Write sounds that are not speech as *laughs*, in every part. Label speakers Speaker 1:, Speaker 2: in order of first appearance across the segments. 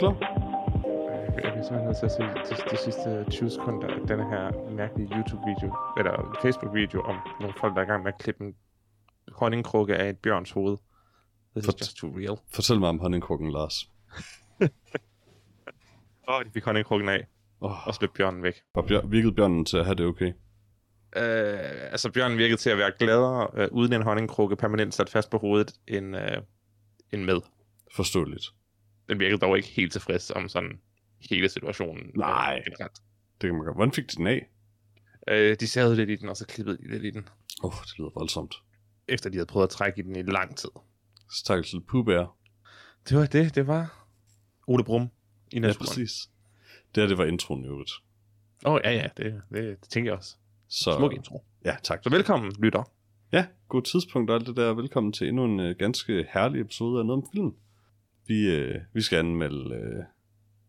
Speaker 1: du klar?
Speaker 2: Jeg kan simpelthen nødt til at se de, de sidste 20 sekunder af denne her mærkelige YouTube-video, eller Facebook-video om nogle folk, der er i gang med at klippe en honningkrukke af et bjørns hoved. This
Speaker 1: For-
Speaker 2: is just too real.
Speaker 1: Fortæl mig om honningkrukken, Lars.
Speaker 2: Åh, oh, de fik honningkrukken af,
Speaker 1: Oh,
Speaker 2: og så blev bjørnen væk.
Speaker 1: var bjør- virkede bjørnen til at have det okay?
Speaker 2: Øh, altså, bjørnen virkede til at være gladere øh, uden en honningkrukke permanent sat fast på hovedet, end, øh, end med.
Speaker 1: Forståeligt.
Speaker 2: Den virkede dog ikke helt tilfreds om sådan hele situationen. øh,
Speaker 1: Nej.
Speaker 2: generelt.
Speaker 1: Det kan man godt. Hvordan fik de den af?
Speaker 2: Øh, de savede lidt i den, og så klippede de lidt i den,
Speaker 1: Åh, oh, det lyder voldsomt.
Speaker 2: efter de havde prøvet at trække i den i lang tid.
Speaker 1: Stakkels pubær.
Speaker 2: Det var det, det var Ole Brum i
Speaker 1: Ja,
Speaker 2: naturen.
Speaker 1: præcis. Det her, det var introen i øvrigt.
Speaker 2: Åh, oh, ja, ja, det, det, det tænker jeg også.
Speaker 1: Så,
Speaker 2: Smuk intro.
Speaker 1: Ja, tak.
Speaker 2: Så velkommen, lytter.
Speaker 1: Ja, god tidspunkt og alt det der. Velkommen til endnu en uh, ganske herlig episode af Noget om Film. Vi, uh, vi skal anmelde uh,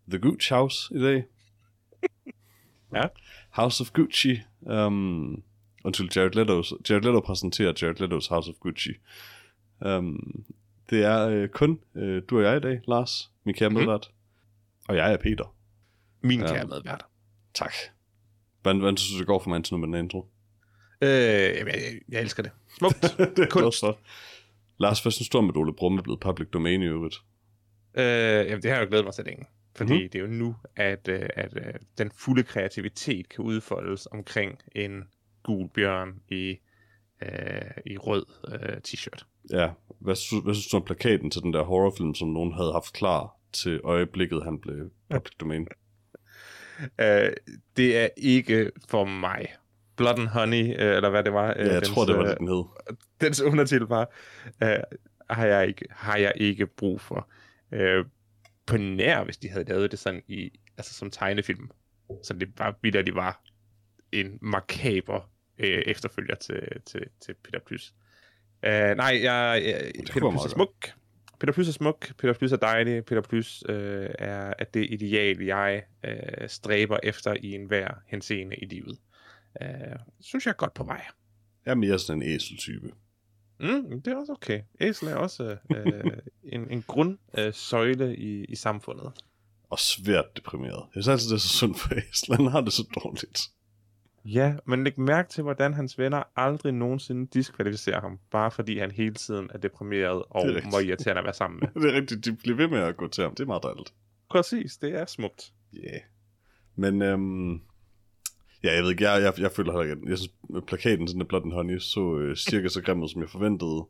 Speaker 1: The Gucci House i dag. *laughs*
Speaker 2: Ja.
Speaker 1: House of Gucci. Um, until Jared Leto's, Jared Leto præsenterer Jared Leto's House of Gucci. Um, det er uh, kun uh, du og jeg i dag, Lars, min kære
Speaker 2: Mhm.
Speaker 1: medvært. Og jeg er Peter.
Speaker 2: Min
Speaker 1: Ja.
Speaker 2: kære medvært.
Speaker 1: Tak. Hvordan, hvordan synes du, det går for mig nu med den intro?
Speaker 2: Øh, jeg, jeg elsker det. Smukt. *laughs*
Speaker 1: det er
Speaker 2: Kunst.
Speaker 1: Lars, hvad synes du om, at Ole Brumme er blevet public domain i øvrigt?
Speaker 2: Øh, jamen, det har jeg jo glædet mig til længe. Fordi mm-hmm. det er jo nu, at, øh, at øh, den fulde kreativitet kan udfoldes omkring en gul bjørn i, øh, i rød øh, t-shirt.
Speaker 1: Ja, hvad, sy- hvad synes du om plakaten til den der horrorfilm, som nogen havde haft klar til øjeblikket, han blev public *laughs* domain?
Speaker 2: Øh, det er ikke for mig. Blood and Honey, øh, eller hvad det var.
Speaker 1: Ja, jeg tror, det var det, den hed.
Speaker 2: dens undertitel var, øh, har, jeg ikke, har jeg ikke brug for. Øh, på nær, hvis de havde lavet det sådan i, altså som tegnefilm. Så det var vildt, det var en makaber øh, efterfølger til, til, til Peter Plys. Øh, nej, jeg, jeg Peter Plys er smuk. Peter Plys er smuk, Peter Plys er dejlig, Peter Plys øh, er, er det ideal, jeg øh, stræber efter i enhver henseende i livet. Øh, synes jeg er godt på vej.
Speaker 1: Jeg er mere sådan en æseltype.
Speaker 2: Mm, det er også okay. Æsel er også øh, en, en grundsøjle øh, søjle i, i samfundet.
Speaker 1: Og svært deprimeret. Jeg synes altid, det er så sundt for æsel. Han har det så dårligt.
Speaker 2: Ja, men læg mærke til, hvordan hans venner aldrig nogensinde diskvalificerer ham, bare fordi han hele tiden er deprimeret og
Speaker 1: Det er
Speaker 2: må irriterende at være sammen med. *laughs*
Speaker 1: Det er rigtigt, de bliver ved med at gå til ham. Det er meget dejligt.
Speaker 2: Præcis, det er smukt.
Speaker 1: Ja. Yeah. Men, øhm, ja, jeg ved ikke, jeg, jeg, jeg føler heller ikke, jeg synes, at plakaten den der Blood and Honey så øh, cirka så grim ud, som jeg forventede.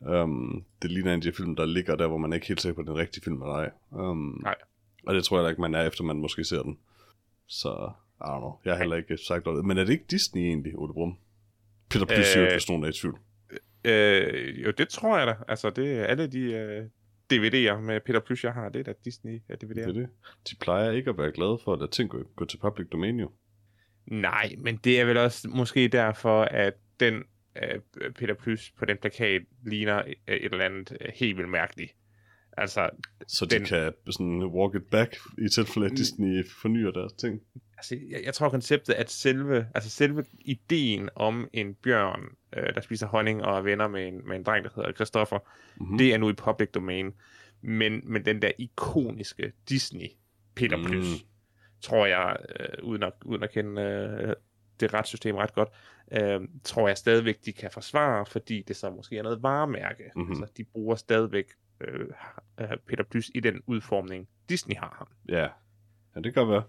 Speaker 1: Um, det ligner en af de film, der ligger der, hvor man er ikke helt sikker på, at det er en rigtig film eller ej. Um,
Speaker 2: Nej.
Speaker 1: Og det tror jeg da ikke, man er, efter man måske ser den. Så, I don't know. Jeg har heller ikke sagt noget. Men er det ikke Disney egentlig, Ole Brum? Peter Plys, øh, hvis nogen er i tvivl.
Speaker 2: Øh, jo, det tror jeg da. Altså, det er alle de øh, DVD'er med Peter Plys, jeg har, det er da Disney øh, DVD'er.
Speaker 1: Det er det. De plejer ikke at være glade for at lade ting gå, gå til public domain, jo.
Speaker 2: Nej, men det er vel også måske derfor, at den øh, Peter Plys på den plakat ligner øh, et eller andet øh, helt vildt mærkeligt. Altså,
Speaker 1: Så de
Speaker 2: Den-
Speaker 1: kan sådan walk it back, i tilfælde
Speaker 2: Mm.
Speaker 1: Disney fornyer deres ting.
Speaker 2: altså jeg, jeg tror konceptet, at selve, altså selve ideen om en bjørn, øh, der spiser honning og er venner med en, med en dreng, der hedder Christoffer,
Speaker 1: Mm-hmm.
Speaker 2: mm. det er nu i public domain. Men, men den der ikoniske Disney Peter
Speaker 1: Mm.
Speaker 2: mm. Tror jeg, øh, uden, at, uden at kende øh, det retssystem ret godt, øh, tror jeg stadigvæk, de kan forsvare, fordi det så måske er noget varemærke.
Speaker 1: Mhm.
Speaker 2: Mm-hmm. Altså, de bruger stadigvæk øh, øh, Peter Plys i den udformning, Disney har ham.
Speaker 1: Ja. ja, det kan være.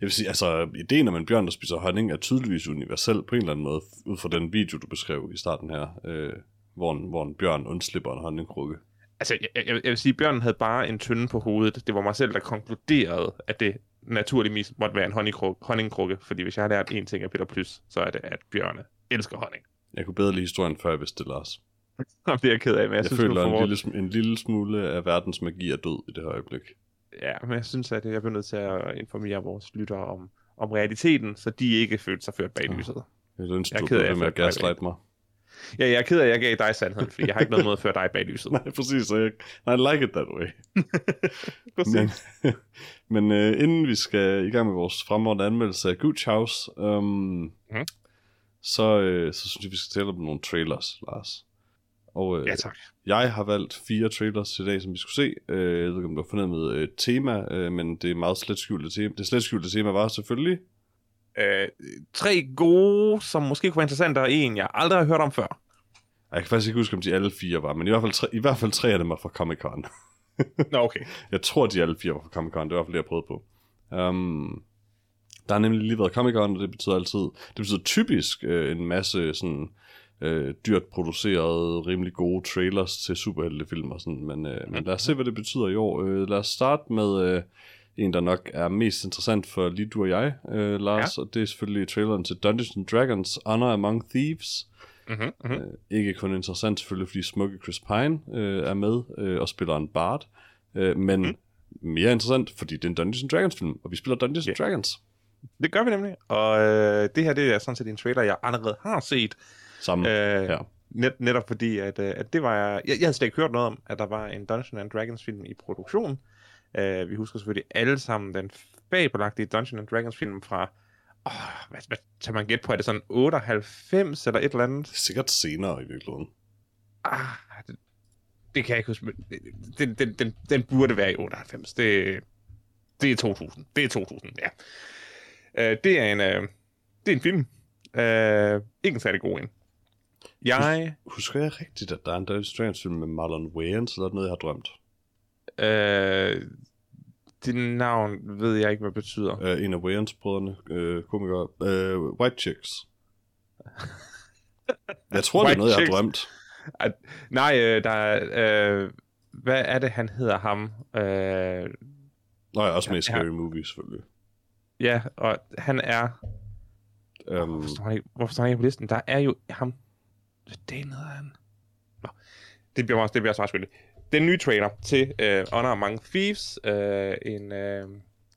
Speaker 1: Jeg vil sige, altså, ideen om en bjørn, der spiser honning, er tydeligvis universel på en eller anden måde, ud fra den video, du beskrev i starten her, øh, hvor, en, hvor en bjørn undslipper en honningkrukke.
Speaker 2: Altså, jeg, jeg, jeg vil sige, at bjørnen havde bare en tynde på hovedet. Det var mig selv, der konkluderede, at det naturligvis måtte være en honningkrukke, honningkrukke. Fordi hvis jeg har lært en ting af Peter Plys, så er det, at bjørne elsker honning.
Speaker 1: Jeg kunne bedre lide historien, før jeg vidste det, Lars. *laughs*
Speaker 2: Og det er jeg ked af, men jeg,
Speaker 1: Jeg,
Speaker 2: synes,
Speaker 1: føler, en lille, en lille smule af verdens magi er død i det her øjeblik.
Speaker 2: Ja, men jeg synes, at jeg bliver nødt til at informere vores lyttere om, om realiteten, så de ikke følte sig ført bag lyset.
Speaker 1: Jeg ønsker,
Speaker 2: Jeg er ked af, at
Speaker 1: gaslight mig.
Speaker 2: Ja, jeg er ked af, at jeg gav dig sandheden, fordi jeg har ikke noget mod at føre dig bag lyset. *laughs*
Speaker 1: Nej, præcis. så Jeg, I like it that way. *laughs*
Speaker 2: Præcis.
Speaker 1: Men, *laughs* men uh, inden vi skal i gang med vores fremragende anmeldelse af Gucci House, um,
Speaker 2: Mhm.
Speaker 1: så, uh, så synes jeg, vi skal tale om nogle trailers, Lars. Og øh,
Speaker 2: Ja, tak.
Speaker 1: jeg har valgt fire trailers i dag, som vi skulle se. Øh, jeg ved ikke, om du har fornemmet et tema, øh, men det er meget slet skjulte tema. Det slet skjulte tema var selvfølgelig...
Speaker 2: Øh, tre gode, som måske kunne være interessante, og en, jeg aldrig har hørt om før.
Speaker 1: Jeg kan faktisk ikke huske, om de alle fire var, men i hvert fald tre, i hvert fald tre af dem var fra Comic-Con.
Speaker 2: Nå, okay. *laughs*
Speaker 1: Jeg tror, de alle fire var fra Comic Con. Det var i hvert fald det, jeg prøvede på. Um, der har nemlig lige været Comic Con, og det betyder altid... Det betyder typisk øh, en masse sådan øh, dyrt producerede, rimelig gode trailers til superheltefilm og sådan. Men, øh, men lad os se, hvad det betyder i år. Øh, lad os starte med øh, en, der nok er mest interessant for lige du og jeg, øh, Lars. Ja. Og det er selvfølgelig traileren til Dungeons and Dragons Honor Among Thieves.
Speaker 2: Mm-hmm, mm-hmm.
Speaker 1: Øh, ikke kun interessant selvfølgelig, fordi smukke Chris Pine øh, er med øh, og spiller en bard, øh, men mm. mere interessant, fordi det er en Dungeons and Dragons film, og vi spiller Dungeons yeah. and Dragons.
Speaker 2: Det gør vi nemlig, og øh, det her det er sådan set en trailer, jeg allerede har set.
Speaker 1: Sammen øh,
Speaker 2: ja. net, netop fordi, at, øh, at det var... Jeg, jeg havde slet ikke hørt noget om, at der var en Dungeons and Dragons film i produktion. Øh, vi husker selvfølgelig alle sammen den fabelagtige Dungeons and Dragons film fra Oh, hvad, hvad tager man gæt på? Er det sådan 98 eller et eller andet?
Speaker 1: Sikkert senere i virkeligheden.
Speaker 2: Ah, det, det kan jeg ikke huske. Den, den, den, den burde være i 98. Det, det er 2000. Det er 2000, ja. Uh, det er en, uh, det er en film. Uh, ikke en særlig god en. Jeg...
Speaker 1: Husker jeg rigtigt, at der er en Dungeons Dragons film med Marlon Wayans, eller er noget, jeg har drømt?
Speaker 2: Uh, det navn ved jeg ikke, hvad det betyder.
Speaker 1: Uh, en af Wayans-brødrene, uh, komikere. Uh, White Chicks. jeg tror, det er noget, jeg har drømt.
Speaker 2: At, nej, øh, der er... Øh, hvad er det, han hedder ham? Øh,
Speaker 1: Nå, jeg er også med i Scary ja, Movie, selvfølgelig.
Speaker 2: Ja, og han er... Um, hvorfor, står han ikke, hvorfor står han ikke på listen? Der er jo ham... Hvad det hedder han? Nå, det bliver også, det bliver også selvfølgelig. Den nye trailer til uh, Honor Among Thieves, uh, en, uh,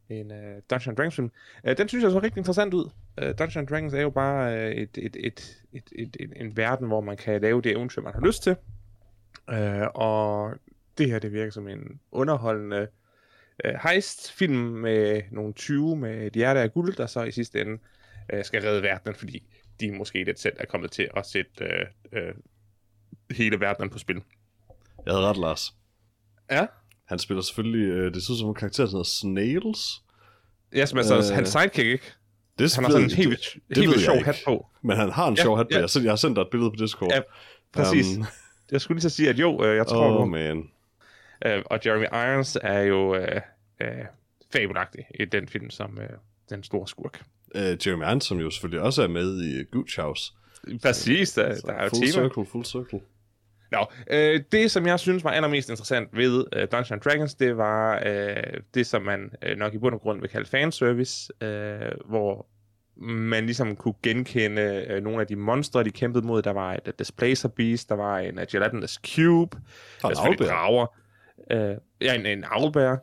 Speaker 2: en uh, Dungeons Dragons film, uh, den synes jeg så rigtig interessant ud. Uh, Dungeons Dragons er jo bare uh, et, et, et, et, et, et, en verden, hvor man kan lave det eventyr, man har lyst til. Uh, og det her, det virker som en underholdende uh, heist-film med nogle 20 med et hjerte af guld, der så i sidste ende uh, skal redde verdenen, fordi de måske lidt selv er kommet til at sætte uh, uh, hele verdenen på spil.
Speaker 1: Jeg havde ret, Lars.
Speaker 2: Ja?
Speaker 1: Han spiller selvfølgelig, øh, det synes som en karakter, der hedder Snails.
Speaker 2: Ja, som er sådan, øh, hans sidekick, ikke?
Speaker 1: Det
Speaker 2: han har sådan en helt,
Speaker 1: det,
Speaker 2: det helt sjov hat på.
Speaker 1: Men han har en ja, sjov hat på. Ja. Jeg har sendt dig et billede på Discord.
Speaker 2: Ja, præcis. Um, jeg skulle lige så sige, at jo, øh, jeg tror...
Speaker 1: Åh, oh, man.
Speaker 2: Øh, og Jeremy Irons er jo øh, øh, fabelagtig i den film som øh, den store skurk.
Speaker 1: Uh, Jeremy Irons, som jo selvfølgelig også er med i Gooch House.
Speaker 2: Præcis, der, der er jo
Speaker 1: full
Speaker 2: tema.
Speaker 1: circle, full circle.
Speaker 2: Nå, øh, det som jeg synes var allermest interessant ved øh, Dungeons Dragons, det var øh, det, som man øh, nok i bund og grund vil kalde fanservice, øh, hvor man ligesom kunne genkende øh, nogle af de monstre, de kæmpede mod. Der var et uh, Displacer Beast, der var en uh, Gelatinous Cube,
Speaker 1: der var en
Speaker 2: drager, øh, ja, en, en owlbear,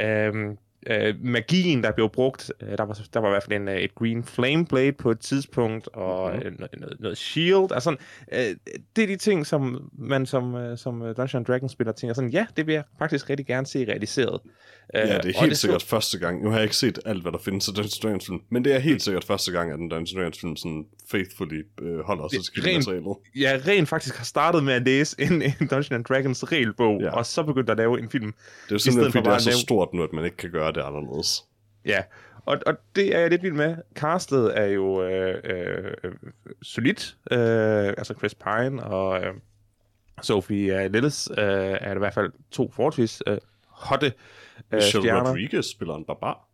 Speaker 2: øh, øh, magien, der blev brugt. Øh, der, var, der var i hvert fald en, øh, et Green Flame Blade på et tidspunkt, og mm-hmm. noget, noget, noget shield. Altså, øh, det er de ting, som man som, øh, som Dungeons Dragons spiller tænker sådan, ja, det vil jeg faktisk rigtig gerne se realiseret.
Speaker 1: Ja, det er helt det sikkert så... første gang. Nu har jeg ikke set alt, hvad der findes af Dungeons Dragons film, men det er helt sikkert første gang, at den Dungeons Dragons film sådan faithfully øh, holder sig til materialet.
Speaker 2: Ja, rent faktisk har startet med at læse en, en Dungeons Dragons regelbog, ja. og så begyndt at lave en film.
Speaker 1: Det er simpelthen, fordi det er så lave... stort nu, at man ikke kan gøre det anderledes.
Speaker 2: Ja, og, og det er jeg lidt vild med. Castet er jo øh, øh, solidt. Øh, altså Chris Pine og øh, Sophie Lillis øh, er i hvert fald to forholdsvis øh, hotte
Speaker 1: øh, stjerner. Rodriguez spiller en barbar.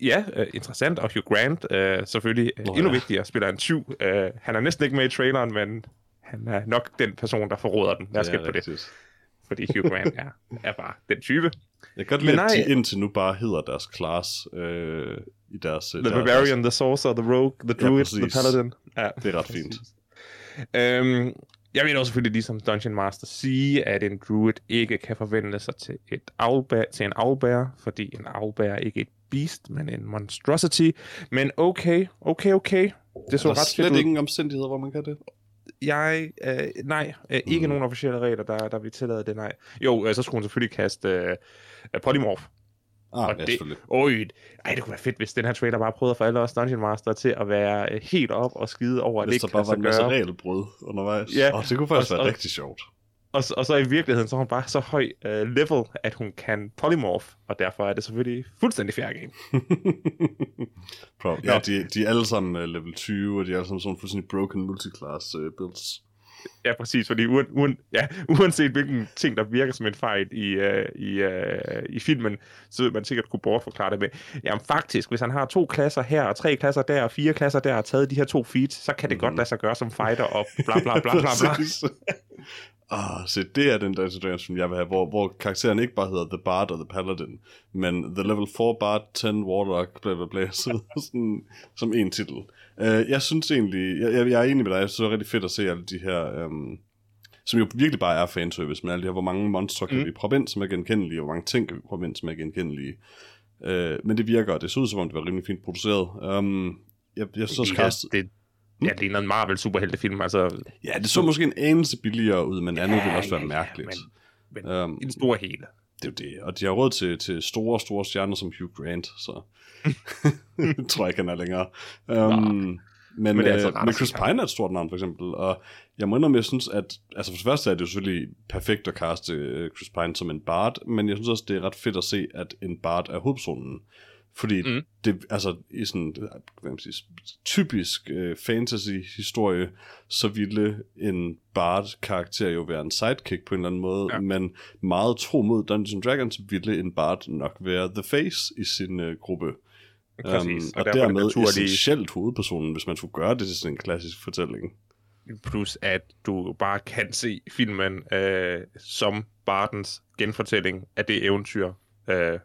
Speaker 2: Ja, øh, interessant. Og Hugh Grant, øh, selvfølgelig Nå, endnu ja. vigtigere, spiller en tyv. Øh, han er næsten ikke med i traileren, men han er nok den person, der forråder den. Lad os på det. Fordi Hugh Grant er, er bare den type.
Speaker 1: Jeg kan godt lide, at de indtil nu bare hedder deres class øh, i deres...
Speaker 2: The der, Barbarian, deres... The Sorcerer, The Rogue, The Druid, ja, The Paladin.
Speaker 1: Ja, det er ret fint.
Speaker 2: Øhm, jeg vil også selvfølgelig ligesom Dungeon Master sige, at en druid ikke kan forvente sig til, et owlbear, til en owlbear, fordi en owlbear er ikke et beast, men en monstrosity. Men okay, okay, okay. Det så ret fedt
Speaker 1: ud. slet ingen omstændigheder, hvor man kan det?
Speaker 2: Jeg, øh, nej, øh, ikke mm. nogen officielle regler, der, der vil tillade det, nej. Jo, øh, så skulle hun selvfølgelig kaste øh, polymorph.
Speaker 1: Ah, og
Speaker 2: ja,
Speaker 1: det,
Speaker 2: øj, ej, det kunne være fedt, hvis den her trailer bare prøvede for alle os Dungeon Master til at være øh, helt op og skide over,
Speaker 1: at det ikke
Speaker 2: kan
Speaker 1: bare var en masse regelbrud undervejs. Ja, oh, det kunne faktisk og, være og, rigtig sjovt.
Speaker 2: Og, og så i virkeligheden, så er hun bare så høj uh, level, at hun kan polymorph, og derfor er det selvfølgelig fuldstændig fair game. *laughs*
Speaker 1: Pro. Ja, de, de er alle sammen uh, level 20, og de er alle sammen sådan fuldstændig broken multiclass uh, builds.
Speaker 2: Ja, præcis, fordi uen, uen, ja, *laughs* uanset hvilken ting, der virker som en fejl i, uh, i, uh, i filmen, så man sikkert kunne bortforklare det med, jamen faktisk, hvis han har to klasser her, og tre klasser der, og fire klasser der, og taget de her to feats, så kan det mm. godt lade sig gøre som fighter, og bla bla bla bla bla. *laughs*
Speaker 1: Ah, så det er den Dungeons Dragons jeg vil have, hvor, hvor karakteren ikke bare hedder The Bard og The Paladin, men The Level 4 Bard, 10 Warlock, bla bla bla, *laughs* så sådan, som en titel. Uh, jeg synes egentlig, jeg, jeg, jeg er enig med dig, jeg synes det er rigtig fedt at se alle de her, um, som jo virkelig bare er fanservice, men alle de her, hvor mange monstre kan mm. vi proppe ind, som er genkendelige, og hvor mange ting kan vi proppe ind, som er genkendelige. Uh, men det virker, det ser ud som om, det var rimelig fint produceret. Um, jeg, jeg så også
Speaker 2: ja, det, Ja, det ligner en Marvel superheltefilm, altså...
Speaker 1: Ja, det så måske en anelse billigere ud, men andet ja, ville også være ja, mærkeligt.
Speaker 2: Men, men um, i den store hele.
Speaker 1: Det er det, og de har råd til, til store, store stjerner som Hugh Grant, så *laughs* tror jeg ikke, han er længere. Um, men, men, det er altså øh, men Chris Pine er et stort navn, for eksempel, og jeg må indrømme, jeg synes, at, altså for det første er det jo selvfølgelig perfekt at kaste øh, Chris Pine som en bard, men jeg synes også, det er ret fedt at se, at en bard er hovedpersonen. Fordi mm. det, altså, i sådan, hvad man sige, typisk øh, fantasy-historie, så ville en bard-karakter jo være en sidekick på en eller anden måde, ja. men meget tro mod Dungeons Dragons ville en bard nok være the face i sin øh, gruppe. Præcis. Um, og, og dermed naturlige... essentielt hovedpersonen, hvis man skulle gøre det til sådan en klassisk fortælling.
Speaker 2: Plus at du bare kan se filmen øh, som Bardens genfortælling af det eventyr, øh,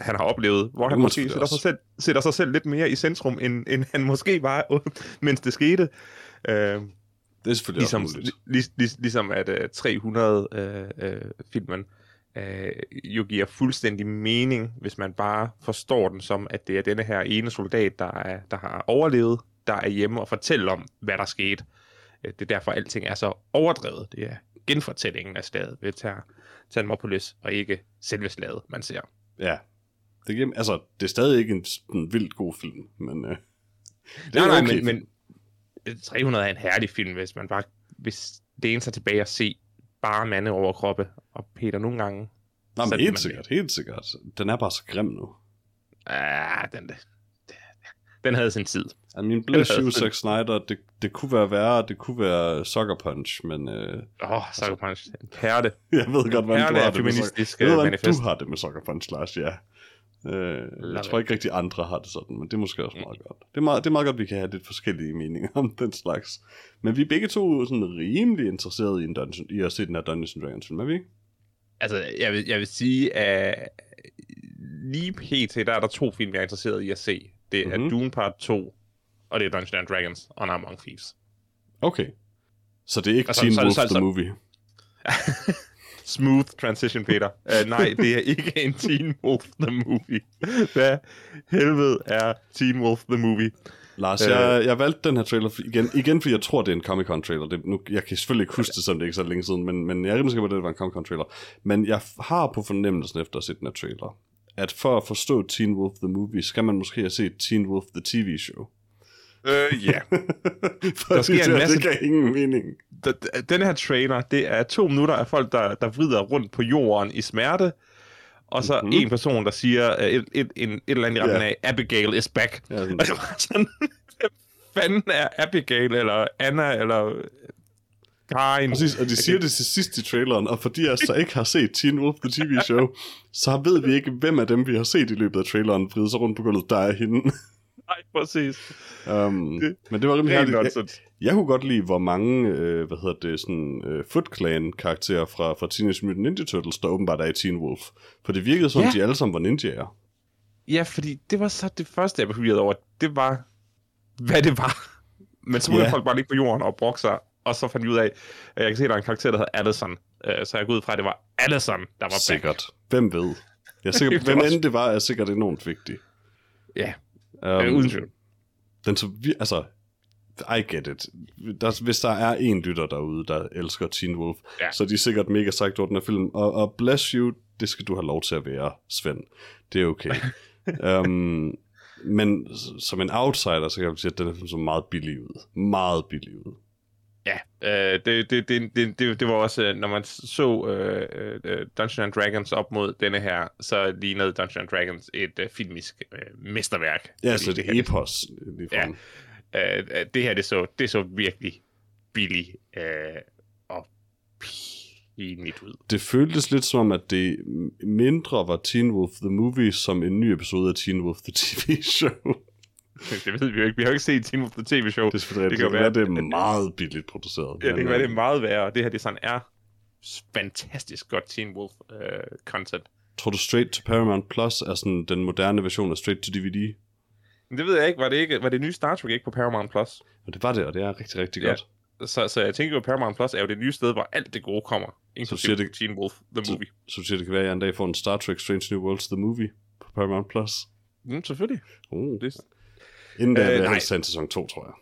Speaker 2: han har oplevet, hvor han måske sætter sig, selv, sætter sig selv lidt mere i centrum, end, end han måske var, *laughs* mens det skete.
Speaker 1: Øh, det er selvfølgelig
Speaker 2: ligesom, lig, lig, lig, Ligesom at uh, 300-filmen uh, uh, jo giver fuldstændig mening, hvis man bare forstår den som, at det er denne her ene soldat, der, er, der har overlevet, der er hjemme og fortæller om, hvad der skete. Uh, det er derfor, alting er så overdrevet. Det er genfortællingen af slaget ved Thermopolis, og ikke selve slaget, man ser.
Speaker 1: Ja, det, giver, altså, det er stadig ikke en, en vildt god film, men... Øh,
Speaker 2: det nej, er okay. nej, men, 300 er en herlig film, hvis man bare... Hvis det eneste er tilbage at se bare mande over kroppe, og Peter nogle gange...
Speaker 1: Nej, men helt sikkert, det. helt sikkert. Den er bare så grim nu.
Speaker 2: Ja, den, den, den havde sin tid.
Speaker 1: I min bless you, Zack Snyder, det, det kunne være værre, det kunne være Sucker Punch, men... Åh,
Speaker 2: øh, oh, Sucker Punch, en pærte. *laughs*
Speaker 1: Jeg ved godt, hvordan du har det med Sucker... Jeg ved, hvordan du har det med Sucker Punch, Lars, ja. Øh, jeg tror ikke rigtig andre har det sådan, men det er måske også meget mm. godt. Det er meget, det er meget godt, at vi kan have lidt forskellige meninger om den slags. Men vi er begge to sådan rimelig interesserede i, en dungeon, i at se den her Dungeons Dragons film, er vi ikke?
Speaker 2: Altså, jeg vil, jeg vil sige, at lige pt. der er der to film, jeg er interesseret i at se. Det er mm-hmm. Dune Part 2, og det er Dungeons and Dragons og Among Thieves.
Speaker 1: Okay. Så det er ikke Teen Wolf the Movie? *laughs*
Speaker 2: Smooth transition, Peter. Uh, nej, det er ikke en Teen Wolf the Movie. Hvad helvede er Teen Wolf the Movie?
Speaker 1: Lars, uh, jeg, jeg valgte den her trailer igen, igen fordi jeg tror, det er en Comic-Con trailer. Det, nu, jeg kan selvfølgelig ikke huske det, som det ikke så længe siden, men, men jeg er rimelig sikker på, at det var en Comic-Con trailer. Men jeg har på fornemmelsen efter at set den her trailer, at for at forstå Teen Wolf the Movie, skal man måske have set Teen Wolf the TV Show.
Speaker 2: Øh, ja. *laughs*
Speaker 1: der sker en masse... Det kan ingen mening.
Speaker 2: Den her trailer, det er to minutter af folk, der, der vrider rundt på jorden i smerte, og så mm-hmm. en person, der siger uh, et, et, et, et eller andet i yeah. af, Abigail is back. Ja, sådan. Og så sådan, *laughs* fanden er Abigail, eller Anna, eller
Speaker 1: Karin. Præcis, og de siger det til sidst i traileren, og fordi jeg så ikke har set Teen Wolf The TV Show, så ved vi ikke, hvem af dem, vi har set i løbet af traileren, vride sig rundt på gulvet, der er hende.
Speaker 2: Nej, præcis.
Speaker 1: Um, det, men det var rimelig herligt. Jeg, jeg kunne godt lide, hvor mange, øh, hvad hedder det, sådan, øh, Foot Clan karakterer fra, fra Teenage Mutant Ninja Turtles, der åbenbart er i Teen Wolf. For det virkede som, ja. de alle sammen var ninjaer.
Speaker 2: Ja, fordi det var så det første, jeg blev over. Det var, hvad det var. Men så må ja. folk bare ligge på jorden og brokke sig, og så fandt jeg ud af, at jeg kan se, at der er en karakter, der hedder Allison. Uh, så jeg går ud fra, at det var Allison, der var
Speaker 1: Sikkert. Back. Hvem ved? Jeg er sikker, *laughs* hvem end det var, er sikkert enormt vigtigt.
Speaker 2: Ja, Um, uden tvivl.
Speaker 1: Den så, altså, I get it. Der, hvis der er en lytter derude, der elsker Teen Wolf, ja. så er de sikkert mega sagt over den her film. Og, og bless you, det skal du have lov til at være, Svend. Det er okay. um, *laughs* men som en outsider, så kan jeg sige, at den er så meget billig ud. Meget billig ud.
Speaker 2: Ja, øh, det, det, det, det, det, det var også, øh, når man så øh, øh, Dungeons and Dragons op mod denne her, så lignede Dungeons and Dragons et øh, filmisk øh, mesterværk.
Speaker 1: Ja, så
Speaker 2: det
Speaker 1: det epos. Lige
Speaker 2: Ja. Øh, øh, det her, det så, det så virkelig billigt øh, og pinligt ud.
Speaker 1: Det føltes lidt som om, at det mindre var Teen Wolf The Movie, som en ny episode af Teen Wolf The TV Show. *laughs*
Speaker 2: det ved vi jo ikke. Vi har jo ikke set Team of the TV-show.
Speaker 1: Det er selvfølgelig
Speaker 2: Det
Speaker 1: det
Speaker 2: kan
Speaker 1: være, det er meget billigt produceret.
Speaker 2: Ja, det kan være, det
Speaker 1: øh,
Speaker 2: er meget værre, og det her det sådan er fantastisk godt Teen Wolf øh, content.
Speaker 1: Tror du Straight to Paramount Plus er sådan den moderne version af Straight to DVD?
Speaker 2: Men det ved jeg ikke. Var det, ikke, var det nye Star Trek ikke på Paramount Plus?
Speaker 1: Og det var det, og det er rigtig, rigtig
Speaker 2: Ja.
Speaker 1: godt.
Speaker 2: Så, så jeg tænker jo, at Paramount Plus er jo det nye sted, hvor alt det gode kommer. Inklusive
Speaker 1: det-
Speaker 2: Teen Wolf, The
Speaker 1: Så-
Speaker 2: Movie.
Speaker 1: Så du siger, det kan være, at jeg en dag får en Star Trek Strange New Worlds The Movie på Paramount Plus.
Speaker 2: Mm, selvfølgelig.
Speaker 1: Uh.
Speaker 2: Det,
Speaker 1: Inden da
Speaker 2: Øh,
Speaker 1: en sæson 2, tror jeg.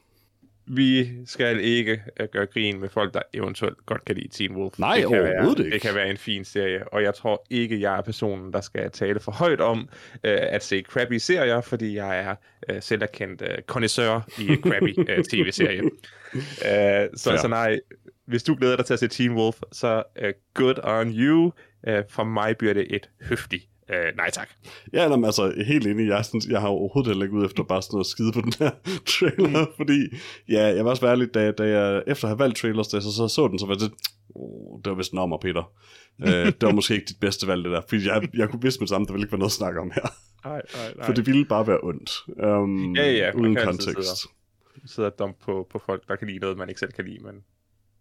Speaker 2: Vi skal ikke uh, gøre grin med folk, der eventuelt godt kan lide Teen Wolf.
Speaker 1: Nej,
Speaker 2: det kan være,
Speaker 1: overhovedet ikke.
Speaker 2: Det kan være en fin serie, og jeg tror ikke, jeg er personen, der skal tale for højt om uh, at se crappy serier, fordi jeg er uh, selverkendt uh, connoisseur i crappy uh, tv-serier. Uh, *laughs* så,
Speaker 1: Fair.
Speaker 2: så nej, hvis du glæder dig til at se Teen Wolf, så uh, good on you. Uh, for mig bliver det et høftigt uh, nej tak.
Speaker 1: Ja, nå, men altså, helt enig. Jeg, sådan, jeg har overhovedet heller ikke ud efter bare sådan noget skide på den her *laughs* trailer, fordi, ja, jeg var også ærlig, da, da jeg efter at have valgt trailers, da jeg så, så, så den, så var det, oh, det var vist en ommer, Peter. uh, det var måske ikke dit bedste valg, det der, fordi jeg, jeg kunne vidste med det samme, der ville ikke være noget at snakke om her,
Speaker 2: Nej, nej, *laughs* nej.
Speaker 1: for det ville bare være ondt, um,
Speaker 2: Ja, ja,
Speaker 1: uden kontekst.
Speaker 2: sidder og på, på folk, der kan lide noget, man ikke selv kan lide, men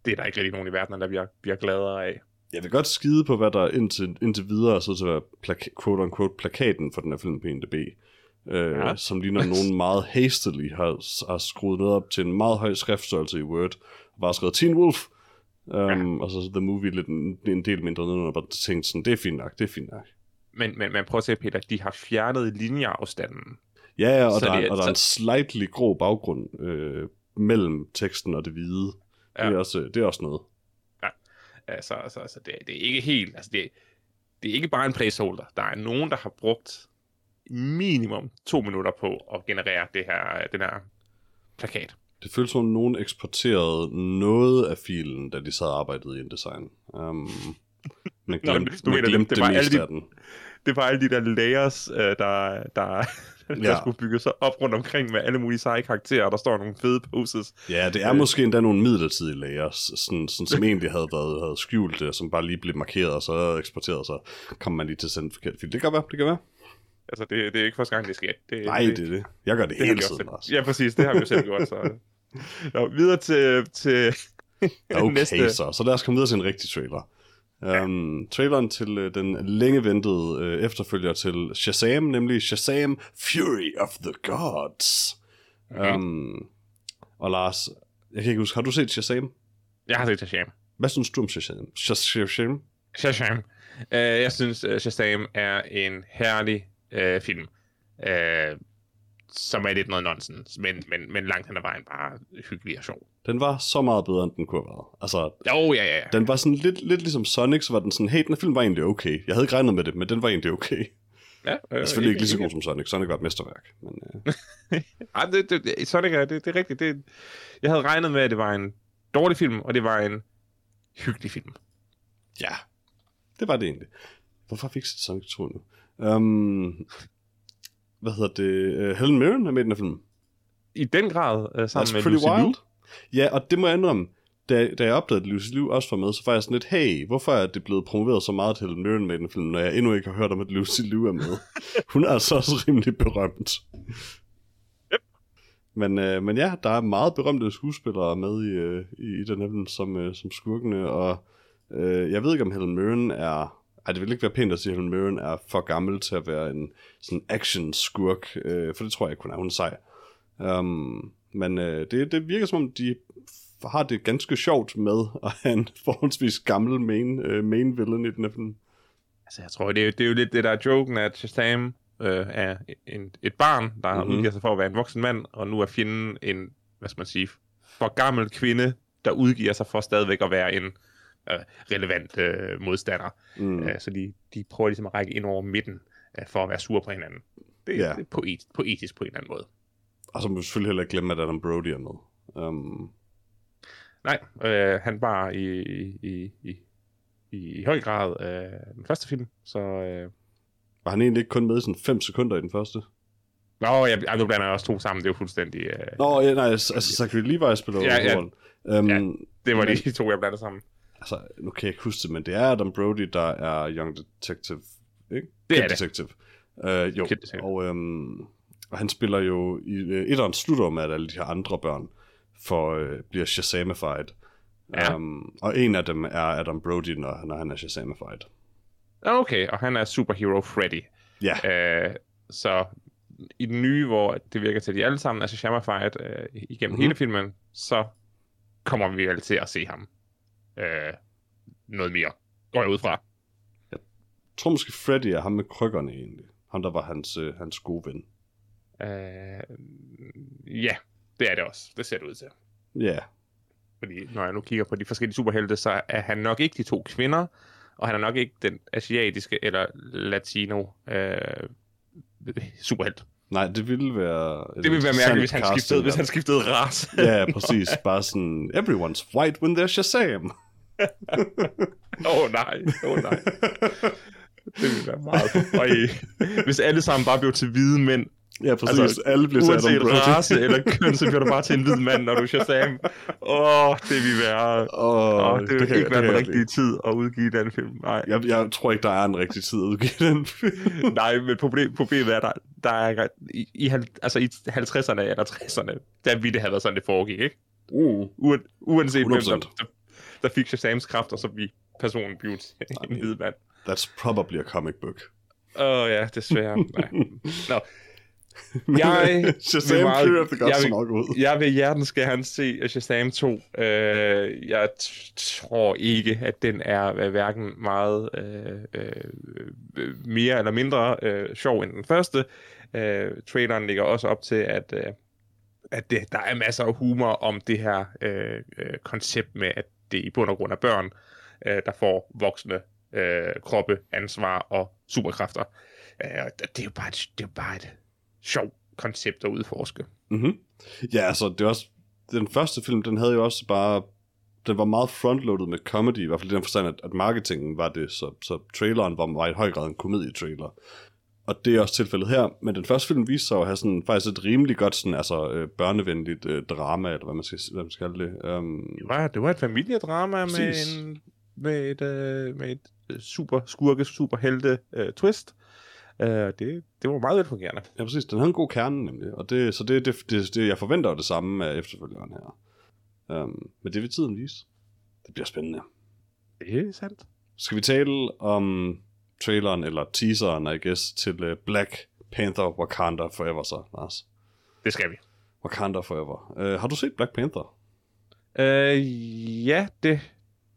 Speaker 2: det er der ikke rigtig nogen i verden, der bliver, bliver gladere af.
Speaker 1: Jeg vil godt skide på, hvad der indtil, indtil videre så til at være plaka- quote-unquote plakaten for den her film på IMDb. Øh,
Speaker 2: Ja.
Speaker 1: Som ligner *laughs* nogen meget hastily har, har skruet noget op til en meget høj skriftstørrelse i Word. Og bare skrevet Teen Wolf. Um, ja. Og så The Movie lidt en, en del mindre ned, og bare tænkt sådan, det er fint nok, det er fint nok.
Speaker 2: Men, men, men prøv at se, Peter, de har fjernet linjeafstanden.
Speaker 1: Ja, ja, og,
Speaker 2: Så
Speaker 1: der,
Speaker 2: det er-
Speaker 1: og der er en slightly grå baggrund øh, mellem teksten og det hvide. Ja. Det, er også, det er også noget.
Speaker 2: Altså, altså, altså det, det er ikke helt, altså det, det er ikke bare en placeholder. Der er nogen, der har brugt minimum to minutter på at generere det her, den her plakat.
Speaker 1: Det føles som om nogen eksporterede noget af filen, da de sad og arbejdede i InDesign. Um, men *laughs*
Speaker 2: Nå,
Speaker 1: glemte,
Speaker 2: du
Speaker 1: men
Speaker 2: mener,
Speaker 1: glemte
Speaker 2: det
Speaker 1: det,
Speaker 2: var
Speaker 1: det
Speaker 2: alle
Speaker 1: meste
Speaker 2: de-
Speaker 1: af den.
Speaker 2: Det var alle de der layers, øh, der, der, *laughs* der
Speaker 1: Ja.
Speaker 2: skulle bygge sig op rundt omkring med alle mulige seje karakterer, der står nogle fede poses.
Speaker 1: Ja, det er
Speaker 2: Øh.
Speaker 1: måske endda nogle midlertidige layers, sådan, sådan, som egentlig havde været havde skjult det, som bare lige blev markeret og så eksporteret, så kom man lige til at sende en forkert fil. Det kan være, det kan være.
Speaker 2: Altså, det, det er ikke første gang, det sker. Det,
Speaker 1: Nej, det er det. Jeg gør det,
Speaker 2: har
Speaker 1: hele
Speaker 2: også
Speaker 1: tiden, Lars.
Speaker 2: Ja, præcis. Det har vi jo selv gjort. Så. *laughs* Nå, videre til, til
Speaker 1: Okay, *laughs*
Speaker 2: næste.
Speaker 1: så. Så lad os komme videre til en rigtig trailer. Um, traileren til uh, den længe ventede uh, efterfølger til Shazam, nemlig Shazam Fury of the Gods.
Speaker 2: Okay.
Speaker 1: Um, og Lars, jeg kan ikke huske, har du set Shazam?
Speaker 2: Jeg har set Shazam.
Speaker 1: Hvad synes du om Shazam? Shazam?
Speaker 2: Shazam. Uh, jeg synes, uh, Shazam er en herlig uh, film. Uh, som er lidt noget nonsens, men, men, men langt hen ad vejen bare hyggelig og sjov.
Speaker 1: Den var så meget bedre, end den kunne have været. Altså,
Speaker 2: Jo, ja, ja, ja.
Speaker 1: den var sådan lidt, lidt ligesom Sonic, så var den sådan, hey, den film var egentlig okay. Jeg havde ikke regnet med det, men den var egentlig okay.
Speaker 2: ja
Speaker 1: Den er selvfølgelig ikke lige så god som Sonic. Sonic var et mesterværk. Men, uh, *laughs*
Speaker 2: Ej, det, det, det, Sonic er, det, det er rigtigt. Det, jeg havde regnet med, at det var en dårlig film, og det var en hyggelig film.
Speaker 1: ja, det var det egentlig. Hvorfor fik jeg Sonic 2 nu? Um, hvad hedder det? Uh, Helen Mirren er med i den her film.
Speaker 2: I den grad, uh, sammen
Speaker 1: That's
Speaker 2: med Lucy
Speaker 1: wild.
Speaker 2: Liu.
Speaker 1: Ja, og det må jeg indrømme. Da, da jeg opdagede, at Lucy Liu også var med, så var jeg sådan lidt, hey, hvorfor er det blevet promoveret så meget til Helen Mirren med i den film, når jeg endnu ikke har hørt om, at Lucy Liu er med? *laughs* Hun er altså også rimelig berømt.
Speaker 2: Yep.
Speaker 1: Men, øh, men ja, der er meget berømte skuespillere med i, øh, i, i den her film som, øh, som skurkene, og øh, jeg ved ikke, om Helen Mirren er... Ej, det vil ikke være pænt at sige, at Helen er for gammel til at være en sådan action-skurk, øh, for det tror jeg ikke, hun er. Hun er sej. Um, men øh, det, det virker som om, de har det ganske sjovt med *laughs* at have en forholdsvis gammel main, øh, main villain i den her film.
Speaker 2: Altså, jeg tror, det er, det er jo lidt det, der er joken, at Shazam øh, er en, et barn, der har
Speaker 1: Mhm.
Speaker 2: udgivet sig for at være en voksen mand, og nu er fjenden en, hvad skal man sige, for gammel kvinde, der udgiver sig for stadigvæk at være en øh, relevant øh, modstander.
Speaker 1: Mm.
Speaker 2: Øh, så de, de prøver ligesom at række ind over midten øh, for at være sure på hinanden. Det,
Speaker 1: Ja.
Speaker 2: det er poet, poetisk på en eller anden måde.
Speaker 1: Og så må vi selvfølgelig heller ikke glemme, at Adam Brody er med. Um,
Speaker 2: Nej, øh, han var i, i, i, i, i høj grad øh, den første film, så... Øh...
Speaker 1: Var han egentlig ikke kun med i sådan 5 sekunder i den første?
Speaker 2: Nå, jeg, jeg, nu blander jeg også to sammen, det er jo fuldstændig... Øh...
Speaker 1: Nå, ja, nej, altså Zachary Levi spiller
Speaker 2: Ja, ja.
Speaker 1: Um,
Speaker 2: Ja, det var
Speaker 1: men-
Speaker 2: de *laughs* to, jeg blandede sammen.
Speaker 1: Altså, nu kan jeg ikke huske det, men det er Adam Brody, der er Young Detective, ikke?
Speaker 2: Det er
Speaker 1: Kid
Speaker 2: det.
Speaker 1: Detective. Uh, jo,
Speaker 2: Kid Detective.
Speaker 1: og, øhm, og han spiller jo i uh, etteren slutter med, at alle de her andre børn for, uh, bliver Shazamified.
Speaker 2: Ja.
Speaker 1: Um, og en af dem er Adam Brody, når, når han er Shazamified.
Speaker 2: Okay, og han er superhero Freddy.
Speaker 1: Ja,
Speaker 2: Øh, så i den nye, hvor det virker til, at de alle sammen er Shazamified øh, igennem
Speaker 1: Mhm.
Speaker 2: mm-hmm. hele filmen, så kommer vi vel til at se ham øh, noget mere. Går jeg ud fra.
Speaker 1: jeg tror måske Freddy er ham med krykkerne egentlig. Ham, der var hans, uh, hans gode ven.
Speaker 2: Øh, ja, det er det også. Det ser det ud til.
Speaker 1: Ja,
Speaker 2: Fordi når jeg nu kigger på de forskellige superhelte, så er han nok ikke de to kvinder, og han er nok ikke den asiatiske eller latino øh, superhelt.
Speaker 1: nej, det ville være...
Speaker 2: Det ville være mærkeligt, hvis han skiftede, hvis han skiftede race.
Speaker 1: Ja, præcis. Bare sådan, everyone's white when they're Shazam. *laughs*
Speaker 2: Åh oh, nej, åh oh, nej. Det ville være meget... Og hvis alle sammen bare blev til hvide mænd,
Speaker 1: Ja, præcis.
Speaker 2: Altså,
Speaker 1: Alle bliver til
Speaker 2: uanset
Speaker 1: Adam Brody.
Speaker 2: race eller køn, så bliver du bare til en hvid mand, når du er Shazam. Åh, oh, det ville være...
Speaker 1: Åh,
Speaker 2: Åh, det ville
Speaker 1: kan-
Speaker 2: ikke være den rigtige tid at udgive den film. Nej.
Speaker 1: Jeg, jeg tror ikke, der er en rigtig tid at udgive den film. *laughs*
Speaker 2: Nej, men problem, problemet er, der, der er i, i, altså i 50'erne eller 60'erne, der ville det have været sådan, det foregik, ikke?
Speaker 1: Uh.
Speaker 2: Uen, uanset hvem, der,
Speaker 1: 100%.
Speaker 2: Der, fik Shazams kræfter, så vi personen blev en *laughs* hvid mand.
Speaker 1: That's probably a comic book.
Speaker 2: Åh oh, ja, desværre. *laughs* Nej. Nå,
Speaker 1: Men,
Speaker 2: Jeg
Speaker 1: øh, *laughs* Shazam
Speaker 2: meget-
Speaker 1: Fury of the Gods
Speaker 2: jeg vil-
Speaker 1: ud.
Speaker 2: jeg vil hjertens gerne se Shazam 2. Uh, jeg t- tror ikke, at den er uh, hverken meget uh, uh, mere eller mindre uh, sjov end den første. Uh, traileren ligger også op til, at, uh, at det, der er masser af humor om det her uh, uh, koncept med, at det i bund og grund er børn, øh, der får voksne øh, kroppe, ansvar og superkræfter. Øh, det er jo bare et, det er bare et sjovt koncept at udforske.
Speaker 1: Mm-hmm. Ja, altså, det er også... Den første film, den havde jo også bare... Den var meget frontloaded med comedy, i hvert fald i den forstand, at, at marketingen var det, så, så traileren var, var i høj grad en komedietrailer. Og det er også tilfældet her, men den første film viste sig at have sådan, faktisk et rimelig godt sådan, altså, øh, børnevenligt øh, drama, eller hvad man skal, hvad man skal kalde det. Um,
Speaker 2: Det var, det var et familiedrama med, en, med et, øh, med et øh, super skurke, super helte øh, twist. Øh, det, det var meget velfungerende.
Speaker 1: Ja, præcis. Den havde en god kerne, nemlig. Og det, så det, det, det, det, jeg forventer det samme af efterfølgeren her. Um, men det vil tiden vise. Det bliver spændende.
Speaker 2: Det er sandt.
Speaker 1: Skal vi tale om traileren, eller teaseren, I guess, til uh, Black Panther Wakanda Forever, så, Lars?
Speaker 2: Det skal vi.
Speaker 1: Wakanda Forever. Uh, har du set Black Panther?
Speaker 2: Øh, ja, det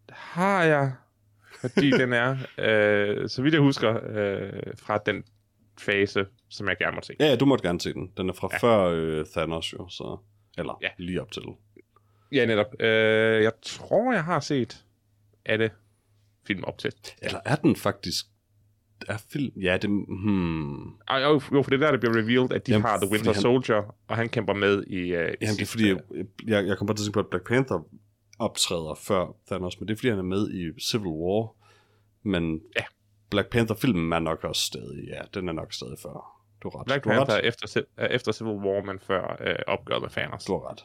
Speaker 2: har jeg. Fordi *laughs* den er, øh, så vidt jeg husker, øh, fra den fase, som jeg gerne må se.
Speaker 1: Ja, du måtte gerne se den. Den er fra
Speaker 2: Ja.
Speaker 1: før uh, Thanos jo, så... Eller
Speaker 2: Ja.
Speaker 1: lige op til.
Speaker 2: Ja, netop. Øh, jeg tror, jeg har set alle film op til.
Speaker 1: Eller er den faktisk... Er film... Ja, det... Hmm...
Speaker 2: Ej, Jo, jo, for det er der, det bliver revealed, at de
Speaker 1: Jamen,
Speaker 2: har The Winter
Speaker 1: han-
Speaker 2: Soldier, og han kæmper med i... Uh, i
Speaker 1: Jamen, det er fordi, jeg, jeg, jeg kom bare til at tænke på, at Black Panther optræder før Thanos, men det er fordi, han er med i Civil War. Men
Speaker 2: Ja.
Speaker 1: Black Panther-filmen er nok også stadig, ja, den er nok stadig før. Du har ret.
Speaker 2: Black
Speaker 1: du
Speaker 2: Panther er efter, er efter Civil War, men før øh, opgøret med Thanos.
Speaker 1: Du har ret.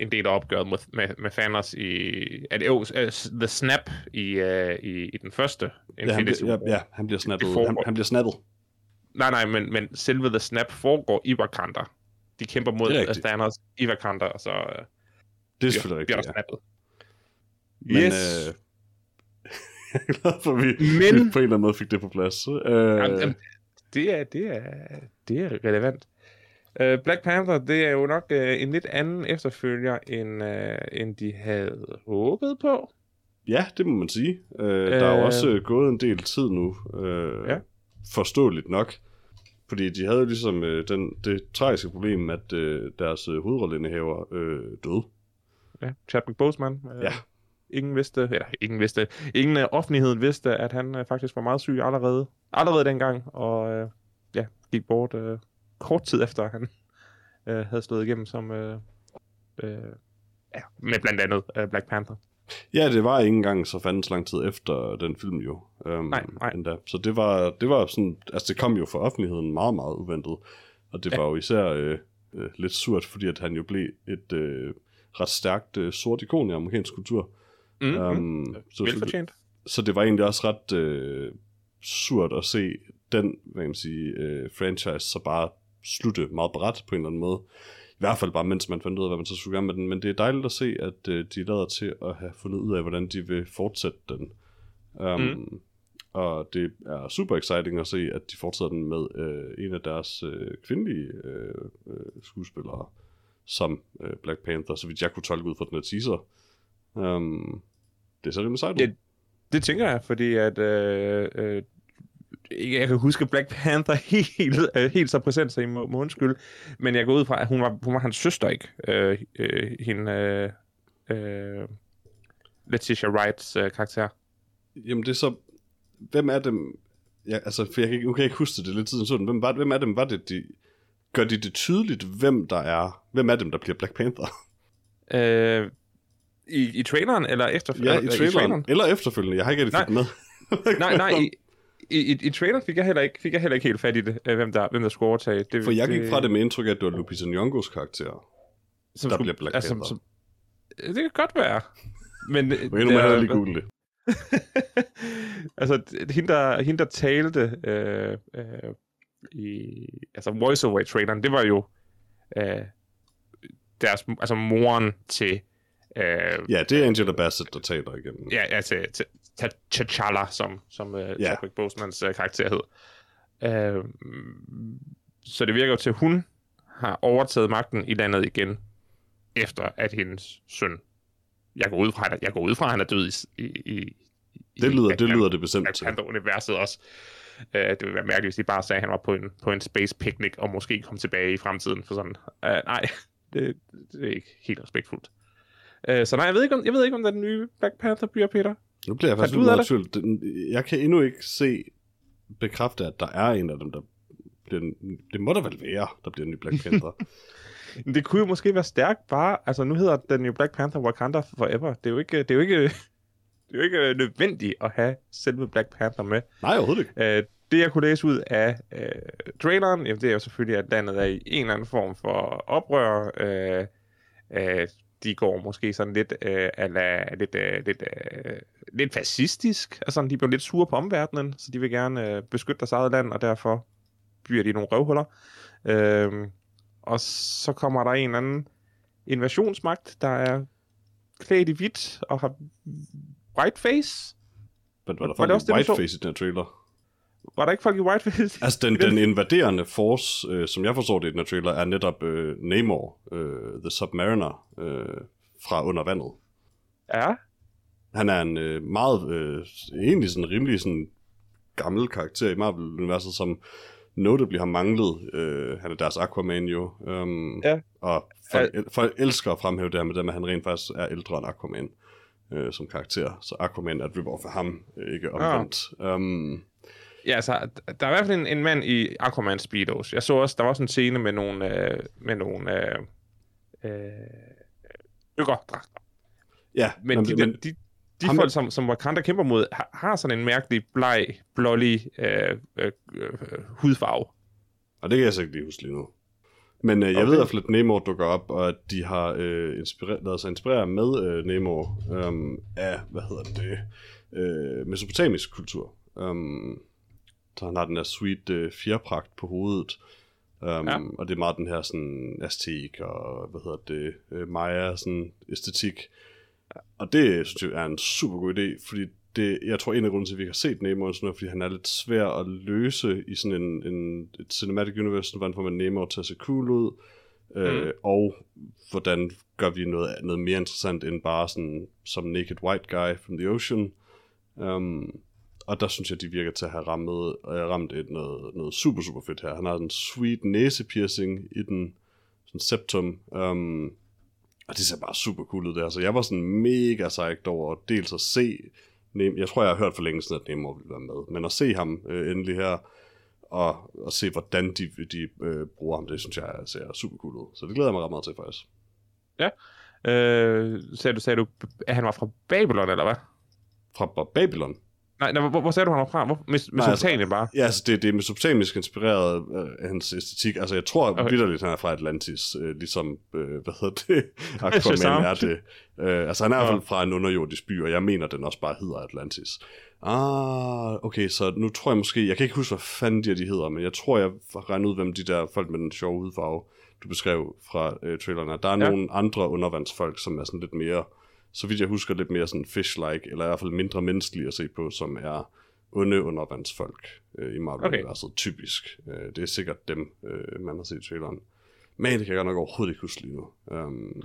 Speaker 2: En del af opgøret med, med, med Thanos i... Det, jo, øh, The Snap i, øh, i, i den første
Speaker 1: Ja, han,
Speaker 2: Infinity
Speaker 1: bliver,
Speaker 2: War.
Speaker 1: ja, ja, han bliver snappet. Han, han bliver snappet.
Speaker 2: Nej, nej, men, men selve The Snap foregår i Wakanda. De kæmper mod. Thanos i Wakanda, og så øh,
Speaker 1: Det er
Speaker 2: bliver,
Speaker 1: selvfølgelig
Speaker 2: bliver
Speaker 1: rigtigt,
Speaker 2: der
Speaker 1: ja.
Speaker 2: snappet.
Speaker 1: Men,
Speaker 2: yes.
Speaker 1: øh, *laughs* jeg er glad for, at vi,
Speaker 2: Men-
Speaker 1: vi på en eller anden måde fik det på plads. Øh,
Speaker 2: Jamen, jamen, det, er, det, er, det er relevant. Uh, Black Panther, det er jo nok uh, en lidt anden efterfølger, end, uh, end de havde håbet på.
Speaker 1: Ja, det må man sige. Øh, der er jo
Speaker 2: Øh.
Speaker 1: også øh, gået en del tid nu. Øh,
Speaker 2: Ja.
Speaker 1: Forståeligt nok. Fordi de havde jo ligesom øh, den, det tragiske problem, at øh, deres øh, hovedrolleindehaver øh, døde.
Speaker 2: Ja, Chadwick Boseman. Uh,
Speaker 1: Ja.
Speaker 2: Ingen vidste, eller ingen vidste, ingen af offentligheden vidste, at han uh, faktisk var meget syg allerede, allerede dengang, og uh, ja, gik bort uh, kort tid efter, han uh, havde slået igennem som uh, uh, ja, med blandt andet uh, Black Panther.
Speaker 1: Ja, det var ikke engang så fandens lang tid efter den film jo. Um,
Speaker 2: Nej, nej.
Speaker 1: Endda. Så det var, det var sådan, altså det kom jo for offentligheden meget, meget uventet. Og det
Speaker 2: Ja.
Speaker 1: var jo især øh, øh, lidt surt, fordi at han jo blev et øh, ret stærkt øh, sort ikon i amerikansk kultur.
Speaker 2: Mm, um,
Speaker 1: så,
Speaker 2: Velfortjent.
Speaker 1: så det var egentlig også ret øh, surt at se den, hvad kan man sige, øh, franchise så bare slutte meget bræt på en eller anden måde. I hvert fald bare, mens man fandt ud af, hvad man så skulle gøre med den. Men det er dejligt at se, at øh, de lader til at have fundet ud af, hvordan de vil fortsætte den. Um, mm. Og det er super exciting at se, at de fortsætter den med øh, en af deres øh, kvindelige øh, øh, skuespillere som øh, Black Panther, så vidt jeg kunne tolke ud fra den her teaser. Um, det er så rimelig sejt. ud.
Speaker 2: Det- Det tænker jeg, fordi at... Øh, øh, jeg kan huske Black Panther *laughs* helt, øh, helt så præsent, så I må, må undskylde. Men jeg går ud fra, at hun var, hun var hans søster, ikke? Øh, øh, hende... Øh, øh, Letitia Wrights øh, karakter.
Speaker 1: Jamen det er så, hvem er dem, ja, altså, for jeg kan, ikke- nu kan jeg ikke huske det, lidt siden sådan, hvem, var, hvem er dem, var det, de, gør de det tydeligt, hvem der er, hvem er dem, der bliver Black Panther?
Speaker 2: Øh, i, I traileren, eller efter
Speaker 1: Ja, i
Speaker 2: eller,
Speaker 1: traileren, eller efterfølgende, jeg har ikke rigtig fået med.
Speaker 2: Nej, nej, i, *laughs* i, i, i traileren fik jeg, heller ikke, fik jeg heller ikke helt fat i det, øh, hvem der, hvem der skulle overtage. Det,
Speaker 1: For jeg gik fra det med indtryk at det var Lupita Nyong'os karakter.
Speaker 2: som
Speaker 1: der
Speaker 2: skulle-
Speaker 1: bliver Black
Speaker 2: altså,
Speaker 1: Panther.
Speaker 2: Som, det kan godt være. Men, *laughs*
Speaker 1: Men
Speaker 2: der-
Speaker 1: hellere lige google det. *laughs*
Speaker 2: altså, hende der, hende, der talte øh, øh, i altså voiceover i traileren, det var jo øh, deres, altså moren til øh,
Speaker 1: Ja, det er Angela Bassett, der taler igennem.
Speaker 2: ja, ja, til, til T'Challa, som, som uh,
Speaker 1: Ja.
Speaker 2: Chadwick Bosemans uh, karakter hed. Uh, så det virker jo til, at hun har overtaget magten i landet igen, efter at hendes søn, jeg går ud fra, jeg går ud fra at han er død i, i, i
Speaker 1: Det lyder,
Speaker 2: i
Speaker 1: det lyder det bestemt til.
Speaker 2: Panther-universet også. Uh, det ville være mærkeligt, hvis de bare sagde, at han var på en, på en space picnic, og måske kom tilbage i fremtiden for sådan. Uh, nej, *laughs* det, det er ikke helt respektfuldt. Uh, så nej, jeg ved, ikke, om, jeg ved ikke, om den nye Black Panther bliver, Peter.
Speaker 1: Nu bliver jeg faktisk lidt tvivl. Jeg kan endnu ikke se, bekræfte, at der er en af dem, der bliver, en- det må der vel være, der bliver en ny Black *laughs* Panther.
Speaker 2: Det kunne jo måske være stærkt bare, altså nu hedder den jo Black Panther Wakanda Forever. Det er jo ikke, det er jo ikke, *laughs* det er jo ikke nødvendigt at have selve Black Panther med.
Speaker 1: Nej, overhovedet ikke.
Speaker 2: Uh, det jeg kunne læse ud af uh, traileren, jamen, det er jo selvfølgelig, at landet er i en eller anden form for oprør. Uh, uh, de går måske sådan lidt, uh, ala, lidt, uh, lidt, uh, lidt fascistisk. Altså, de bliver lidt sure på omverdenen, så de vil gerne uh, beskytte deres eget land, og derfor bliver de nogle røvhuller. Uh, og så kommer der en eller anden invasionsmagt, der er klædt i hvidt og har whiteface.
Speaker 1: Men var der
Speaker 2: så?
Speaker 1: whiteface i den trailer?
Speaker 2: Var der ikke folk i whiteface? *laughs*
Speaker 1: Altså, den, den invaderende force, øh, som jeg forstår det i den her trailer, er netop øh, Namor, øh, The Submariner, øh, fra under vandet.
Speaker 2: Ja,
Speaker 1: Han er en øh, meget, øh, egentlig sådan rimelig sådan gammel karakter i Marvel-universet, som notably har manglet. Øh, han er deres Aquaman jo. Um,
Speaker 2: Ja.
Speaker 1: Og folk, el- folk elsker at fremhæve det her med dem, at han rent faktisk er ældre end Aquaman øh, som karakter. Så Aquaman er et rip-off af ham, øh, ikke omvendt. Um,
Speaker 2: ja altså, der er i hvert fald en, en mand i Aquaman Speedos. Jeg så også, der var også en scene med nogle, øh, med nogle øh, øh, dykkerdragter.
Speaker 1: ja,
Speaker 2: Men, de,
Speaker 1: men,
Speaker 2: men de, de
Speaker 1: ham-
Speaker 2: folk, som, som Wakanda kæmper mod, har, har sådan en mærkelig, bleg, blålig øh, øh, øh, hudfarve.
Speaker 1: Og det kan jeg så ikke lige huske lige nu. Men øh, jeg
Speaker 2: Okay.
Speaker 1: ved at Namor dukker op, og at de har øh, inspireret, lavet sig inspirere med øh, Namor øh, af, hvad hedder det, øh, mesopotamisk kultur. Um, så han har den der sweet øh, fjerpragt på hovedet. Um,
Speaker 2: Ja.
Speaker 1: Og det er meget den her sådan aztek og, hvad hedder det, øh, maya sådan æstetik. Og det synes jeg er en super god idé, fordi det, jeg tror en af grunden til, at vi ikke har set Nemo, sådan noget, fordi han er lidt svær at løse i sådan en, en et cinematic universe, hvordan får man Nemo til at se cool ud, mm. øh, og hvordan gør vi noget, noget mere interessant end bare sådan som naked white guy from the ocean. Um, og der synes jeg, de virker til at have rammet, øh, ramt et noget, noget super, super fedt her. Han har en sweet næsepiercing i den sådan septum, um, og det ser bare super cool ud der. Så jeg var sådan mega psyched over dels at se Nem, jeg tror, jeg har hørt for længe siden, at Nemo ville være med. Men at se ham øh, endelig her, og, og se, hvordan de, de øh, bruger ham, det synes jeg ser super cool ud. Så det glæder jeg mig ret meget til, faktisk.
Speaker 2: Øh, sagde du, sagde du, at han var fra Babylon, eller hvad?
Speaker 1: Fra Babylon.
Speaker 2: Nej, nej hvor, hvor sagde du, han var fra? Hvor, med, med
Speaker 1: altså,
Speaker 2: bare?
Speaker 1: Ja, altså det, det er mesopotamisk inspireret øh, af hans æstetik. Altså jeg tror okay. vidderligt, han er fra Atlantis, øh, ligesom, øh, hvad hedder det, *laughs* Aquaman er det. Øh, altså han er i hvert fald fra en underjordisk by, og jeg mener, den også bare hedder Atlantis. Ah, okay, så nu tror jeg måske, jeg kan ikke huske, hvad fanden de, de hedder, men jeg tror, jeg har regnet ud, hvem de der folk med den sjove hudfarve, du beskrev fra øh, trailerne. Der er ja. nogle andre undervandsfolk, som er sådan lidt mere så vidt jeg husker, lidt mere sådan fish-like, eller i hvert fald mindre menneskelige at se på, som er onde undervandsfolk øh, i Marvel-universet, okay. typisk. Øh, det er sikkert dem, øh, man har set i traileren. Men det kan jeg godt nok overhovedet ikke huske lige nu. Um,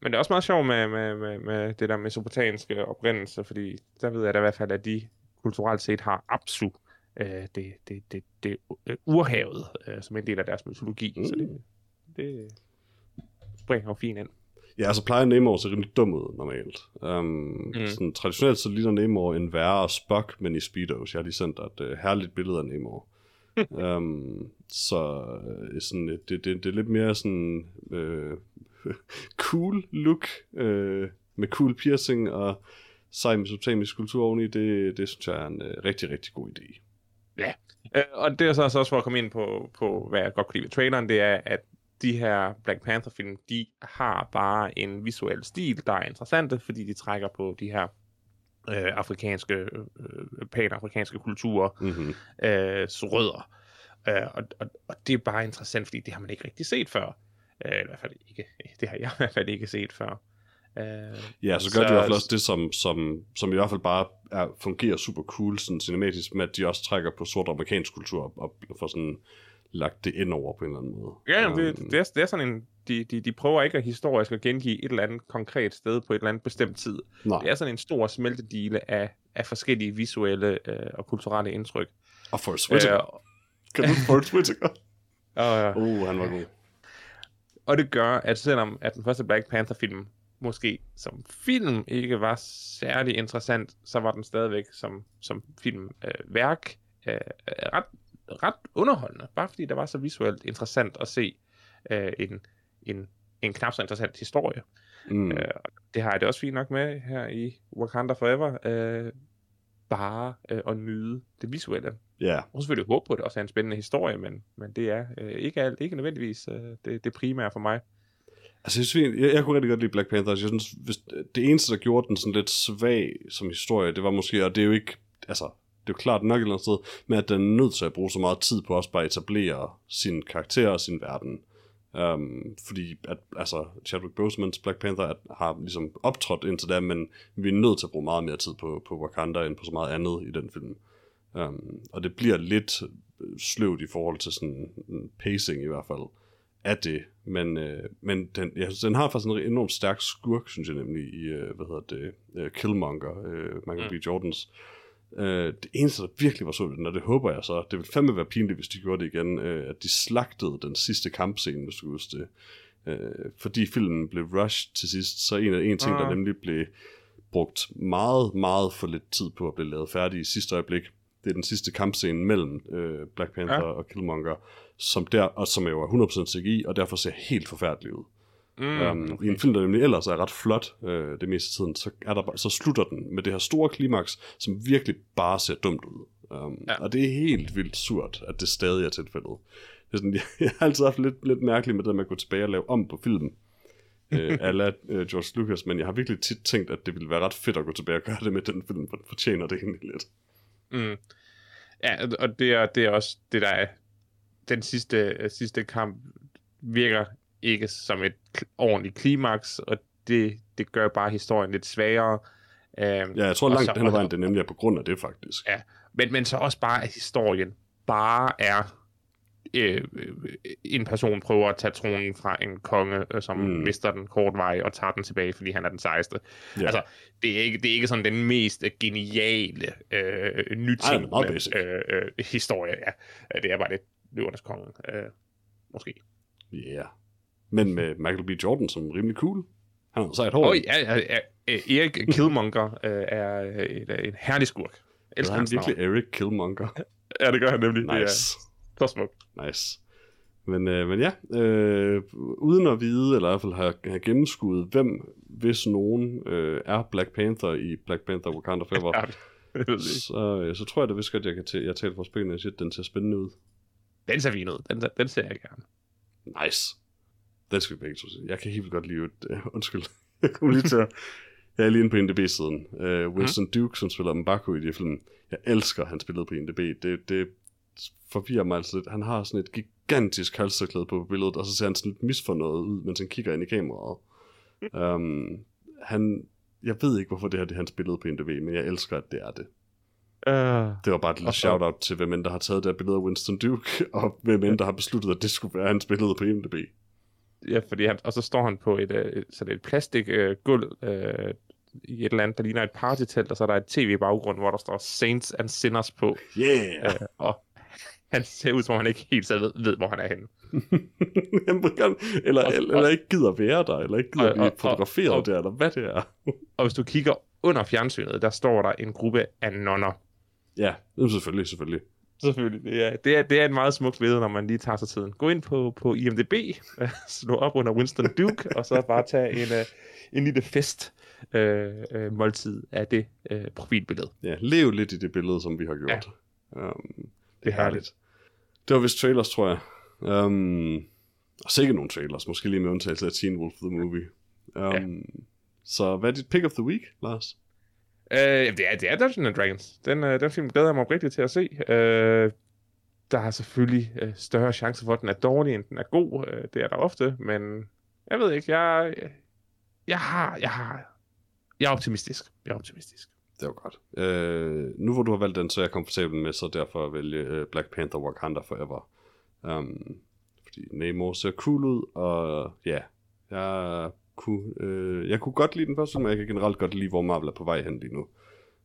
Speaker 2: men det er også meget sjovt med, med, med, med det der mesopotamiske oprindelse, fordi der ved jeg da i hvert fald, at de kulturelt set har Apsu, øh, det, det, det, det, det urhavet, øh, som en del af deres mytologi. Mm. Så det, det springer jo fint ind.
Speaker 1: Ja, altså plejer Namor så rimelig dum ud normalt. Um, mm. sådan, traditionelt så ligner Namor en værre Spock, men i Speedos. Jeg har lige sendt et uh, herligt billede af Namor. um, *laughs* så uh, sådan, det, det, det er lidt mere sådan uh, *laughs* cool look, uh, med cool piercing og sej mesopotamisk kultur oveni. Det, det synes jeg er en uh, rigtig, rigtig god idé.
Speaker 2: Ja, uh, og det er så også for at komme ind på, på hvad jeg godt kan lide ved traileren, det er, at de her Black Panther-film, de har bare en visuel stil, der er interessante, fordi de trækker på de her øh, afrikanske, øh, pan-afrikanske kulturer, mm-hmm. øh, rødder. Øh, og, og, og det er bare interessant, fordi det har man ikke rigtig set før. Øh, I hvert fald ikke. *laughs* Det har jeg i hvert fald ikke set før.
Speaker 1: Øh, ja, så gør så, de i hvert fald også det, som, som, som i hvert fald bare er, fungerer super cool, sådan cinematisk, med at de også trækker på sort amerikansk kultur og, og får sådan lagt det ind over på en eller anden måde.
Speaker 2: Ja, um, det, det, er, det er sådan en... De, de, de prøver ikke at historisk at gengive et eller andet konkret sted på et eller andet bestemt tid. Nej. Det er sådan en stor smeltedile af, af forskellige visuelle øh, og kulturelle indtryk.
Speaker 1: Og Forrest Whitaker. Øh, kan du Forrest Whitaker? *laughs*
Speaker 2: uh,
Speaker 1: uh, han var god.
Speaker 2: Og det gør, at selvom at den første Black Panther-film måske som film ikke var særlig interessant, så var den stadigvæk som, som filmværk øh, værk, øh, ret ret underholdende, bare fordi det var så visuelt interessant at se øh, en, en, en knap så interessant historie. Mm. Øh, det har jeg det også fint nok med her i Wakanda Forever. Øh, bare øh, at nyde det visuelle.
Speaker 1: Ja. Yeah.
Speaker 2: Og selvfølgelig håbe på, at det også er en spændende historie, men, men det er øh, ikke, alt, ikke nødvendigvis øh, det, det primære for mig.
Speaker 1: Altså, jeg, jeg, jeg kunne rigtig godt lide Black Panther. Jeg synes, hvis, det eneste, der gjorde den sådan lidt svag som historie, det var måske, og det er jo ikke, altså, det er jo klart nok et eller andet sted, men at den er nødt til at bruge så meget tid på også bare at etablere sin karakter og sin verden. Um, fordi at, altså, Chadwick Bosemans Black Panther at, har ligesom optrådt indtil da, men vi er nødt til at bruge meget mere tid på, på Wakanda end på så meget andet i den film. Um, og det bliver lidt sløvt i forhold til sådan pacing i hvert fald af det, men, øh, men den, ja, den har faktisk en enormt stærk skurk, synes jeg nemlig, i, øh, hvad hedder det, øh, Killmonger, øh, Michael mm. B. Jordans, Øh, det eneste, der virkelig var sødt, og det håber jeg så, det vil fandme være pinligt, hvis de gjorde det igen, øh, at de slagtede den sidste kampscene, hvis du huske det. Øh, fordi filmen blev rushed til sidst, så en af en ting, uh. der nemlig blev brugt meget, meget for lidt tid på at blive lavet færdig i sidste øjeblik, det er den sidste kampscene mellem øh, Black Panther ja. og Killmonger, som der, og som er jo er 100% CGI, og derfor ser helt forfærdeligt ud. Mm, um, okay. I en film, der nemlig ellers er ret flot øh, det meste af tiden, så, er der, så slutter den med det her store klimaks, som virkelig bare ser dumt ud. Um, ja. Og det er helt vildt surt, at det stadig er tilfældet. Det er sådan, jeg, *laughs* jeg har altid haft lidt, lidt mærkeligt med det at gå tilbage og lave om på filmen. øh, *laughs* ala øh, George Lucas, men jeg har virkelig tit tænkt, at det ville være ret fedt at gå tilbage og gøre det med den film, for den fortjener det egentlig lidt.
Speaker 2: Mm. Ja, og det er, det er også det, der er den sidste, sidste kamp virker ikke som et ordentligt klimaks, og det, det gør bare historien lidt svagere.
Speaker 1: Øhm, ja, jeg tror langt den vejen, det nemlig er på grund af det faktisk.
Speaker 2: Ja, men, men så også bare, at historien bare er øh, en person prøver at tage tronen fra en konge, øh, som mm. mister den kort vej og tager den tilbage, fordi han er den sejeste. Ja. Altså, det er, ikke, det er ikke sådan den mest geniale øh, nytænkende øh, øh, historie. Ja. Det er bare det løvernes konge, øh, måske.
Speaker 1: Ja. Yeah. Men med Michael B. Jordan som rimelig cool. Han har sejt hår.
Speaker 2: Oh, ja, ja, ja. Erik Killmonger øh, er et, en herlig skurk.
Speaker 1: Elsker han virkelig navn. Erik Killmonger? *laughs*
Speaker 2: ja, det gør han nemlig.
Speaker 1: Nice.
Speaker 2: Det er smukt.
Speaker 1: Nice. Men, øh, men ja, øh, uden at vide, eller i hvert fald have, have gennemskuddet, hvem, hvis nogen, øh, er Black Panther i Black Panther Wakanda Forever, *laughs* så, øh, så tror jeg da vist godt, jeg kan tæ- jeg taler for siger, at den ser spændende ud.
Speaker 2: Den ser fin ud. Den, den ser jeg gerne.
Speaker 1: Nice. Den skal vi begge to se. Jeg kan helt vildt godt lide det. Uh, *laughs* undskyld. Jeg kommer lige til at... Jeg er lige inde på IMDb-siden. Uh, Winston mm. Duke, som spiller Mbaku i de film. Jeg elsker hans billede på IMDb. Det, det forvirrer mig altså lidt. Han har sådan et gigantisk halsterklæde på billedet, og så ser han sådan lidt misfornøjet ud, mens han kigger ind i kameraet. Um, han, jeg ved ikke, hvorfor det her det er hans billede på IMDb, men jeg elsker, at det er det.
Speaker 2: Uh,
Speaker 1: Det var bare et lille shout-out til, hvem end der har taget det her billede af Winston Duke, *laughs* og hvem end der har besluttet, at det skulle være hans billede på IMDb.
Speaker 2: Ja, fordi han, og så står han på et, øh, sådan et plastik øh, gulv øh, i et eller andet, der ligner et partytelt, og så er der et tv i baggrunden, hvor der står Saints and Sinners på.
Speaker 1: Yeah!
Speaker 2: Øh, og han ser ud, som om han ikke helt selv ved, ved hvor han er henne. *laughs*
Speaker 1: Eller,
Speaker 2: Og-
Speaker 1: eller, eller ikke gider være der, eller ikke gider
Speaker 2: Og-
Speaker 1: blive
Speaker 2: og- og-
Speaker 1: fotograferet
Speaker 2: og-
Speaker 1: der, eller hvad det er. *laughs*
Speaker 2: Og hvis du kigger under fjernsynet, der står der en gruppe af nonner.
Speaker 1: Ja, selvfølgelig, selvfølgelig.
Speaker 2: Selvfølgelig. Det er, det er, det er et meget smukt billede, når man lige tager sig tiden. Gå ind på, på IMDb, *laughs* slå op under Winston Duke, og så bare tage en, øh, en lille fest øh, øh, måltid af det øh, profilbillede.
Speaker 1: Ja, lev lidt i det billede, som vi har gjort. Ja. Um, det er
Speaker 2: er herligt.
Speaker 1: Det var vist trailers, tror jeg. Um, og sikkert nogle trailers, måske lige med undtagelse af Teen Wolf The Movie. Um, ja. Så hvad er dit pick of the week, Lars?
Speaker 2: Øh, jamen, det er, det er Dungeons and Dragons. Den, øh, den film glæder jeg mig oprigtigt til at se. Øh, der er selvfølgelig øh, større chance for, at den er dårlig, end den er god. Øh, det er der ofte, men jeg ved ikke, jeg, jeg har, jeg har, jeg er optimistisk. Jeg er optimistisk.
Speaker 1: Det var godt. Øh, nu hvor du har valgt den, så er jeg komfortabel med så derfor at vælge øh, Black Panther Wakanda Forever. Um, fordi Namor ser cool ud, og ja, jeg kunne, uh, jeg kunne godt lide den første film, men jeg kan generelt godt lide, hvor Marvel er på vej hen lige nu.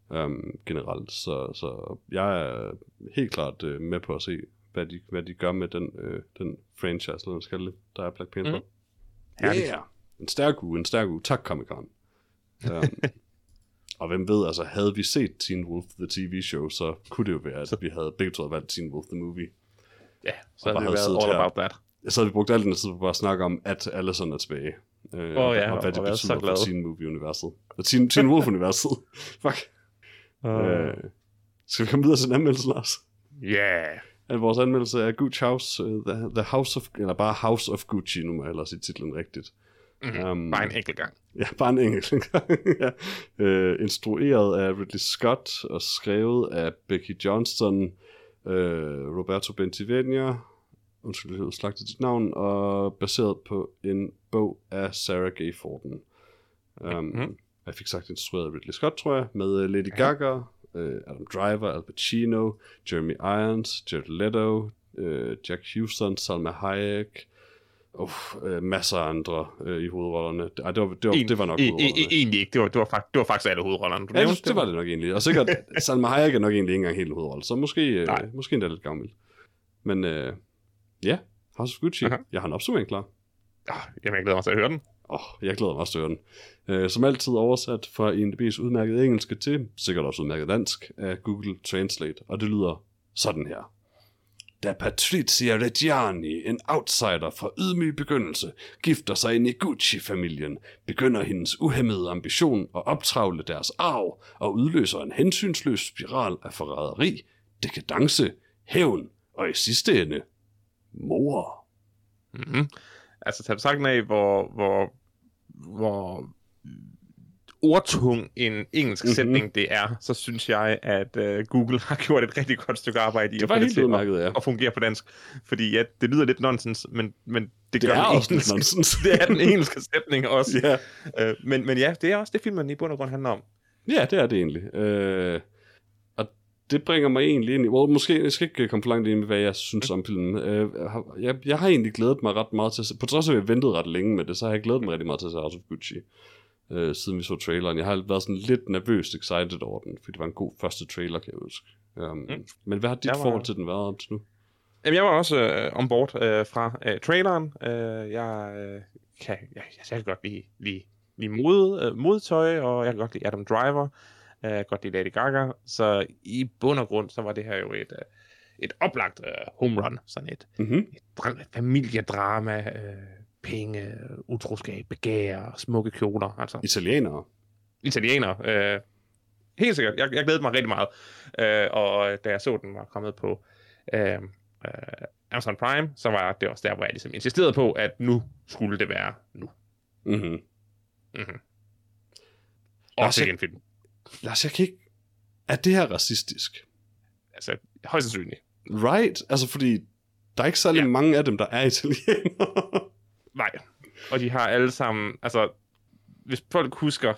Speaker 1: Um, generelt, så, så jeg er helt klart uh, med på at se, hvad de, hvad de gør med den, uh, den franchise, eller skal det, der er Black Panther. Mm.
Speaker 2: Herligt.
Speaker 1: Yeah! En stærk uge, en stærk uge. Tak, Comic Con. Um, *laughs* og hvem ved, altså havde vi set Teen Wolf The TV Show, så kunne det jo være, at vi havde begge to havde valgt Teen Wolf The Movie.
Speaker 2: Ja, så
Speaker 1: bare
Speaker 2: det
Speaker 1: havde siddet
Speaker 2: været all
Speaker 1: her.
Speaker 2: about that.
Speaker 1: Så havde vi brugt al den tid på bare at snakke om, at Allison er tilbage. Øh, og,
Speaker 2: ja,
Speaker 1: og hvad
Speaker 2: og
Speaker 1: det
Speaker 2: så
Speaker 1: betyder
Speaker 2: glad.
Speaker 1: for Teen Movie-universet. Og Teen, Teen Wolf-universet. *laughs* Fuck.
Speaker 2: Uh,
Speaker 1: Øh, skal vi komme videre til en anmeldelse, Lars?
Speaker 2: yeah.
Speaker 1: At vores anmeldelse er Gucci House, uh, the, the House of, eller bare House of Gucci, nu må jeg ellers sige titlen rigtigt.
Speaker 2: Mm-hmm.
Speaker 1: Um,
Speaker 2: Bare en enkelt gang.
Speaker 1: Ja, bare en enkelt *laughs* gang. ja. øh, instrueret af Ridley Scott og skrevet af Becky Johnston, øh, Roberto Bentiveglia, undskyld, slagtet dit navn, og baseret på en bog af Sarah Gay Forden. Um,
Speaker 2: Mhm.
Speaker 1: Jeg fik sagt instrueret af Ridley Scott, tror jeg, med øh, Lady Gaga, øh, Adam Driver, Al Pacino, Jeremy Irons, Jared Leto, øh, Jack Houston, Salma Hayek, uh, øh, masser af andre øh, i hovedrollerne. Ej, det, var, det, var,
Speaker 2: En-
Speaker 1: det var nok
Speaker 2: E-
Speaker 1: hovedrollerne.
Speaker 2: e- egentlig ikke. Det var, det, var fakt, det var faktisk alle hovedrollerne. Du
Speaker 1: Ja,
Speaker 2: nævnte
Speaker 1: det, det var det nok egentlig. Og sikkert, *laughs* Salma Hayek er nok egentlig ikke engang helt hovedrolle, så måske,
Speaker 2: Nej.
Speaker 1: måske endda lidt gammel. Men øh, ja, House of Gucci.
Speaker 2: Aha.
Speaker 1: Jeg har en opsummering klar.
Speaker 2: Ah, jamen, jeg glæder mig til at høre den.
Speaker 1: Åh, oh, jeg glæder mig også til at høre den. Øh, som altid oversat fra IMDb's udmærket engelske til, sikkert også udmærket dansk, af Google Translate. Og det lyder sådan her. Da Patricia Reggiani, en outsider fra ydmyg begyndelse, gifter sig ind i Gucci-familien, begynder hendes uhemmede ambition at optravle deres arv og udløser en hensynsløs spiral af forræderi, dekadence, hævn og i sidste ende, mor.
Speaker 2: Mm-hmm. Altså, tager betragtning af, hvor, hvor, hvor ordtung en engelsk
Speaker 1: Mhm.
Speaker 2: mm-hmm. sætning det er, så synes jeg, at uh, Google har *laughs* gjort et rigtig godt stykke arbejde i
Speaker 1: Det
Speaker 2: at få det til at,
Speaker 1: udmærket, ja.
Speaker 2: at fungere på dansk. Fordi ja, det lyder lidt nonsens, men, men det,
Speaker 1: Det
Speaker 2: gør
Speaker 1: er
Speaker 2: den
Speaker 1: også
Speaker 2: engelske,
Speaker 1: nonsens. *laughs*
Speaker 2: det er den engelske sætning også.
Speaker 1: Ja.
Speaker 2: Uh, men, men ja, det er også det, filmen i bund og grund handler om.
Speaker 1: Ja, det er det egentlig. Øh, det bringer mig egentlig ind i... Well, måske jeg skal ikke komme for langt ind i, hvad jeg synes om filmen. Øh, jeg, har- jeg, har egentlig glædet mig ret meget til. På trods af, at jeg ventede ret længe med det, så har jeg glædet mig rigtig meget til at se House of Gucci. Øh, siden vi så traileren. Jeg har været sådan lidt nervøst excited over den, fordi det var en god første trailer, kan jeg huske. Um, mm. Men hvad har dit
Speaker 2: Jeg var-
Speaker 1: forhold til den været op til nu?
Speaker 2: Jamen, jeg var også øh, on board øh, fra øh, traileren. Øh, jeg, øh, kan, jeg, jeg kan godt lide, lide, lide mod, øh, modtøj, og jeg kan godt lide Adam Driver. Jeg kan godt lide Lady Gaga. Så i bund og grund, så var det her jo et, øh, et oplagt øh, home run, sådan et,
Speaker 1: Mm-hmm.
Speaker 2: et dra- familiedrama, øh, penge, utroskab, begær, smukke kjoler, altså
Speaker 1: Italienere.
Speaker 2: italiener. Øh, helt sikkert. Jeg, jeg glædede mig rigtig meget. Øh, og da jeg så, den var kommet på øh, øh, Amazon Prime, så var det også der, hvor jeg ligesom insisterede på, at nu skulle det være nu.
Speaker 1: Mm-hmm.
Speaker 2: Mm-hmm.
Speaker 1: Lars,
Speaker 2: Også
Speaker 1: jeg-
Speaker 2: ikke en film.
Speaker 1: Lars, jeg kan ikke... Er det her racistisk?
Speaker 2: Altså, højst sandsynligt.
Speaker 1: Right? Altså, fordi der er ikke særlig
Speaker 2: Ja.
Speaker 1: mange af dem, der er italienere. *laughs*
Speaker 2: Nej. Og de har alle sammen, altså, hvis folk husker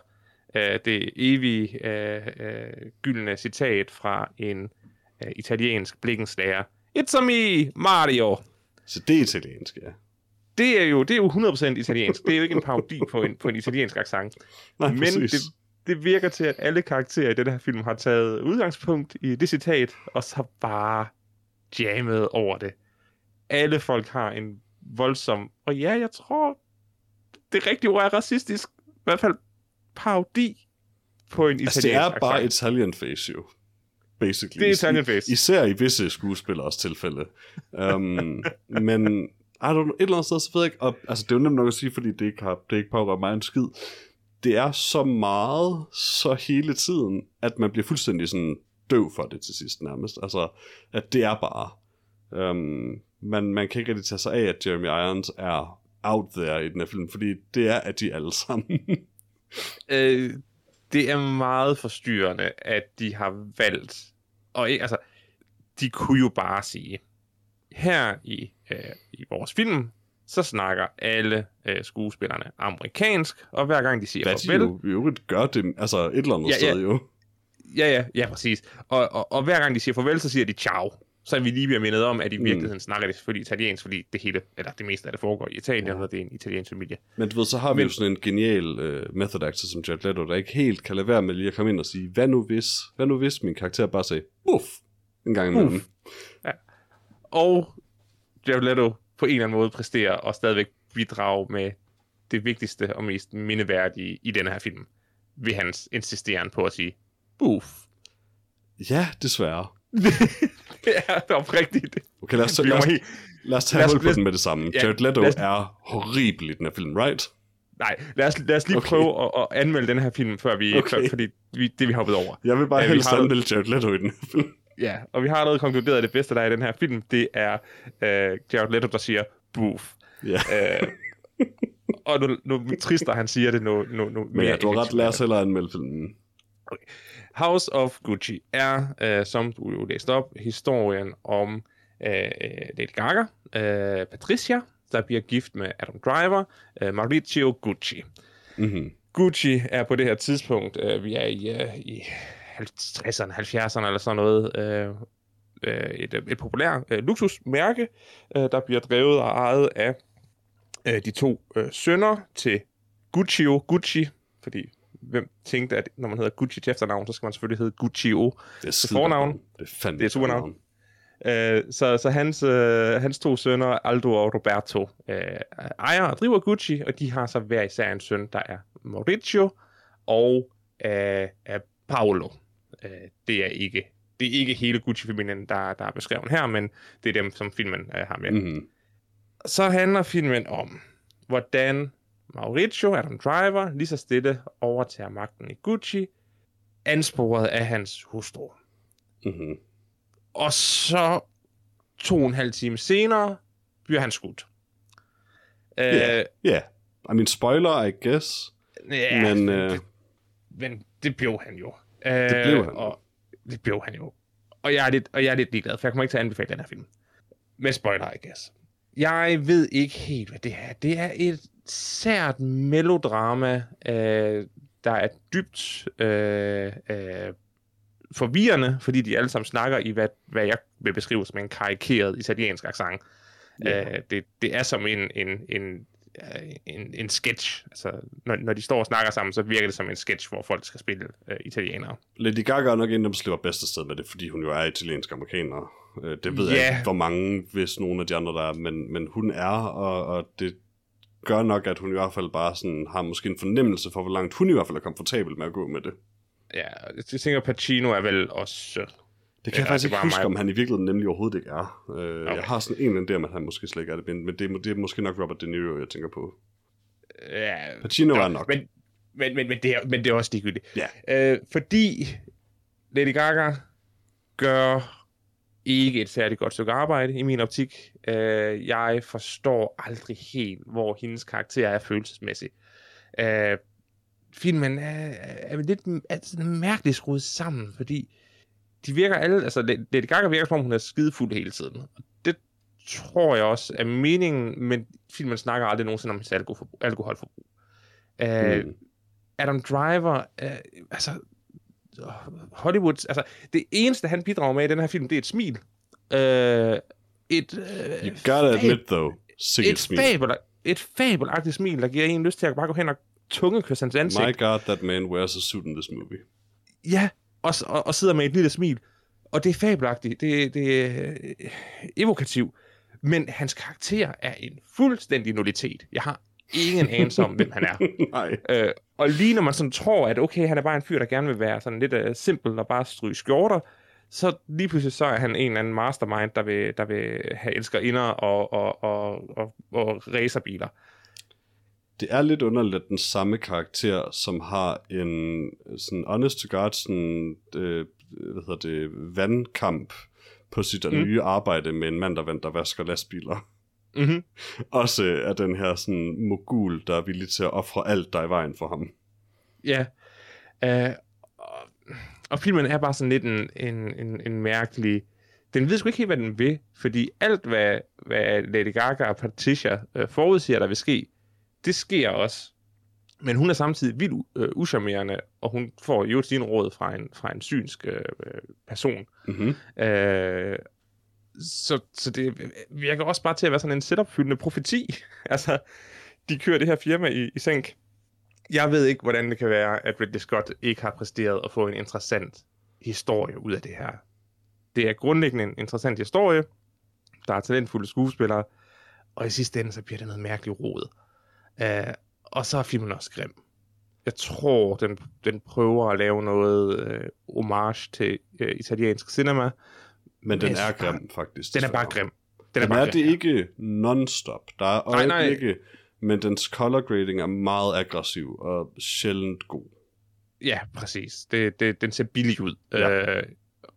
Speaker 2: øh, det evige øh, øh, gyldne citat fra en øh, italiensk blikkenslager. It's a me, Mario.
Speaker 1: Så det er italiensk, ja.
Speaker 2: Det er jo, det er jo 100% italiensk. Det er jo ikke en parodi på en, på en italiensk accent. *laughs*
Speaker 1: Nej,
Speaker 2: Men
Speaker 1: præcis.
Speaker 2: det, det virker til, at alle karakterer i den her film har taget udgangspunkt i det citat, og så bare jammet over det. Alle folk har en voldsom, og ja, jeg tror, det rigtige ord er racistisk, i hvert fald parodi på en italiensk
Speaker 1: Altså, det er bare
Speaker 2: accent.
Speaker 1: Italian face, jo. Basically.
Speaker 2: Det er Italian face.
Speaker 1: Især i visse skuespillers tilfælde. Um, *laughs* men I don't know, et eller andet sted, så ved jeg ikke, og, altså det er jo nemt nok at sige, fordi det ikke har, det ikke pågår mig en skid. Det er så meget, så hele tiden, at man bliver fuldstændig sådan døv for det til sidst nærmest. Altså, at det er bare. Øhm, man, man kan ikke rigtig tage sig af, at Jeremy Irons er out there i den her film, fordi det er, at de alle sammen. *laughs*
Speaker 2: øh, det er meget forstyrrende, at de har valgt, og ikke, altså, de kunne jo bare sige, her i, øh, i vores film, så snakker alle øh, skuespillerne amerikansk, og hver gang de siger
Speaker 1: Hvad de
Speaker 2: farvel,
Speaker 1: jo i øvrigt gør det, altså et eller andet
Speaker 2: Ja, ja.
Speaker 1: sted jo.
Speaker 2: ja, ja, ja, præcis, og, og, og hver gang de siger farvel, så siger de ciao, så vi lige bliver mindet om, at i
Speaker 1: Mm.
Speaker 2: virkeligheden snakker de selvfølgelig italiensk, fordi det hele, eller det meste af det foregår i Italien,
Speaker 1: Ja.
Speaker 2: og det er en italiensk familie.
Speaker 1: Men du ved, så har vi
Speaker 2: Men-
Speaker 1: jo sådan en genial uh, method actor som Jared Leto, der ikke helt kan lade være med lige at komme ind og sige, hvad nu hvis, hvad nu hvis min karakter bare sagde, buff, en gang imellem.
Speaker 2: Uff. Og Jared Leto på en eller anden måde præsterer og stadigvæk bidrage med det vigtigste og mest mindeværdige i denne her film, ved hans insisteren på at sige, buff.
Speaker 1: Ja, desværre. *laughs*
Speaker 2: det er oprigtigt.
Speaker 1: Okay, lad os, lad os, lad os tage
Speaker 2: lad os-
Speaker 1: hul på
Speaker 2: lad os-
Speaker 1: den med det samme.
Speaker 2: Ja,
Speaker 1: Jared Leto
Speaker 2: os-
Speaker 1: er horribel i den her film, right?
Speaker 2: Nej, lad os, lad os lige
Speaker 1: Okay.
Speaker 2: prøve at, at anmelde den her film, før vi,
Speaker 1: Okay.
Speaker 2: før, fordi vi, det vi hoppet over.
Speaker 1: Jeg vil bare
Speaker 2: Ja,
Speaker 1: helst
Speaker 2: har-
Speaker 1: anmelde Jared Leto i den her film.
Speaker 2: Ja, og vi har allerede konkluderet, at det bedste, der er i den her film, det er øh, Jared Leto, der siger, buff.
Speaker 1: Ja.
Speaker 2: Øh, og nu, nu trist, at han siger det nu. nu, nu
Speaker 1: Men ja, du har ret, lad os hellere anmelde filmen.
Speaker 2: House of Gucci er, øh, som du jo læste op, historien om øh, Lady Gaga, øh, Patricia, der bliver gift med Adam Driver, øh, Maurizio Gucci.
Speaker 1: Mm-hmm.
Speaker 2: Gucci er på det her tidspunkt, øh, vi er i, øh, i 60'erne, 70'erne eller sådan noget, øh, øh, et, et populært øh, luksusmærke, øh, der bliver drevet og ejet af øh, de to øh, sønner til Guccio Gucci, fordi hvem tænkte, at når man hedder Gucci til efternavn, så skal man selvfølgelig hedde Guccio. Til fornavn.
Speaker 1: Det er fandme
Speaker 2: Det er supernavn. Øh, så så hans, øh, hans to sønner, Aldo og Roberto, øh, ejer og driver Gucci, og de har så hver især en søn, der er Maurizio og øh, Paolo. Øh, det er ikke det er ikke hele Gucci-familien, der, der er beskrevet her, men det er dem, som filmen øh, har med. Mm. Så handler filmen om, hvordan Maurizio, Adam Driver, lige så stille overtager magten i Gucci, ansporet af hans hustru.
Speaker 1: Mm-hmm.
Speaker 2: Og så to og en halv time senere bliver han skudt. Øh,
Speaker 1: Ja. Ja. I mean, spoiler, I guess.
Speaker 2: ja,
Speaker 1: men,
Speaker 2: men,
Speaker 1: øh,
Speaker 2: det, men det blev han jo.
Speaker 1: Det blev han.
Speaker 2: Og det blev han jo. Og jeg, er lidt, og jeg er lidt ligeglad, for jeg kommer ikke til at anbefale den her film. Med spoiler, I guess. Jeg ved ikke helt, hvad det er. Det er et sært melodrama, øh, der er dybt øh, øh, forvirrende, fordi de alle sammen snakker i, hvad, hvad jeg vil beskrive som en karikeret italiensk accent.
Speaker 1: Ja.
Speaker 2: Øh, det, det er som en, en, en, øh, en, en sketch. Altså, når, når de står og snakker sammen, så virker det som en sketch, hvor folk skal spille øh, italienere.
Speaker 1: Lady Gaga er nok en, der slipper bedste sted med det, fordi hun jo er italiensk amerikaner. Øh, Det ved
Speaker 2: Ja.
Speaker 1: jeg ikke, hvor mange, hvis nogle af de andre der er, men, men hun er, og, og det gør nok, at hun i hvert fald bare sådan, har måske en fornemmelse for, hvor langt hun i hvert fald er komfortabel med at gå med det.
Speaker 2: Ja, jeg tænker, Pacino er vel også...
Speaker 1: Det kan
Speaker 2: Ja,
Speaker 1: jeg faktisk ikke huske,
Speaker 2: mig.
Speaker 1: om han i virkeligheden nemlig overhovedet ikke er. Øh, okay.
Speaker 2: Okay.
Speaker 1: Jeg har sådan en der, at han måske slet ikke er det, men det, er det er måske nok Robert De Niro, jeg tænker på.
Speaker 2: Ja,
Speaker 1: Pacino
Speaker 2: Nå,
Speaker 1: er nok.
Speaker 2: Men, men, men, men, det er, men det er også ligegyldigt.
Speaker 1: Ja.
Speaker 2: Øh, fordi Lady Gaga gør ikke et særligt godt stykke arbejde i min optik. Øh, jeg forstår aldrig helt, hvor hendes karakter er følelsesmæssig. Øh, filmen er, er lidt er sådan mærkeligt skruet sammen, fordi de virker alle, altså Lady Gaga virker som om hun er skidefuld hele tiden. Det tror jeg også er meningen, men filmen snakker aldrig nogensinde om hendes alkoholforbrug. alkoholforbrug. Øh,
Speaker 1: Mm.
Speaker 2: Adam Driver, øh, altså Hollywood, altså det eneste han bidrager med i den her film, det er et smil. Øh, et, øh,
Speaker 1: You gotta admit, though, sikkert
Speaker 2: et,
Speaker 1: smil.
Speaker 2: fabel, et fabelagtigt smil, der giver en lyst til at bare gå hen og tungekysse hans ansigt.
Speaker 1: My god, that man wears a suit in this movie.
Speaker 2: Ja, og, og, og sidder med et lille smil. Og det er fabelagtigt, det, det er øh, evokativt. Men hans karakter er en fuldstændig nullitet. Jeg har ingen anelse om, hvem han er. *laughs*
Speaker 1: Nej.
Speaker 2: Øh, og lige når man sådan tror, at okay, han er bare en fyr, der gerne vil være sådan lidt uh, simpel og bare stryge skjorter, så lige pludselig så er han en eller anden mastermind, der vil, der vil have elskerinder og, og, og, og, og racerbiler.
Speaker 1: Det er lidt underligt, at den samme karakter, som har en sådan honest to god, sådan, øh, hvad hedder det, vandkamp på sit mm. Nye arbejde med en mand, der, vand, der vasker lastbiler.
Speaker 2: Mm-hmm. *laughs*
Speaker 1: Også er den her sådan mogul, der er villig til at ofre alt, der er i vejen for ham.
Speaker 2: Ja. Uh, og, filmen er bare sådan lidt en, en, en, en mærkelig... Den ved sgu ikke helt, hvad den vil, fordi alt, hvad, hvad Lady Gaga og Patricia uh, forudsiger, der vil ske, det sker også. Men hun er samtidig vildt uh, uschammerende, og hun får jo sin råd fra en, fra en synsk uh, person.
Speaker 1: Mm-hmm.
Speaker 2: Øh, så, så det virker også bare til at være sådan en setupfyldende profeti. *laughs* altså, de kører det her firma i, i sænk. Jeg ved ikke, hvordan det kan være, at Ridley Scott ikke har præsteret at få en interessant historie ud af det her. Det er grundlæggende en interessant historie. Der er talentfulde skuespillere. Og i sidste ende, så bliver det noget mærkeligt rod. Uh, og så er filmen også grim. Jeg tror, den, den prøver at lave noget øh, homage til øh, italiensk cinema,
Speaker 1: Men den er grim, faktisk.
Speaker 2: den er bare grim. Den
Speaker 1: Den
Speaker 2: bare
Speaker 1: er
Speaker 2: grim,
Speaker 1: det
Speaker 2: ja.
Speaker 1: ikke non-stop. Der er
Speaker 2: Nej, nej.
Speaker 1: øjeblikke, men dens color grading er meget aggressiv og sjældent god.
Speaker 2: Ja, præcis. Det, det, den ser billig ud.
Speaker 1: Ja.
Speaker 2: Øh,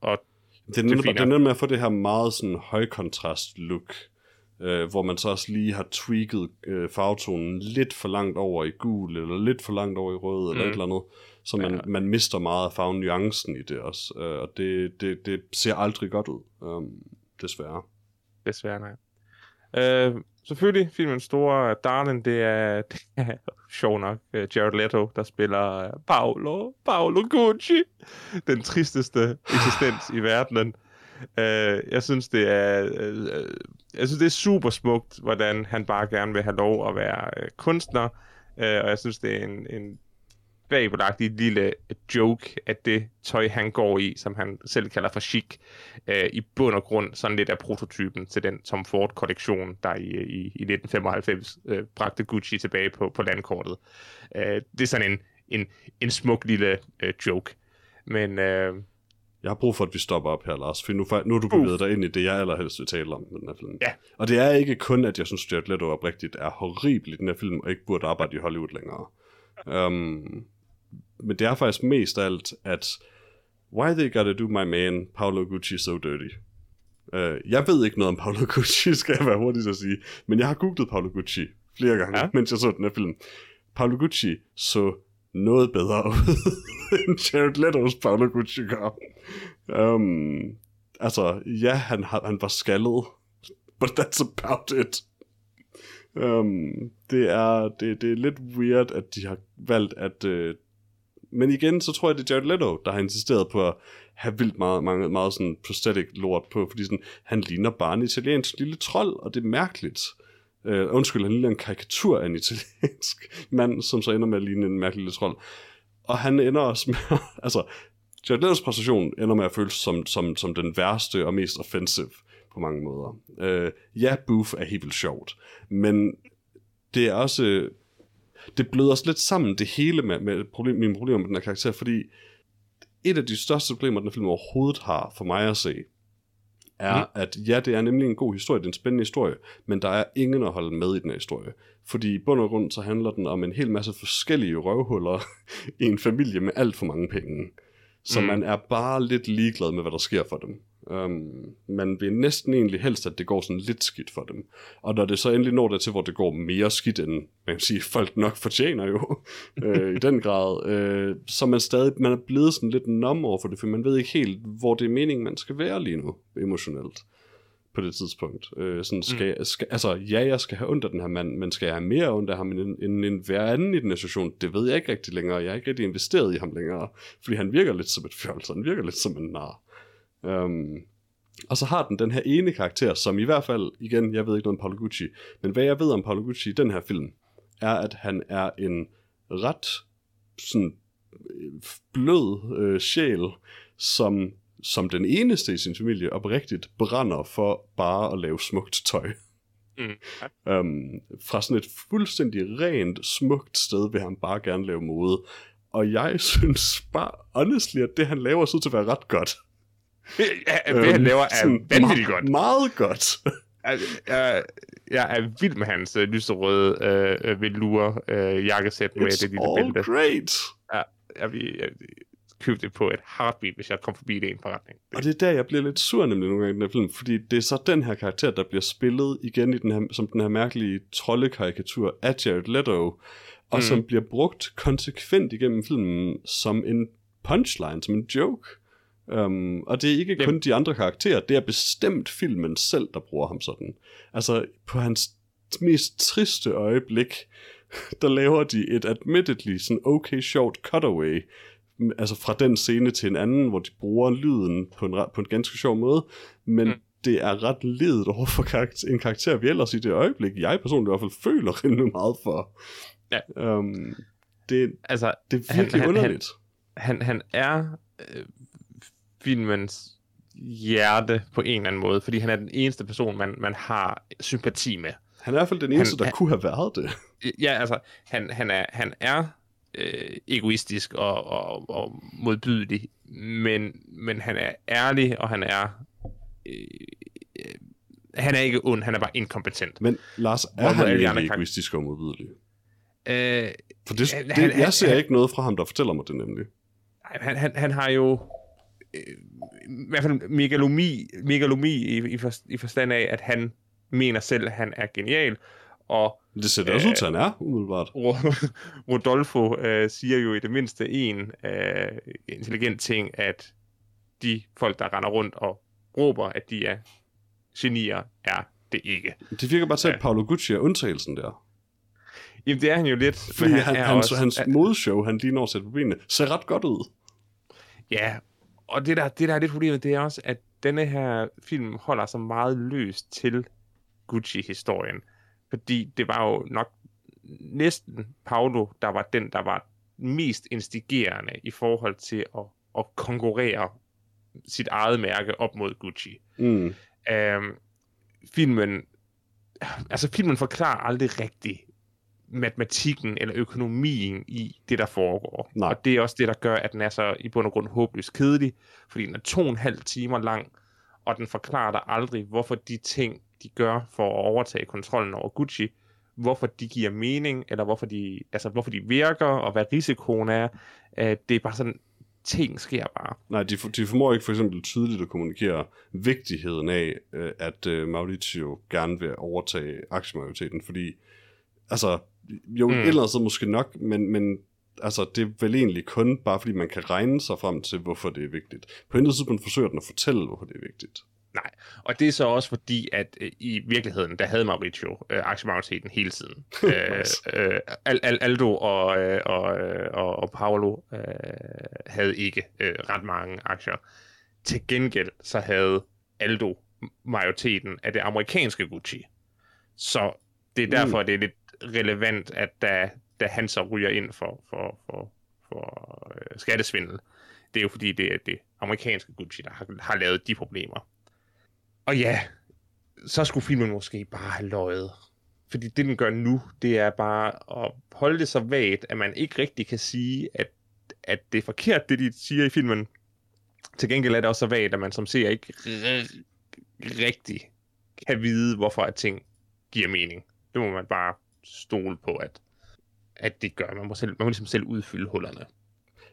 Speaker 2: og
Speaker 1: Det er, er noget med at få det her meget sådan højkontrast look, øh, hvor man så også lige har tweaked øh, farvetonen lidt for langt over i gul, eller lidt for langt over i rød, eller
Speaker 2: Mm.
Speaker 1: et eller andet, så man,
Speaker 2: Ja.
Speaker 1: man mister meget af farvenuancen i det også, øh, og det, det, det ser aldrig godt ud, um, desværre.
Speaker 2: desværre nej. Øh, selvfølgelig, filmens store darling, det er, *laughs* det er sjov nok øh, Jared Leto, der spiller øh, Paolo, Paolo Gucci. Den tristeste eksistens i verdenen. Øh, jeg synes, det er, øh, øh, jeg synes, det er super smukt, hvordan han bare gerne vil have lov at være øh, kunstner. Øh, og jeg synes, det er en, en fabelagtig lille joke, at det tøj, han går i, som han selv kalder for chic, øh, i bund og grund sådan lidt af prototypen til den Tom Ford-kollektion, der i, øh, i, i 1995 øh, bragte Gucci tilbage på, på landkortet. Øh, det er sådan en, en, en smuk lille øh, joke. Men øh,
Speaker 1: jeg har brug for, at vi stopper op her, Lars, for nu, nu er du bevæget dig ind i det, jeg allerhelst vil tale om med den her film.
Speaker 2: Ja.
Speaker 1: Og det er ikke kun, at jeg synes, Jared Leto oprigtigt er horribel i den her film, og ikke burde arbejde i Hollywood længere. Um, men det er faktisk mest af alt, at why they gotta do my man, Paolo Gucci, so dirty? Uh, jeg ved ikke noget om Paolo *laughs* Gucci, skal jeg være hurtig at sige, men jeg har googlet Paolo Gucci flere gange.
Speaker 2: Ja.
Speaker 1: mens jeg så den her film. Paolo Gucci så noget bedre *laughs* ud, end Jared Leto's Paolo Gucci gør. Um, altså, ja, han, han var skaldet, but that's about it. Um, det, er, det, det er lidt weird, at de har valgt at... Uh, men igen, så tror jeg, det er Jared Leto, der har insisteret på at have vildt meget, meget, meget sådan prosthetic lort på, fordi sådan, han ligner bare en italiensk lille trold, og det er mærkeligt. Uh, undskyld, han ligner en karikatur af en italiensk *laughs* mand, som så ender med at ligne en mærkelig lille trold. Og han ender også med, *laughs* altså, Jared Leto's præstation ender med at føles som, som, som den værste og mest offensive på mange måder. Uh, ja, Booth er helt vildt sjovt, men det er også, øh, det bløder også lidt sammen det hele med, med problem, mine problemer med den her karakter, fordi et af de største problemer, den film overhovedet har for mig at se, er, mm. at ja, det er nemlig en god historie, det er en spændende historie, men der er ingen at holde med i den her historie. Fordi i bund og grund, så handler den om en hel masse forskellige røvhuller *laughs* i en familie med alt for mange penge. Så mm. man er bare lidt ligeglad med, hvad der sker for dem. Um, man vil næsten egentlig helst, at det går sådan lidt skidt for dem. Og når det så endelig når det til, hvor det går mere skidt, end man kan sige, folk nok fortjener jo, *laughs* øh, i den grad, øh, så man stadig man er blevet sådan lidt nom over for det, for man ved ikke helt, hvor det er meningen, man skal være lige nu, emotionelt på det tidspunkt. Øh, sådan skal, mm. skal, altså, ja, jeg skal have ondt af den her mand, men skal jeg have mere ondt af ham end, end, end hver anden i den situation? Det ved jeg ikke rigtig længere. Jeg er ikke rigtig investeret i ham længere, fordi han virker lidt som et fjols, han virker lidt som en nar. Um, og så har den den her ene karakter, som i hvert fald, igen, jeg ved ikke noget om Paolo Gucci, men hvad jeg ved om Paolo Gucci i den her film, er, at han er en ret sådan blød øh, sjæl, som, som den eneste i sin familie oprigtigt brænder for bare at lave smukt tøj. Mm. Um, *laughs* fra sådan et fuldstændig rent, smukt sted vil han bare gerne lave mode. Og jeg *laughs* synes bare, honestly, at det han laver, så til at være ret godt.
Speaker 2: Ja, det han laver er øhm, vanvittigt godt.
Speaker 1: Meget godt.
Speaker 2: jeg, jeg er vild med hans uh, lyserøde uh, velour uh, jakkesæt med
Speaker 1: It's
Speaker 2: det
Speaker 1: lille all bælte. great.
Speaker 2: Ja, jeg vil jeg, købe det på et heartbeat, hvis jeg kom forbi det en forretning.
Speaker 1: Og det er der, jeg bliver lidt sur nemlig nogle gange i den her film, fordi det er så den her karakter, der bliver spillet igen i den her, som den her mærkelige troldekarikatur af Jared Leto, og mm. som bliver brugt konsekvent igennem filmen som en punchline, som en joke. Um, og det er ikke kun de andre karakterer, det er bestemt filmen selv, der bruger ham sådan. Altså, på hans mest triste øjeblik, *laughs* der laver de et admittedly sådan okay short cutaway, altså fra den scene til en anden, hvor de bruger lyden på en, på en ganske sjov måde, men mm. det er ret ledet over for karakter, en karakter, vi ellers i det øjeblik, jeg personligt i hvert fald føler *laughs* rimelig meget for. Ja. Um, det, altså, det er virkelig han, underligt.
Speaker 2: Han, han, han er øh, filmens hjerte på en eller anden måde, fordi han er den eneste person, man, man har sympati med.
Speaker 1: Han er i hvert fald den eneste, han, der han, kunne have været det.
Speaker 2: Ja, altså, han, han er, han er øh, egoistisk og, og, og modbydelig, men, men han er ærlig, og han er... Øh, øh, han er ikke ond, han er bare inkompetent.
Speaker 1: Men Lars, er han ikke egoistisk og modbydelig? Øh, For det, det, han, jeg ser han, ikke noget fra ham, der fortæller mig det nemlig.
Speaker 2: Han, han, han har jo i hvert fald megalomi, megalomi i, i, for, i forstand af, at han mener selv, at han er genial, og
Speaker 1: det ser da også ud til, han er, umiddelbart. *laughs*
Speaker 2: Rodolfo øh, siger jo i det mindste en øh, intelligent ting, at de folk, der render rundt og råber, at de er genier, er det ikke.
Speaker 1: Det virker bare til, at Paolo Gucci er undtagelsen der.
Speaker 2: Jamen, det er han jo lidt.
Speaker 1: Fordi han, han, er hans, også, hans modshow, han lige når at sætte på benene, ser ret godt ud.
Speaker 2: Ja, og det der, det der er lidt problemet, det er også, at denne her film holder sig meget løst til Gucci-historien. Fordi det var jo nok næsten Paolo, der var den, der var mest instigerende i forhold til at, at konkurrere sit eget mærke op mod Gucci. Mm. Øhm, filmen, altså filmen forklarer aldrig rigtigt, matematikken eller økonomien i det, der foregår. Nej. Og det er også det, der gør, at den er så i bund og grund håbløst kedelig, fordi den er to og en halv timer lang, og den forklarer dig aldrig, hvorfor de ting, de gør for at overtage kontrollen over Gucci, hvorfor de giver mening, eller hvorfor de, altså, hvorfor de virker, og hvad risikoen er. det er bare sådan, ting sker bare.
Speaker 1: Nej, de, de formår ikke for eksempel tydeligt at kommunikere vigtigheden af, øh, at øh, Mauricio gerne vil overtage aktiemajoriteten, fordi altså, jo, mm. et eller andet måske nok, men, men altså, det er vel egentlig kun bare fordi man kan regne sig frem til, hvorfor det er vigtigt. På en tidspunkt forsøger den at fortælle, hvorfor det er vigtigt.
Speaker 2: Nej, og det er så også fordi, at øh, i virkeligheden, der havde Mauricio øh, aktiemajoriteten hele tiden. *laughs* øh, øh, Al- Aldo og, øh, og, øh, og, og Paolo øh, havde ikke øh, ret mange aktier. Til gengæld så havde Aldo majoriteten af det amerikanske Gucci. Så det er derfor, mm. det er lidt relevant, at da, da han så ryger ind for, for, for, for øh, skattesvindel, det er jo fordi, det er det amerikanske Gucci, der har, har lavet de problemer. Og ja, så skulle filmen måske bare have løjet. Fordi det, den gør nu, det er bare at holde det så vagt, at man ikke rigtig kan sige, at at det er forkert, det de siger i filmen. Til gengæld er det også så vagt, at man som ser ikke rigtig kan vide, hvorfor at ting giver mening. Det må man bare stole på, at, at det gør. Man må, selv, man må ligesom selv udfylde hullerne.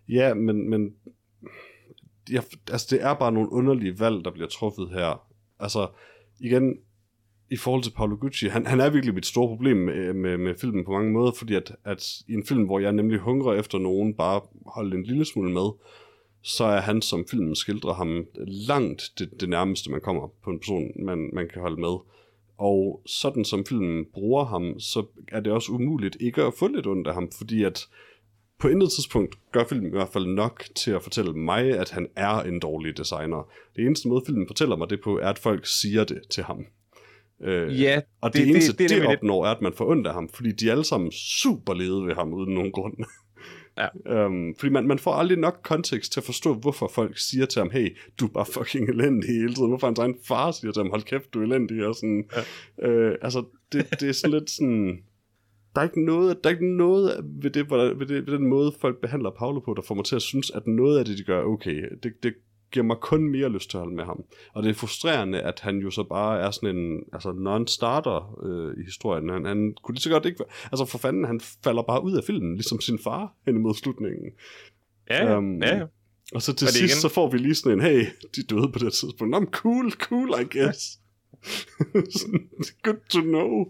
Speaker 1: Ja, men, men jeg, altså, det er bare nogle underlige valg, der bliver truffet her. Altså, igen, i forhold til Paolo Gucci, han, han er virkelig mit store problem med, med, med filmen på mange måder, fordi at, at i en film, hvor jeg nemlig hungrer efter nogen, bare holde en lille smule med, så er han, som filmen skildrer ham, langt det, det nærmeste, man kommer på en person, man, man kan holde med. Og sådan som filmen bruger ham, så er det også umuligt ikke at få lidt ondt af ham, fordi at på intet tidspunkt gør filmen i hvert fald nok til at fortælle mig, at han er en dårlig designer. Det eneste måde, filmen fortæller mig det på, er, at folk siger det til ham. Øh,
Speaker 2: Ja,
Speaker 1: og det,
Speaker 2: det-
Speaker 1: eneste, det,
Speaker 2: det- det er
Speaker 1: opnår, er, at man får ondt af ham, fordi de er alle sammen super lede ved ham, uden nogen grund.
Speaker 2: Ja.
Speaker 1: um, fordi man, man får aldrig nok kontekst til at forstå, hvorfor folk siger til ham, hey, du er bare fucking elendig hele tiden. Hvorfor hans egen far siger til ham, hold kæft, du er elendig. Og sådan, ja. øh, altså, det, det er sådan lidt sådan... Der er ikke noget, der er ikke noget ved, det, ved, det, ved den måde, folk behandler Paolo på, der får mig til at synes, at noget af det, de gør, okay. Det, det giver mig kun mere lyst til at holde med ham. Og det er frustrerende, at han jo så bare er sådan en altså non-starter øh, i historien. Han, han kunne lige så godt ikke... være- Altså for fanden, han falder bare ud af filmen, ligesom sin far hen imod slutningen.
Speaker 2: Ja,
Speaker 1: Øhm,
Speaker 2: ja.
Speaker 1: Og så til sidst,
Speaker 2: igen-
Speaker 1: så får vi lige sådan en, hey, de døde på det tidspunkt. Nå, cool, cool, I guess. *laughs* Good to know.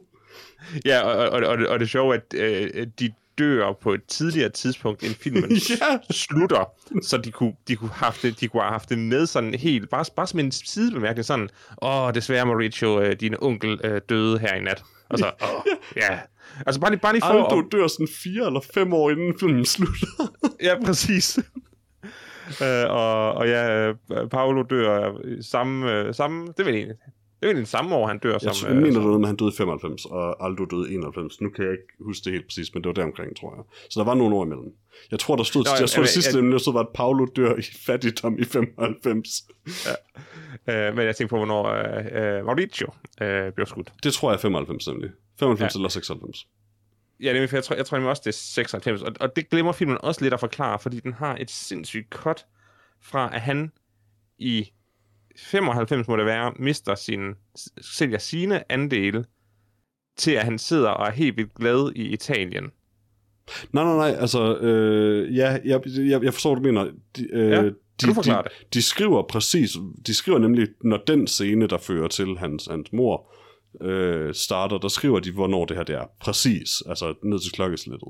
Speaker 2: Ja, og, og, og, det- og det sjove er, at øh, de dør på et tidligere tidspunkt, end filmen *laughs*
Speaker 1: Ja.
Speaker 2: slutter, så de kunne, de kunne, haft det, de kunne have haft det med sådan helt, bare, bare som en sidebemærkning, sådan, åh, desværre Mauricio, øh, din onkel øh, døde her i nat. Og så, *laughs* åh, ja. Altså bare lige, bare lige for...
Speaker 1: Aldo
Speaker 2: at-
Speaker 1: dør sådan fire eller fem år inden filmen slutter. *laughs*
Speaker 2: Ja, præcis. øh, og, og ja, øh, Paolo dør i samme, øh, samme, det er vel egentlig, det er vel egentlig samme år, han dør
Speaker 1: Jeg
Speaker 2: som... øh,
Speaker 1: mener noget med, at han døde i 95, og Aldo døde i 91. Nu kan jeg ikke huske det helt præcis, men det var deromkring, tror jeg. Så der var nogle år imellem. Jeg tror, der stod,
Speaker 2: Nå,
Speaker 1: jeg, jeg tror, det sidste der stod, var, at Paolo dør i fattigdom i 95.
Speaker 2: Øh, men jeg tænker på, hvornår øh, øh, Mauricio øh, blev skudt.
Speaker 1: Det tror jeg er 95 nemlig. 95
Speaker 2: Ja.
Speaker 1: ja. eller 96.
Speaker 2: Ja, det er, jeg tror, jeg tror nemlig også, det er 96. Og, og det glemmer filmen også lidt at forklare, fordi den har et sindssygt cut fra, at han i 95 må det være, mister sin, sælger sine andele, til at han sidder og er helt vildt glad i Italien.
Speaker 1: Nej, nej, nej, altså, øh, ja, jeg, jeg, jeg forstår, hvad du mener. De, øh,
Speaker 2: Ja,
Speaker 1: de, de, de skriver præcis, de skriver nemlig, når den scene, der fører til hans, hans mor, øh, starter, der skriver de, hvornår det her det er. Præcis, altså ned til klokkeslættet.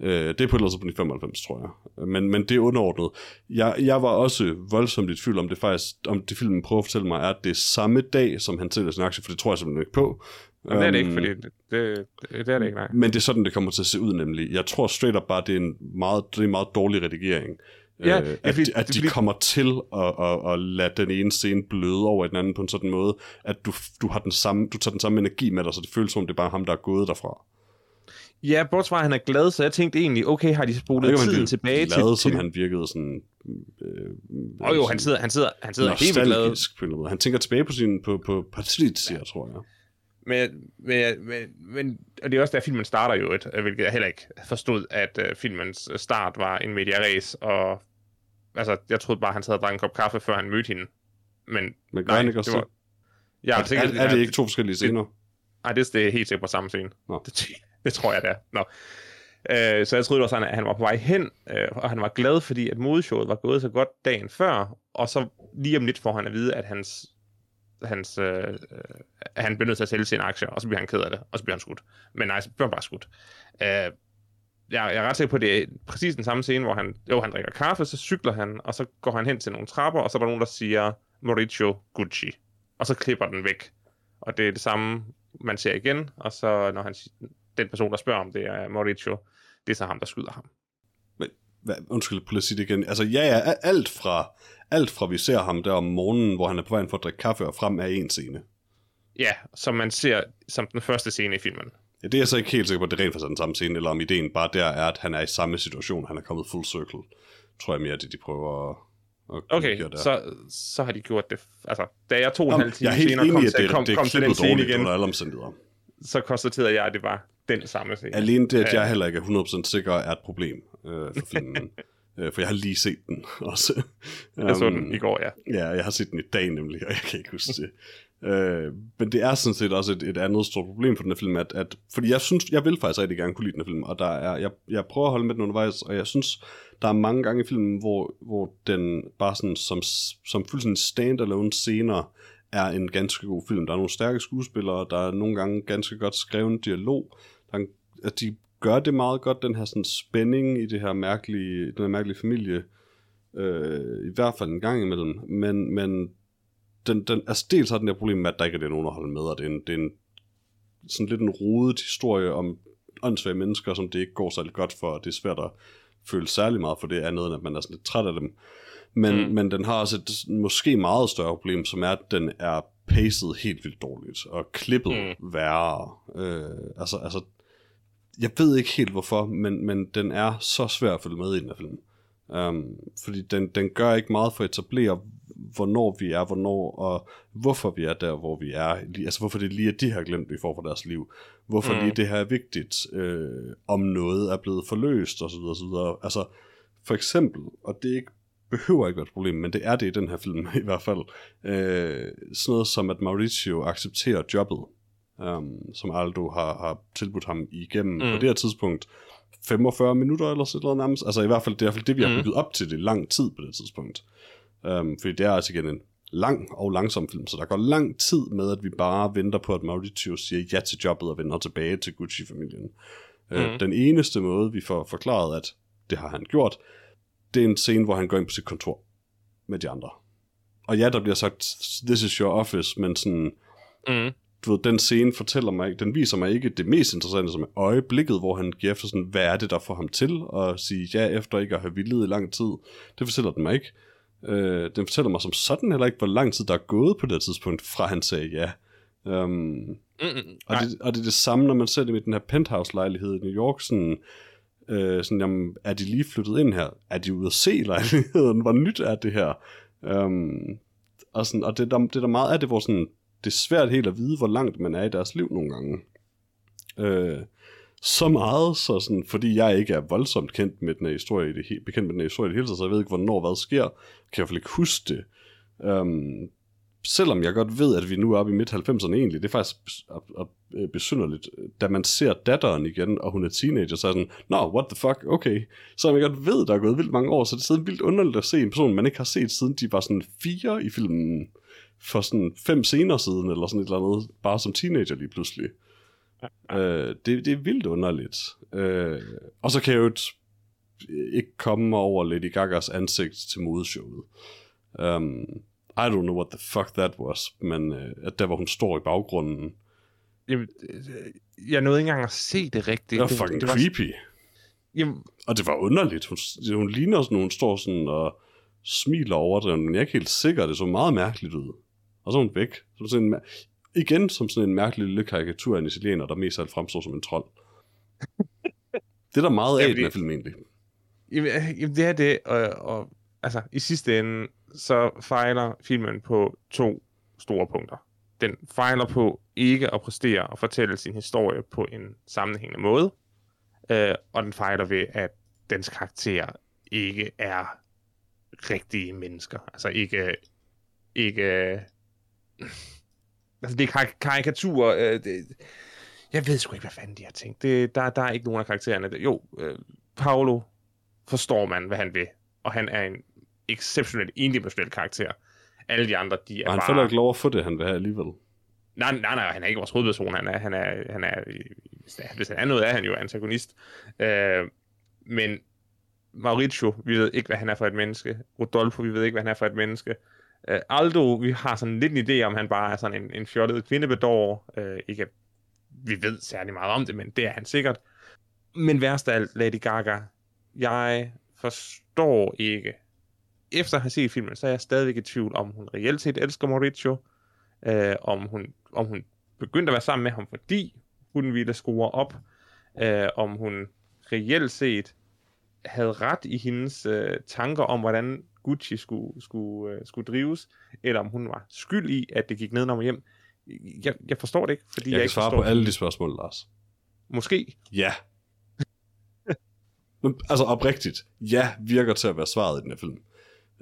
Speaker 1: Øh, det er på et eller andet på 95, tror jeg. Men, men det er underordnet. Jeg, jeg var også voldsomt i tvivl om det faktisk, om det filmen prøver at fortælle mig, er, at det er samme dag, som han sælger sin aktie, for det tror jeg simpelthen ikke på.
Speaker 2: Men det er det ikke,
Speaker 1: Øhm,
Speaker 2: fordi det, det, det er det ikke, nej.
Speaker 1: men det er sådan, det kommer til at se ud nemlig. Jeg tror straight up bare, det er en meget, det er en meget dårlig redigering.
Speaker 2: Ja,
Speaker 1: øh, at,
Speaker 2: fordi-
Speaker 1: de, at de
Speaker 2: fordi-
Speaker 1: kommer til at, at, at lade den ene scene bløde over den anden på en sådan måde, at du, du, har den samme, du tager den samme energi med dig, så det føles som, det er bare ham, der er gået derfra.
Speaker 2: Ja, bortset fra, at han er glad, så jeg tænkte egentlig, okay, har de
Speaker 1: Jeg
Speaker 2: spolet tiden tilbage til...
Speaker 1: glad, som
Speaker 2: til...
Speaker 1: han virkede sådan... Øh,
Speaker 2: Åh jo, han sidder, han sidder, han sidder helt glad.
Speaker 1: på en måde. Han tænker tilbage på sin på, på Patricia, ja. tror jeg.
Speaker 2: Men, men, men, men, og det er også der, filmen starter jo, et, hvilket jeg heller ikke forstod, at uh, filmens start var en media race, og altså, jeg troede bare, han sad og drak en kop kaffe, før han mødte hende. Men
Speaker 1: Men
Speaker 2: nej, det var... Ja,
Speaker 1: Er, er, er, det ikke to forskellige scener?
Speaker 2: Nej, det, det er helt sikkert på samme scene.
Speaker 1: Nå.
Speaker 2: Det, det tror jeg, det er. Nå. Øh, så jeg troede også, at han var på vej hen, øh, og han var glad, fordi at modeshowet var gået så godt dagen før, og så lige om lidt får han at vide, at hans, hans, øh, øh, han bliver nødt til at sælge sine aktier, og så bliver han ked af det, og så bliver han skudt. Men nej, så bliver han bare skudt. Øh, jeg, jeg er ret sikker på, at det er præcis den samme scene, hvor han, jo, han drikker kaffe, så cykler han, og så går han hen til nogle trapper, og så er der nogen, der siger, Mauricio Gucci. Og så klipper den væk. Og det er det samme, man ser igen, og så når han, den person, der spørger om det er Mauricio, det er så ham, der skyder ham.
Speaker 1: Hvad, undskyld, prøv at sige det igen. Altså, ja, ja, alt fra, alt fra vi ser ham der om morgenen, hvor han er på vejen for at drikke kaffe, og frem er en scene.
Speaker 2: Ja, som man ser som den første scene i filmen.
Speaker 1: Ja, det er jeg så ikke helt sikker på, at det rent faktisk er den samme scene, eller om ideen bare der er, at han er i samme situation, han er kommet full circle. Tror jeg mere, det de prøver at,
Speaker 2: Okay, så, så har de gjort det. Altså, da jeg to og en halv time
Speaker 1: er
Speaker 2: senere kom, til,
Speaker 1: det,
Speaker 2: kom,
Speaker 1: det
Speaker 2: kom til den scene igen,
Speaker 1: under alle omstændigheder.
Speaker 2: så konstaterede jeg, at det var den samme scene.
Speaker 1: Alene det, at jeg heller ikke er 100% sikker, er et problem øh, for *laughs* filmen. Øh, for jeg har lige set den også.
Speaker 2: Jeg så
Speaker 1: Um,
Speaker 2: den i går, ja.
Speaker 1: Ja, jeg har set den i dag nemlig, og jeg kan ikke huske det. *laughs* Øh, men det er sådan set også et, et andet stort problem for den her film, at, at, fordi jeg synes, jeg vil faktisk rigtig gerne kunne lide den her film, og der er, jeg, jeg prøver at holde med den undervejs, og jeg synes, der er mange gange i filmen, hvor, hvor den bare sådan som, som fuldstændig standalone scener er en ganske god film. Der er nogle stærke skuespillere, der er nogle gange ganske godt skrevet dialog, der er, en- at de gør det meget godt, den her sådan spænding i det her mærkelige, den her mærkelige familie, øh, i hvert fald en gang imellem, men, men den, den, altså dels har den der problem med, at der ikke er nogen at holde med, og det er en, det er en sådan lidt en rodet historie om åndssvage mennesker, som det ikke går særlig godt for, og det er svært at føle særlig meget for det andet, end at man er sådan lidt træt af dem. Men,
Speaker 2: mm.
Speaker 1: men den har også et måske meget større problem, som er, at den er paced helt vildt dårligt, og klippet mm. værre. Øh, altså, altså, jeg ved ikke helt hvorfor, men, men den er så svær at følge med i den her film. Um, fordi den, den gør ikke meget for at etablere, hvornår vi er, hvornår og hvorfor vi er der, hvor vi er. Altså hvorfor det lige er de her glemt, vi får fra deres liv. Hvorfor
Speaker 2: Mm.
Speaker 1: lige det her er vigtigt, øh, om noget er blevet forløst osv. osv. Altså for eksempel, og det ikke, behøver ikke være et problem, men det er det i den her film *laughs* i hvert fald, øh, sådan noget som at Mauricio accepterer jobbet, um, som Aldo har, har tilbudt ham igennem mm.
Speaker 2: Mm.
Speaker 1: på det her tidspunkt 45 minutter eller sådan noget nærmest. Altså i hvert fald, det er i hvert fald det, vi har
Speaker 2: Mm.
Speaker 1: bygget op til det lang tid på det tidspunkt. Um, fordi det er altså igen en lang og langsom film, så der går lang tid med, at vi bare venter på, at Mauricio siger ja til jobbet og vender tilbage til Gucci-familien. Mm.
Speaker 2: Mm.
Speaker 1: Uh, den eneste måde, vi får forklaret, at det har han gjort, det er en scene, hvor han går ind på sit kontor med de andre. Og ja, der bliver sagt, this is your office, men sådan,
Speaker 2: Mm.
Speaker 1: du ved, den scene fortæller mig den viser mig ikke det mest interessante, som er øjeblikket, hvor han giver efter sådan, hvad er det, der får ham til at sige ja, efter ikke at have villet i lang tid. Det fortæller den mig ikke. Øh, den fortæller mig som sådan heller ikke, hvor lang tid der er gået på det tidspunkt, fra han sagde ja. Um,
Speaker 2: Mm-mm.
Speaker 1: og,
Speaker 2: Nej.
Speaker 1: det, og det er det samme, når man ser det med den her penthouse-lejlighed i New York, sådan, øh, sådan jamen, er de lige flyttet ind her? Er de ude at se lejligheden? *laughs* Hvor nyt er det her? Um, og, sådan, og det, der, det er der meget af det, hvor sådan, det er svært helt at vide, hvor langt man er i deres liv nogle gange. Øh, så meget, så sådan, fordi jeg ikke er voldsomt kendt med den her historie, i det, he- bekendt med den her historie i det hele taget, så jeg ved ikke, hvornår hvad sker, kan jeg i hvert ikke huske det. Um, selvom jeg godt ved, at vi nu er oppe i midt-90'erne egentlig, det er faktisk øh, besynderligt, da man ser datteren igen, og hun er teenager, så er sådan, nå, what the fuck, okay. Så jeg godt ved, der er gået vildt mange år, så det er sådan vildt underligt at se en person, man ikke har set siden de var sådan fire i filmen, for sådan fem scener siden, eller sådan et eller andet, bare som teenager lige pludselig. Øh, det, det er vildt underligt. Øh, og så kan jeg jo ikke komme over Lady Gagas ansigt til modeshowet. Um, I don't know what the fuck that was, men uh, at der hvor hun står i baggrunden,
Speaker 2: Jamen, øh, jeg nåede ikke engang at se det rigtigt.
Speaker 1: det var fucking
Speaker 2: det var,
Speaker 1: creepy.
Speaker 2: Jamen,
Speaker 1: Og det var underligt. Hun, hun ligner sådan, hun står sådan og smiler over det, men jeg er ikke helt sikker, det så meget mærkeligt ud. Og så er hun væk. Som sådan igen som sådan en mærkelig lille karikatur af en italiener, der mest af alt fremstår som en trold. *laughs* det er der meget af
Speaker 2: Ja,
Speaker 1: i
Speaker 2: fordi-
Speaker 1: den her film egentlig.
Speaker 2: Jamen, det er det, og, og altså, i sidste ende, så fejler filmen på to store punkter. Den fejler på ikke at præstere og fortælle sin historie på en sammenhængende måde, øh, og den fejler ved, at dens karakter ikke er rigtige mennesker. Altså ikke... ikke altså det er karik- karikaturer. Øh, det, jeg ved sgu ikke, hvad fanden de har tænkt. Det, der, der er ikke nogen af karaktererne. der- Jo, øh, Paolo forstår man, hvad han vil. Og han er en exceptionelt endimensionel karakter. Alle de andre, de er
Speaker 1: Og han
Speaker 2: bare...
Speaker 1: får ikke lov at få det, han vil have alligevel.
Speaker 2: Nej, nej, nej, han er ikke vores hovedperson. Han er, han er, han er hvis, han- hvis han er noget, er han jo antagonist. Øh, men Mauricio, vi ved ikke, hvad han er for et menneske. Rodolfo, vi ved ikke, hvad han er for et menneske. Øh, Aldo, vi har sådan lidt en idé om, han bare er sådan en, en fjollet kvindebedår. Øh, ikke at vi ved særlig meget om det, men det er han sikkert. Men værst af alt, Lady Gaga. Jeg forstår ikke. Efter at have set filmen, så er jeg stadigvæk i tvivl, om hun reelt set elsker Mauricio. Øh, om, hun, om hun begyndte at være sammen med ham, fordi hun ville score op. Øh, om hun reelt set havde ret i hendes øh, tanker om, hvordan Gucci skulle, skulle, øh, skulle drives, eller om hun var skyld i, at det gik ned og hjem. Jeg, jeg forstår det ikke, fordi jeg,
Speaker 1: Jeg kan
Speaker 2: ikke
Speaker 1: svare
Speaker 2: forstår
Speaker 1: på alle de spørgsmål, Lars.
Speaker 2: Måske.
Speaker 1: Ja. Men altså oprigtigt, ja, virker til at være svaret i den her film.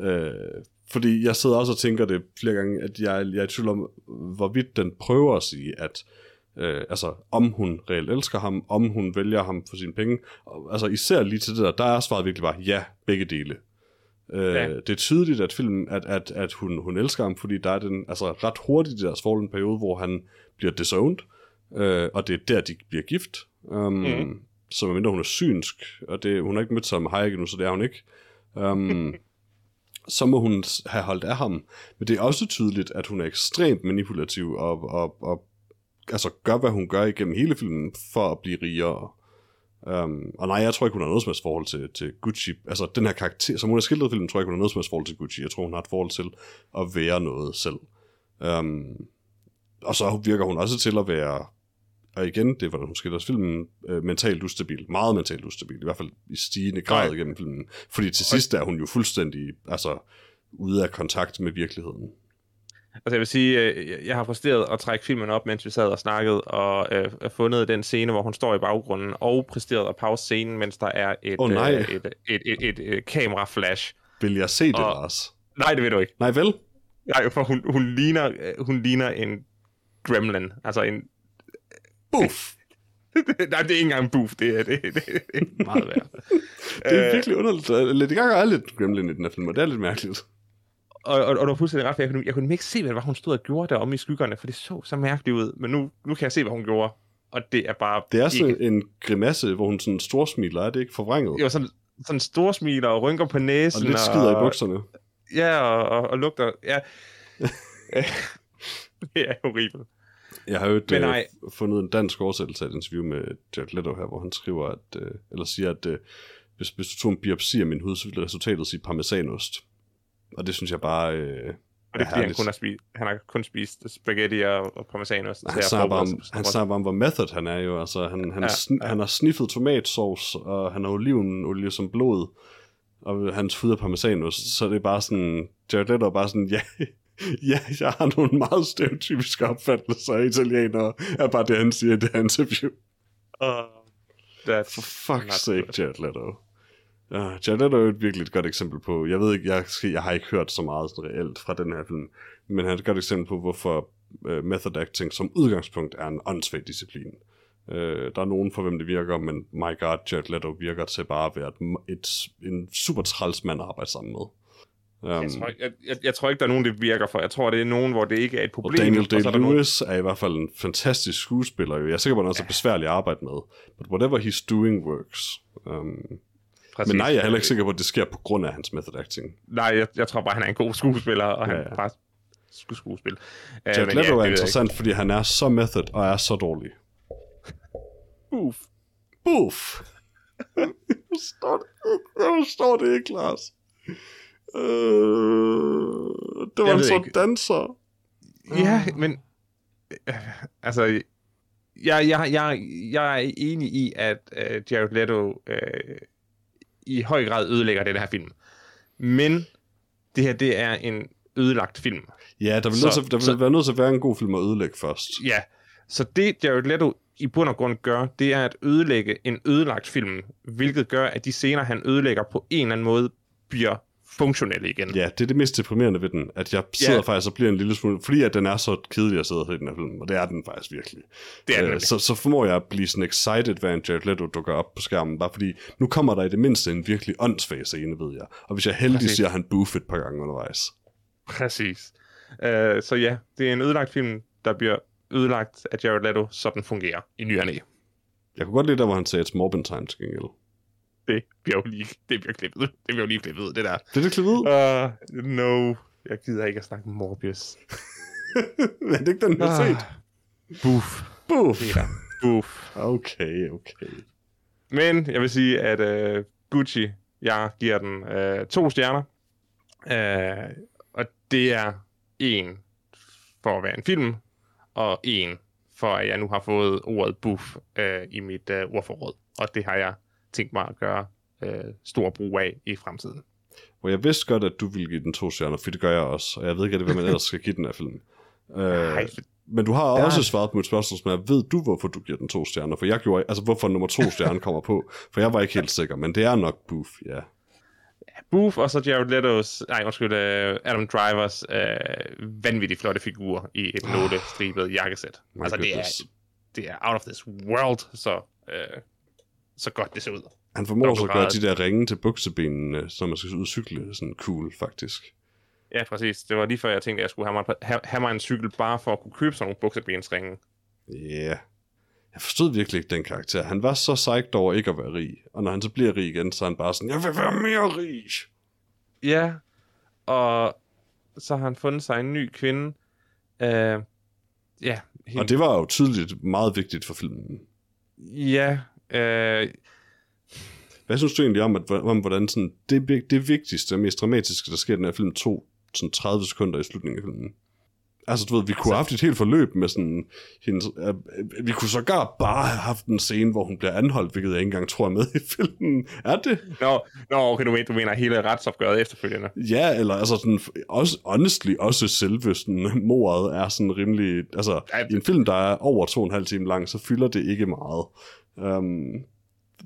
Speaker 1: Øh, fordi jeg sidder også og tænker det flere gange, at jeg, jeg er i tvivl om, hvorvidt den prøver at sige, at øh, altså om hun reelt elsker ham, om hun vælger ham for sine penge. Og, altså især lige til det der, der er svaret virkelig bare, ja, begge dele. Øh,
Speaker 2: Ja.
Speaker 1: Det er tydeligt, at filmen, at, at, at hun, hun elsker ham, fordi der er den, altså ret hurtigt i deres forhold en periode, hvor han bliver disowned, øh, og det er der, de bliver gift. Um,
Speaker 2: Mhm.
Speaker 1: Så medmindre hun er synsk, og det, hun har ikke mødt sig med Hayek endnu, så det er hun ikke. Um, *laughs* så må hun have holdt af ham. Men det er også tydeligt, at hun er ekstremt manipulativ og, og, og altså gør, hvad hun gør igennem hele filmen for at blive rigere. Um, og nej, jeg tror ikke, hun har noget som helst forhold til, til Gucci. Altså, den her karakter, som hun har skildret i filmen, tror jeg ikke, hun har noget som helst forhold til Gucci. Jeg tror, hun har et forhold til at være noget selv. Um, og så virker hun også til at være, og igen, det er, hvordan hun skildrer filmen, øh, mentalt ustabil. Meget mentalt ustabil, i hvert fald i stigende grad
Speaker 2: Nej.
Speaker 1: igennem filmen. Fordi til sidst er hun jo fuldstændig, altså, ude af kontakt med virkeligheden.
Speaker 2: Altså jeg vil sige, øh, jeg- har præsteret at trække filmen op, mens vi sad og snakkede, og øh, fundet den scene, hvor hun står i baggrunden, og præsteret at pause scenen, mens der er et,
Speaker 1: Åh, nej.
Speaker 2: øh, et, et, et, et, et kamera-flash.
Speaker 1: Vil jeg se det,
Speaker 2: Og-
Speaker 1: Lars?
Speaker 2: Nej, det ved du ikke.
Speaker 1: Nej, vel?
Speaker 2: Nej, for hun, hun, ligner, øh, hun ligner en gremlin. Altså en...
Speaker 1: Buff! *laughs*
Speaker 2: Nej, det er ikke engang en boof. Det er, det, det, det er meget værd.
Speaker 1: Det er
Speaker 2: Øh,
Speaker 1: virkelig underligt. Lady Gaga er lidt gremlin i den her film, og det er lidt mærkeligt.
Speaker 2: Og, og, og du har fuldstændig ret, for jeg kunne, jeg kunne ikke se, hvad det var, hun stod og gjorde deromme i skyggerne, for det så så mærkeligt ud. Men nu, nu kan jeg se, hvad hun gjorde, og det er bare
Speaker 1: Det er
Speaker 2: ikke...
Speaker 1: sådan en grimasse, hvor hun sådan storsmiler, er det ikke forvrænget?
Speaker 2: Jo, sådan, sådan store smiler og rynker på
Speaker 1: og
Speaker 2: næsen.
Speaker 1: lidt skider i bukserne.
Speaker 2: Ja, og, og, og lugter... Ja. *laughs* det er horribelt.
Speaker 1: Jeg har jo et, øh, fundet en dansk oversættelse af et interview med Jared Leto her, hvor han skriver, at, øh, eller siger, at øh, hvis, hvis du tog en biopsi af min hud, så ville resultatet sige parmesanost. Og det synes jeg bare... Øh,
Speaker 2: Og det er, fordi han kun har, spist, han har kun spist spaghetti og, og parmesanost.
Speaker 1: han snakker bare om, han snakker om, hvor method han er jo. Altså, han, han,
Speaker 2: Ja,
Speaker 1: sn-
Speaker 2: ja.
Speaker 1: han har sniffet tomatsauce, og han har olivenolie som blod, og hans hud er parmesanost. Så det er bare sådan, Jared Leto er bare sådan, ja, *laughs* ja, jeg har nogle meget stereotypiske opfattelser af italienere, er bare det, han siger i det interview.
Speaker 2: Uh, that's
Speaker 1: For fuck's sake,
Speaker 2: good.
Speaker 1: Jared Leto. Uh, Jared er jo et virkelig et godt eksempel på, jeg ved ikke, jeg, jeg har ikke hørt så meget sådan reelt fra den her film, men han er et godt eksempel på, hvorfor uh, method acting som udgangspunkt er en åndssvag disciplin. Uh, der er nogen for, hvem det virker, men my god, Jared Leto virker til bare at være et, et, en super træls mand at arbejde sammen med. Um,
Speaker 2: Jeg tror, jeg, jeg, jeg tror ikke, der er nogen, det virker for. Jeg tror, det er nogen, hvor det ikke er et problem.
Speaker 1: Daniel
Speaker 2: og så er nogen-
Speaker 1: Day-Lewis er i hvert fald en fantastisk skuespiller. jo. Jeg er sikker på, at han er besværlig at arbejde med. But whatever he's doing works. Um,
Speaker 2: Præcis.
Speaker 1: Men nej, jeg er heller ikke sikker på, at det sker på grund af hans method acting.
Speaker 2: Nej, jeg, jeg tror bare, han er en god skuespiller, og han
Speaker 1: Ja,
Speaker 2: ja,
Speaker 1: ja.
Speaker 2: bare skulle skuespille. Uh,
Speaker 1: Jared Leto er interessant, fordi han er så method og er så dårlig.
Speaker 2: Uf.
Speaker 1: Buff! *laughs* jeg forstår det ikke. Jeg forstår det ikke, Lars. Øh, det var
Speaker 2: Jeg
Speaker 1: en sådan
Speaker 2: ikke.
Speaker 1: danser.
Speaker 2: Ja, men... øh, altså, jeg, jeg, jeg, jeg er enig i, at uh, Jared Leto uh, i høj grad ødelægger den her film. Men det her, det er en ødelagt film.
Speaker 1: Ja, der vil,
Speaker 2: Så-
Speaker 1: nødt til, der vil
Speaker 2: så-
Speaker 1: være nødt til at være en god film at ødelægge først.
Speaker 2: Ja, så det Jared Leto i bund og grund gør, det er at ødelægge en ødelagt film, hvilket gør, at de scener, han ødelægger på en eller anden måde, bliver funktionelle igen.
Speaker 1: Ja, det er det mest deprimerende ved den, at jeg sidder
Speaker 2: Ja.
Speaker 1: faktisk og bliver en lille smule, fordi at den er så kedelig at sidde og se den her film, og det er den faktisk virkelig.
Speaker 2: Det er den
Speaker 1: Øh, så, så formår jeg at blive sådan excited, hvad en Jared Leto dukker op på skærmen, bare fordi, nu kommer der i det mindste en virkelig åndssvag scene, ved jeg. Og hvis jeg er heldig,
Speaker 2: Præcis.
Speaker 1: siger han boof et par gange undervejs.
Speaker 2: Præcis. Uh, så ja, det er en ødelagt film, der bliver ødelagt af Jared Leto, så den fungerer i ny.
Speaker 1: Jeg kunne godt lide der, hvor han sagde, it's Morbin time til gengæld.
Speaker 2: Det bliver jo lige, det bliver klippet ud. Det bliver jo lige klippet ud, det der.
Speaker 1: Det er det klippet ud?
Speaker 2: Uh, no, jeg gider ikke at snakke Morbius. *laughs*
Speaker 1: er det ikke den, jeg har set?
Speaker 2: Buff. Buff.
Speaker 1: Okay, okay.
Speaker 2: Men jeg vil sige, at uh, Gucci, jeg giver den uh, to stjerner. Uh, og det er en for at være en film, og en for at jeg nu har fået ordet buff uh, i mit uh, ordforråd. Og det har jeg tænkt mig at gøre uh, stor brug af i fremtiden.
Speaker 1: Og jeg vidste godt, at du ville give den to stjerner, for det gør jeg også. Og jeg ved ikke, hvad man ellers skal give den her film. Øh, men du har
Speaker 2: Der-
Speaker 1: også svaret på mit spørgsmål, som er, ved du, hvorfor du giver den to stjerner? For jeg gjorde, altså hvorfor nummer to stjerne kommer på, for jeg var ikke helt sikker, men det er nok Boof, ja.
Speaker 2: Booth og så Jared Leto's, nej undskyld, uh, Adam Drivers uh, vanvittigt flotte figur i et notestribet jakkesæt.
Speaker 1: My
Speaker 2: altså det er, det er out of this world, så, uh, så godt det ser ud.
Speaker 1: Han formår så at gøre de der ringe til buksebenene, så man skal ud og cykle, sådan cool, faktisk.
Speaker 2: Ja, præcis. Det var lige før jeg tænkte, at jeg skulle have mig, have, have mig en cykel bare for at kunne købe sådan nogle buksebensringe.
Speaker 1: Ja. Yeah. Jeg forstod virkelig ikke den karakter. Han var så psyched over ikke at være rig. Og når han så bliver rig igen, så er han bare sådan, jeg vil være mere rig.
Speaker 2: Ja, og så har han fundet sig en ny kvinde. Uh, ja, helt,
Speaker 1: Og det var jo tydeligt meget vigtigt for filmen.
Speaker 2: ja, uh,
Speaker 1: Hvad synes du egentlig om, at, om hvordan sådan, det, det vigtigste og mest dramatiske, der sker i den her film, tog sådan 30 sekunder i slutningen af filmen? Altså, du ved, vi kunne have haft et helt forløb med sådan... Hendes, øh, vi kunne sågar bare have haft en scene, hvor hun bliver anholdt, hvilket jeg ikke engang tror er med i filmen. Er det?
Speaker 2: Nå, nå okay, du mener, du mener hele retsopgøret efterfølgende.
Speaker 1: Ja, eller altså sådan, også, honestly, også selve sådan, mordet er sådan rimelig, altså,
Speaker 2: Ja,
Speaker 1: i en film, der er over to og en halv time lang, så fylder det ikke meget. Um,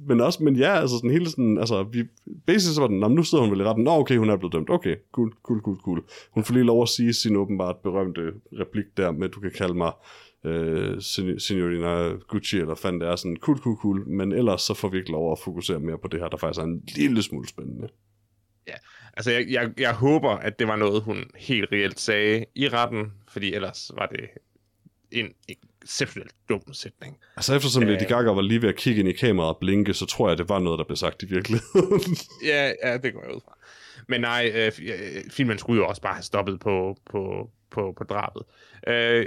Speaker 1: men også, men ja, altså sådan hele sådan, altså, vi, basis så var den, men nu sidder hun vel i retten, nå okay, hun er blevet dømt, okay, cool, cool, cool, cool. Hun får lige lov at sige sin åbenbart berømte replik der med, du kan kalde mig øh, Signorina Gucci, eller fandt det er sådan, cool, cool, cool, men ellers så får vi ikke lov at fokusere mere på det her, der faktisk er en lille smule spændende.
Speaker 2: Ja, Altså, jeg, jeg, jeg håber, at det var noget, hun helt reelt sagde i retten, fordi ellers var det en exceptionelt dum sætning.
Speaker 1: Altså eftersom
Speaker 2: Øh.
Speaker 1: Lady Gaga var lige ved at kigge ind i kameraet og blinke, så tror jeg, det var noget, der blev sagt i virkeligheden. *laughs*
Speaker 2: Ja, ja det går jeg ud fra. Men nej, øh, øh, filmen skulle jo også bare have stoppet på, på, på, på drabet. Øh,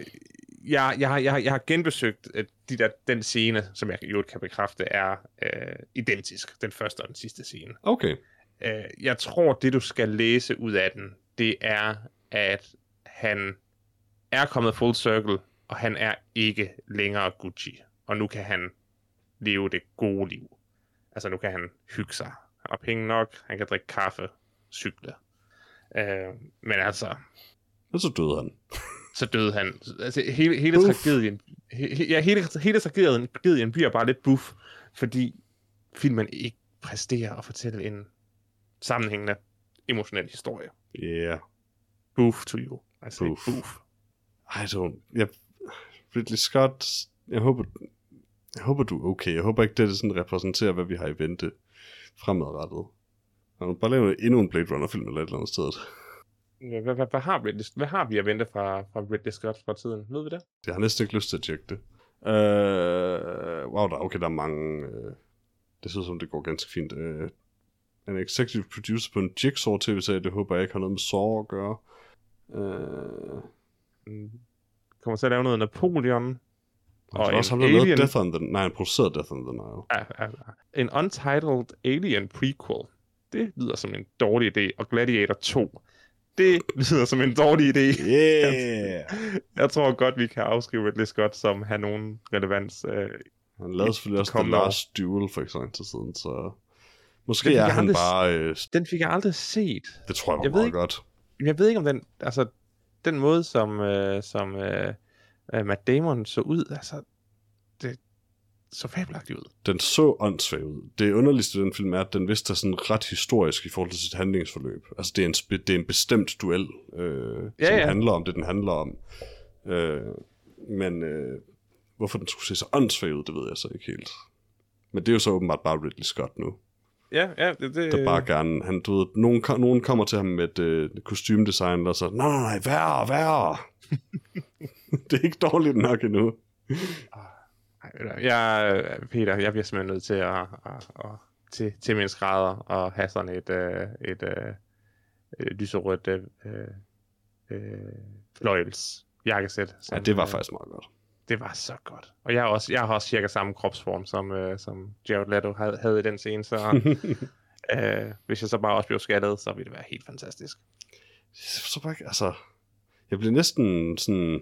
Speaker 2: jeg, jeg, har, jeg, har, jeg har genbesøgt øh, de der, den scene, som jeg jo kan bekræfte, er øh, identisk. Den første og den sidste scene.
Speaker 1: okay.
Speaker 2: Øh, jeg tror, det du skal læse ud af den, det er, at han er kommet full circle, og han er ikke længere Gucci. Og nu kan han leve det gode liv. Altså nu kan han hygge sig. Han har penge nok, han kan drikke kaffe, cykle. Øh, men altså,
Speaker 1: Og så døde han.
Speaker 2: så døde han. Altså, hele, hele
Speaker 1: Buff.
Speaker 2: tragedien, he, ja, hele, hele tragedien, tragedien bliver bare lidt buff, fordi filmen ikke præsterer at fortælle en sammenhængende, emotionel historie.
Speaker 1: Yeah.
Speaker 2: Buff to you. I say
Speaker 1: Buff.
Speaker 2: buff.
Speaker 1: I don't... Jeg... Ridley Scott... Jeg håber... Jeg håber, du er okay. Jeg håber ikke, det, det sådan repræsenterer, hvad vi har i vente fremadrettet. Han må bare lave endnu en Blade Runner-film eller et eller andet sted.
Speaker 2: Ja, Hvad, hvad, hvad, har Ridley, hvad har vi at vente fra, fra Ridley Scott fra tiden? Ved vi det?
Speaker 1: Jeg har næsten ikke lyst til at tjekke det. Uh, wow, der, okay, der er mange... Uh, det ser ud som, det går ganske fint. Uh, en executive producer på en Jigsaw tv-serie, det håber jeg ikke har noget med Saw at gøre. Uh,
Speaker 2: Mm. Kommer til at lave noget Napoleon.
Speaker 1: og
Speaker 2: en
Speaker 1: også han lavet
Speaker 2: Alien.
Speaker 1: Death on the... Nej, han producerede Death on the Nile.
Speaker 2: Ja, ja, ja. En untitled Alien prequel. Det lyder som en dårlig idé. Og Gladiator 2. Det lyder som en dårlig idé.
Speaker 1: Yeah! *laughs*
Speaker 2: Jeg tror godt, vi kan afskrive Ridley Scott som har nogen relevans. Øh,
Speaker 1: Han lavede selvfølgelig også The. Last Duel for ikke så lang tid siden, så... Måske
Speaker 2: fik
Speaker 1: er han
Speaker 2: aldrig-
Speaker 1: bare... Øh,
Speaker 2: den fik jeg aldrig set.
Speaker 1: det tror jeg
Speaker 2: Jeg ved ikke-
Speaker 1: godt.
Speaker 2: Jeg ved ikke om den, altså den måde som, øh, som øh, øh, Matt Damon så ud, altså det så fabelagtigt ud.
Speaker 1: Den så åndssvag ud. Det underligste ved den film er, at den vist er sådan ret historisk i forhold til sit handlingsforløb. Altså, det er en, det er en bestemt duel, øh,
Speaker 2: Ja,
Speaker 1: som
Speaker 2: ja.
Speaker 1: handler om det, den handler om. Øh, men øh, hvorfor den skulle se så åndssvag ud, det ved jeg så ikke helt. Men det er jo så åbenbart bare Ridley Scott nu,
Speaker 2: Ja, ja, det, det
Speaker 1: der bare gerne... Han, du ved, nogen, nogen kommer til ham med et øh, kostymedesign, og så, nej, nej, nej, værre, værre. *laughs* det er ikke dårligt nok endnu.
Speaker 2: Du, jeg, Peter, jeg bliver simpelthen nødt til at, at, at til, til min skrædder og have sådan et, øh, et, øh, et lyserødt øh, øh, fløjels jakkesæt.
Speaker 1: Ja, det var
Speaker 2: øh,
Speaker 1: faktisk meget godt.
Speaker 2: Det var så godt. Og jeg har også, jeg har også cirka samme kropsform, som, øh, som Jared Leto havde, havde i den scene, så *laughs* øh, hvis jeg så bare også blev skattet, så ville det være helt fantastisk.
Speaker 1: Forstår bare altså... Jeg bliver næsten sådan...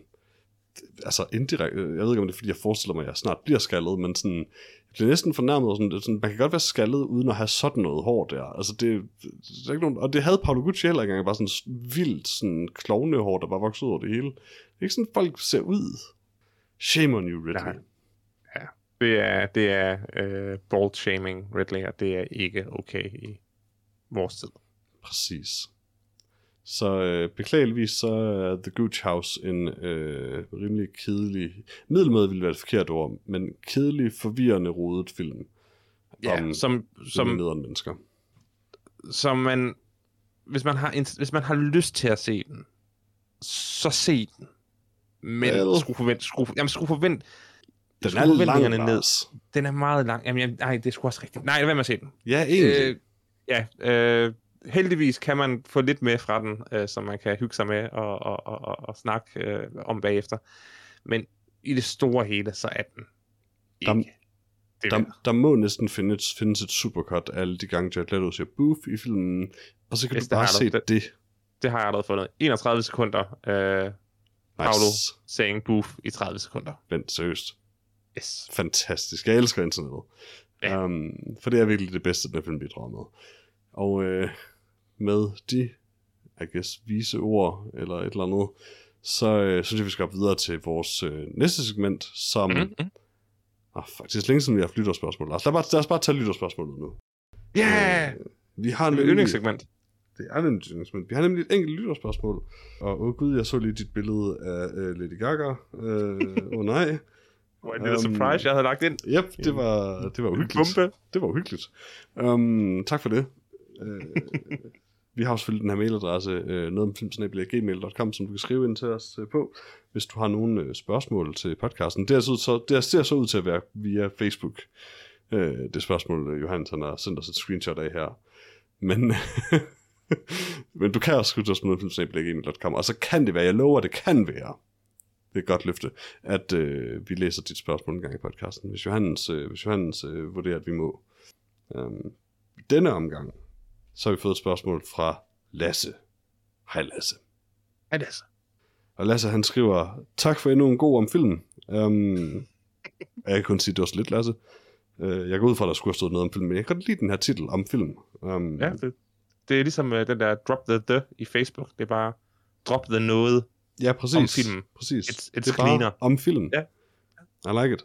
Speaker 1: altså indirekte, jeg ved ikke om det er, fordi jeg forestiller mig, at jeg snart bliver skaldet, men sådan, jeg bliver næsten fornærmet, og sådan, sådan, man kan godt være skaldet, uden at have sådan noget hår der. Altså det, det er ikke nogen, og det havde Paolo Gucci heller engang, bare sådan vildt sådan klovnehår, der bare voksede over det hele. Det er ikke sådan, folk ser ud. Shame on you, Ridley.
Speaker 2: Nej. Ja, det er, det er uh, bald shaming, Ridley, og det er ikke okay i vores tid.
Speaker 1: Præcis. Så øh, beklageligvis så er The Gooch House en øh, rimelig kedelig, middelmåde ville være et forkert ord, men kedelig, forvirrende, rodet film.
Speaker 2: Ja,
Speaker 1: om
Speaker 2: som,
Speaker 1: som nederen mennesker.
Speaker 2: som man, hvis man, har, hvis man har lyst til at se den, så se den. Men
Speaker 1: Well.
Speaker 2: skru forvent, skru, jamen, skru forvent,
Speaker 1: Den er lang,
Speaker 2: ned. Den er meget lang. Jamen, jeg, nej, det er sgu også rigtigt. Nej, hvad med at se den?
Speaker 1: Ja, egentlig.
Speaker 2: Øh, ja, øh, heldigvis kan man få lidt med fra den, øh, som man kan hygge sig med og, og, og, og, og snakke øh, om bagefter. Men i det store hele, så er den ikke.
Speaker 1: Der-
Speaker 2: det
Speaker 1: der,
Speaker 2: der,
Speaker 1: der må næsten findes, findes et supercut af alle de gange, Jared Leto siger boof i filmen, og så kan
Speaker 2: Yes,
Speaker 1: du bare se det. det.
Speaker 2: det har jeg allerede fundet. 31 sekunder, øh. Paolo saying boof i 30 sekunder.
Speaker 1: Vent, seriøst.
Speaker 2: Yes.
Speaker 1: Fantastisk. Jeg elsker internettet.
Speaker 2: Ja.
Speaker 1: Um, for det er virkelig det bedste, den film bidrager med. Og øh, med de, I guess, vise ord, eller et eller andet, så øh, synes jeg, vi skal op videre til vores øh, næste segment, som... Mm-hmm. Ah, faktisk længe siden vi har haft lytterspørgsmål. Lad os, lad, bare, lad os bare tage lytterspørgsmålet nu.
Speaker 2: Yeah!
Speaker 1: Øh, vi har
Speaker 2: et yndlingssegment.
Speaker 1: Det er nemlig et yndlingsegment. Vi har nemlig et enkelt lytterspørgsmål. Og åh oh, gud, jeg så lige dit billede af øh, Lady Gaga. Åh øh, oh, nej. *laughs*
Speaker 2: Hvor en lille
Speaker 1: Øhm,
Speaker 2: surprise, jeg havde lagt ind.
Speaker 1: Yep, det var, det var uhyggeligt.
Speaker 2: bombe.
Speaker 1: Det var uhyggeligt. Um, tak for det. Uh, vi har jo selvfølgelig den her mailadresse, uh, noget om filmsnabel.gmail.com, som du kan skrive ind til os uh, på, hvis du har nogle uh, spørgsmål til podcasten. Det, er så, så, det ser så ud til at være via Facebook, uh, det spørgsmål, Johannes han har sendt os et screenshot af her. Men, *laughs* *laughs* men du kan også skrive til os på noget filmsnabel.gmail.com, og så kan det være, jeg lover, det kan være, det er et godt løfte, at øh, vi læser dit spørgsmål en gang i podcasten, hvis Johannes, øh, hvis Johannes øh, vurderer, at vi må. Um, denne omgang, så har vi fået et spørgsmål fra Lasse. Hej Lasse.
Speaker 2: Er så.
Speaker 1: Og Lasse han skriver, tak for endnu en god om film. Um, jeg kan kun sige, det var så lidt Lasse. Uh, jeg går ud fra, at der skulle have stået noget om film, men jeg kan godt lide den her titel om film. Um,
Speaker 2: Ja, det, det er ligesom uh, den der drop the the i Facebook. Det er bare drop the noget.
Speaker 1: Ja, præcis.
Speaker 2: Om filmen.
Speaker 1: Præcis.
Speaker 2: It's- it's
Speaker 1: det er bare
Speaker 2: cleaner.
Speaker 1: om film.
Speaker 2: Ja.
Speaker 1: I like it.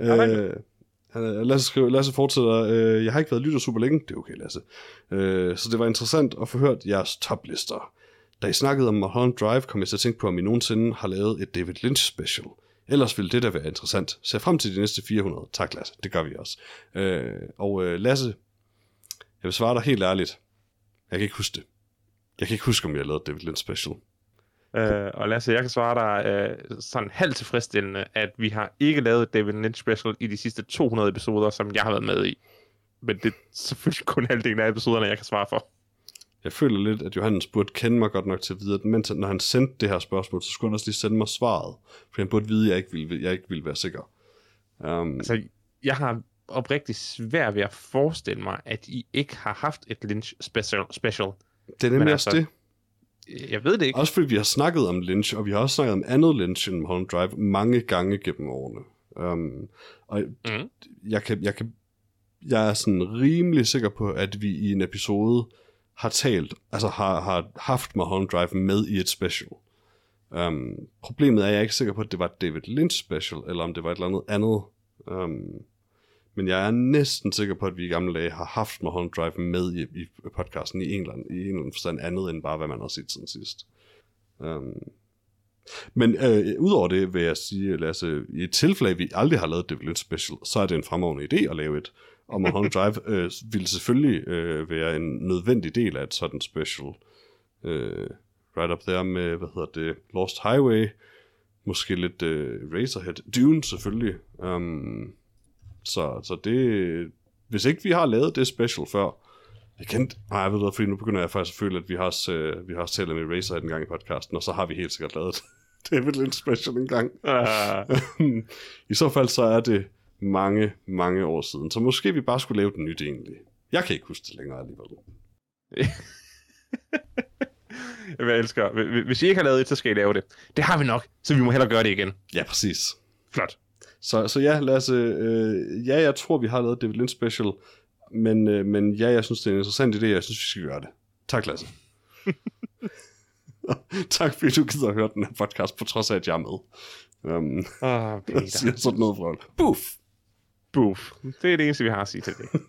Speaker 2: I like
Speaker 1: Øh, han- Lasse, skriver, Lasse fortsætter, øh, jeg har ikke været lytter super længe, det er okay Lasse. Øh, så det var interessant at få hørt jeres toplister. Da I snakkede om Mulholland Drive, kom jeg til at tænke på, om I nogensinde har lavet et David Lynch special. Ellers ville det da være interessant. Se frem til de næste 400. Tak Lasse, det gør vi også. Øh, og øh, Lasse, jeg vil svare dig helt ærligt. Jeg kan ikke huske det. Jeg kan ikke huske, om jeg har lavet et David Lynch special.
Speaker 2: Uh, og Lasse, jeg kan svare dig uh, sådan halvt tilfredsstillende, at vi har ikke lavet et David Lynch special i de sidste 200 episoder, som jeg har været med i. Men det er selvfølgelig kun halvdelen af episoderne, jeg kan svare for.
Speaker 1: Jeg føler lidt, at Johannes burde kende mig godt nok til at vide, at mens, når han sendte det her spørgsmål, så skulle han også lige sende mig svaret. For han burde vide, at jeg ikke ville, jeg ikke ville være sikker. Um,
Speaker 2: Altså, jeg har oprigtigt svært ved at forestille mig, at I ikke har haft et Lynch special. special.
Speaker 1: det er nemlig
Speaker 2: men
Speaker 1: også
Speaker 2: altså,
Speaker 1: det.
Speaker 2: Jeg ved det ikke.
Speaker 1: Også fordi vi har snakket om Lynch, og vi har også snakket om andet Lynch end Mulholland Drive mange gange gennem årene. Um, og
Speaker 2: Mm.
Speaker 1: jeg, kan, jeg, kan, jeg er sådan rimelig sikker på, at vi i en episode har talt, altså har, har haft Mulholland Drive med i et special. Um, problemet er, at jeg er ikke sikker på, at det var David Lynch special, eller om det var et eller andet andet. Um, men jeg er næsten sikker på, at vi i gamle dage har haft Mulholland Drive med i, i podcasten i en, eller anden, i en eller anden forstand andet, end bare hvad man har set siden sidst. Um, men øh, udover det vil jeg sige, Lasse, i et tilfælde, vi aldrig har lavet David Lynch special, så er det en fremragende idé at lave et. Og Mulholland *laughs* Drive øh, ville selvfølgelig øh, være en nødvendig del af et sådan special. Øh, right up there med, hvad hedder det, Lost Highway, måske lidt øh, Razorhead, Dune selvfølgelig. Um, så, så det, hvis ikke vi har lavet det special før, jeg kendte, nej, jeg ved det, fordi nu begynder jeg faktisk at føle, at vi har øh, vi har talt med Razorhead en gang i podcasten, og så har vi helt sikkert lavet det. *laughs* David Lynch special en gang. *laughs* I så fald så er det mange, mange år siden. Så måske vi bare skulle lave den nyt egentlig. Jeg kan ikke huske det længere alligevel. *laughs*
Speaker 2: Jeg elsker. Hvi- Hvis I ikke har lavet det, så skal I lave det. Det har vi nok, så vi må hellere gøre det igen.
Speaker 1: Ja, præcis.
Speaker 2: Flot.
Speaker 1: Så, så ja, Lasse, øh, ja, jeg tror, vi har lavet David Lynch special, men, øh, men ja, jeg synes, det er en interessant idé, jeg synes, vi skal gøre det. Tak, Lasse. *laughs* tak, fordi du gider at høre den her podcast, på trods af, at jeg er med. Um,
Speaker 2: Åh, *laughs*
Speaker 1: jeg siger sådan noget fra Buff!
Speaker 2: Boof. Det er det eneste, vi har at sige til det.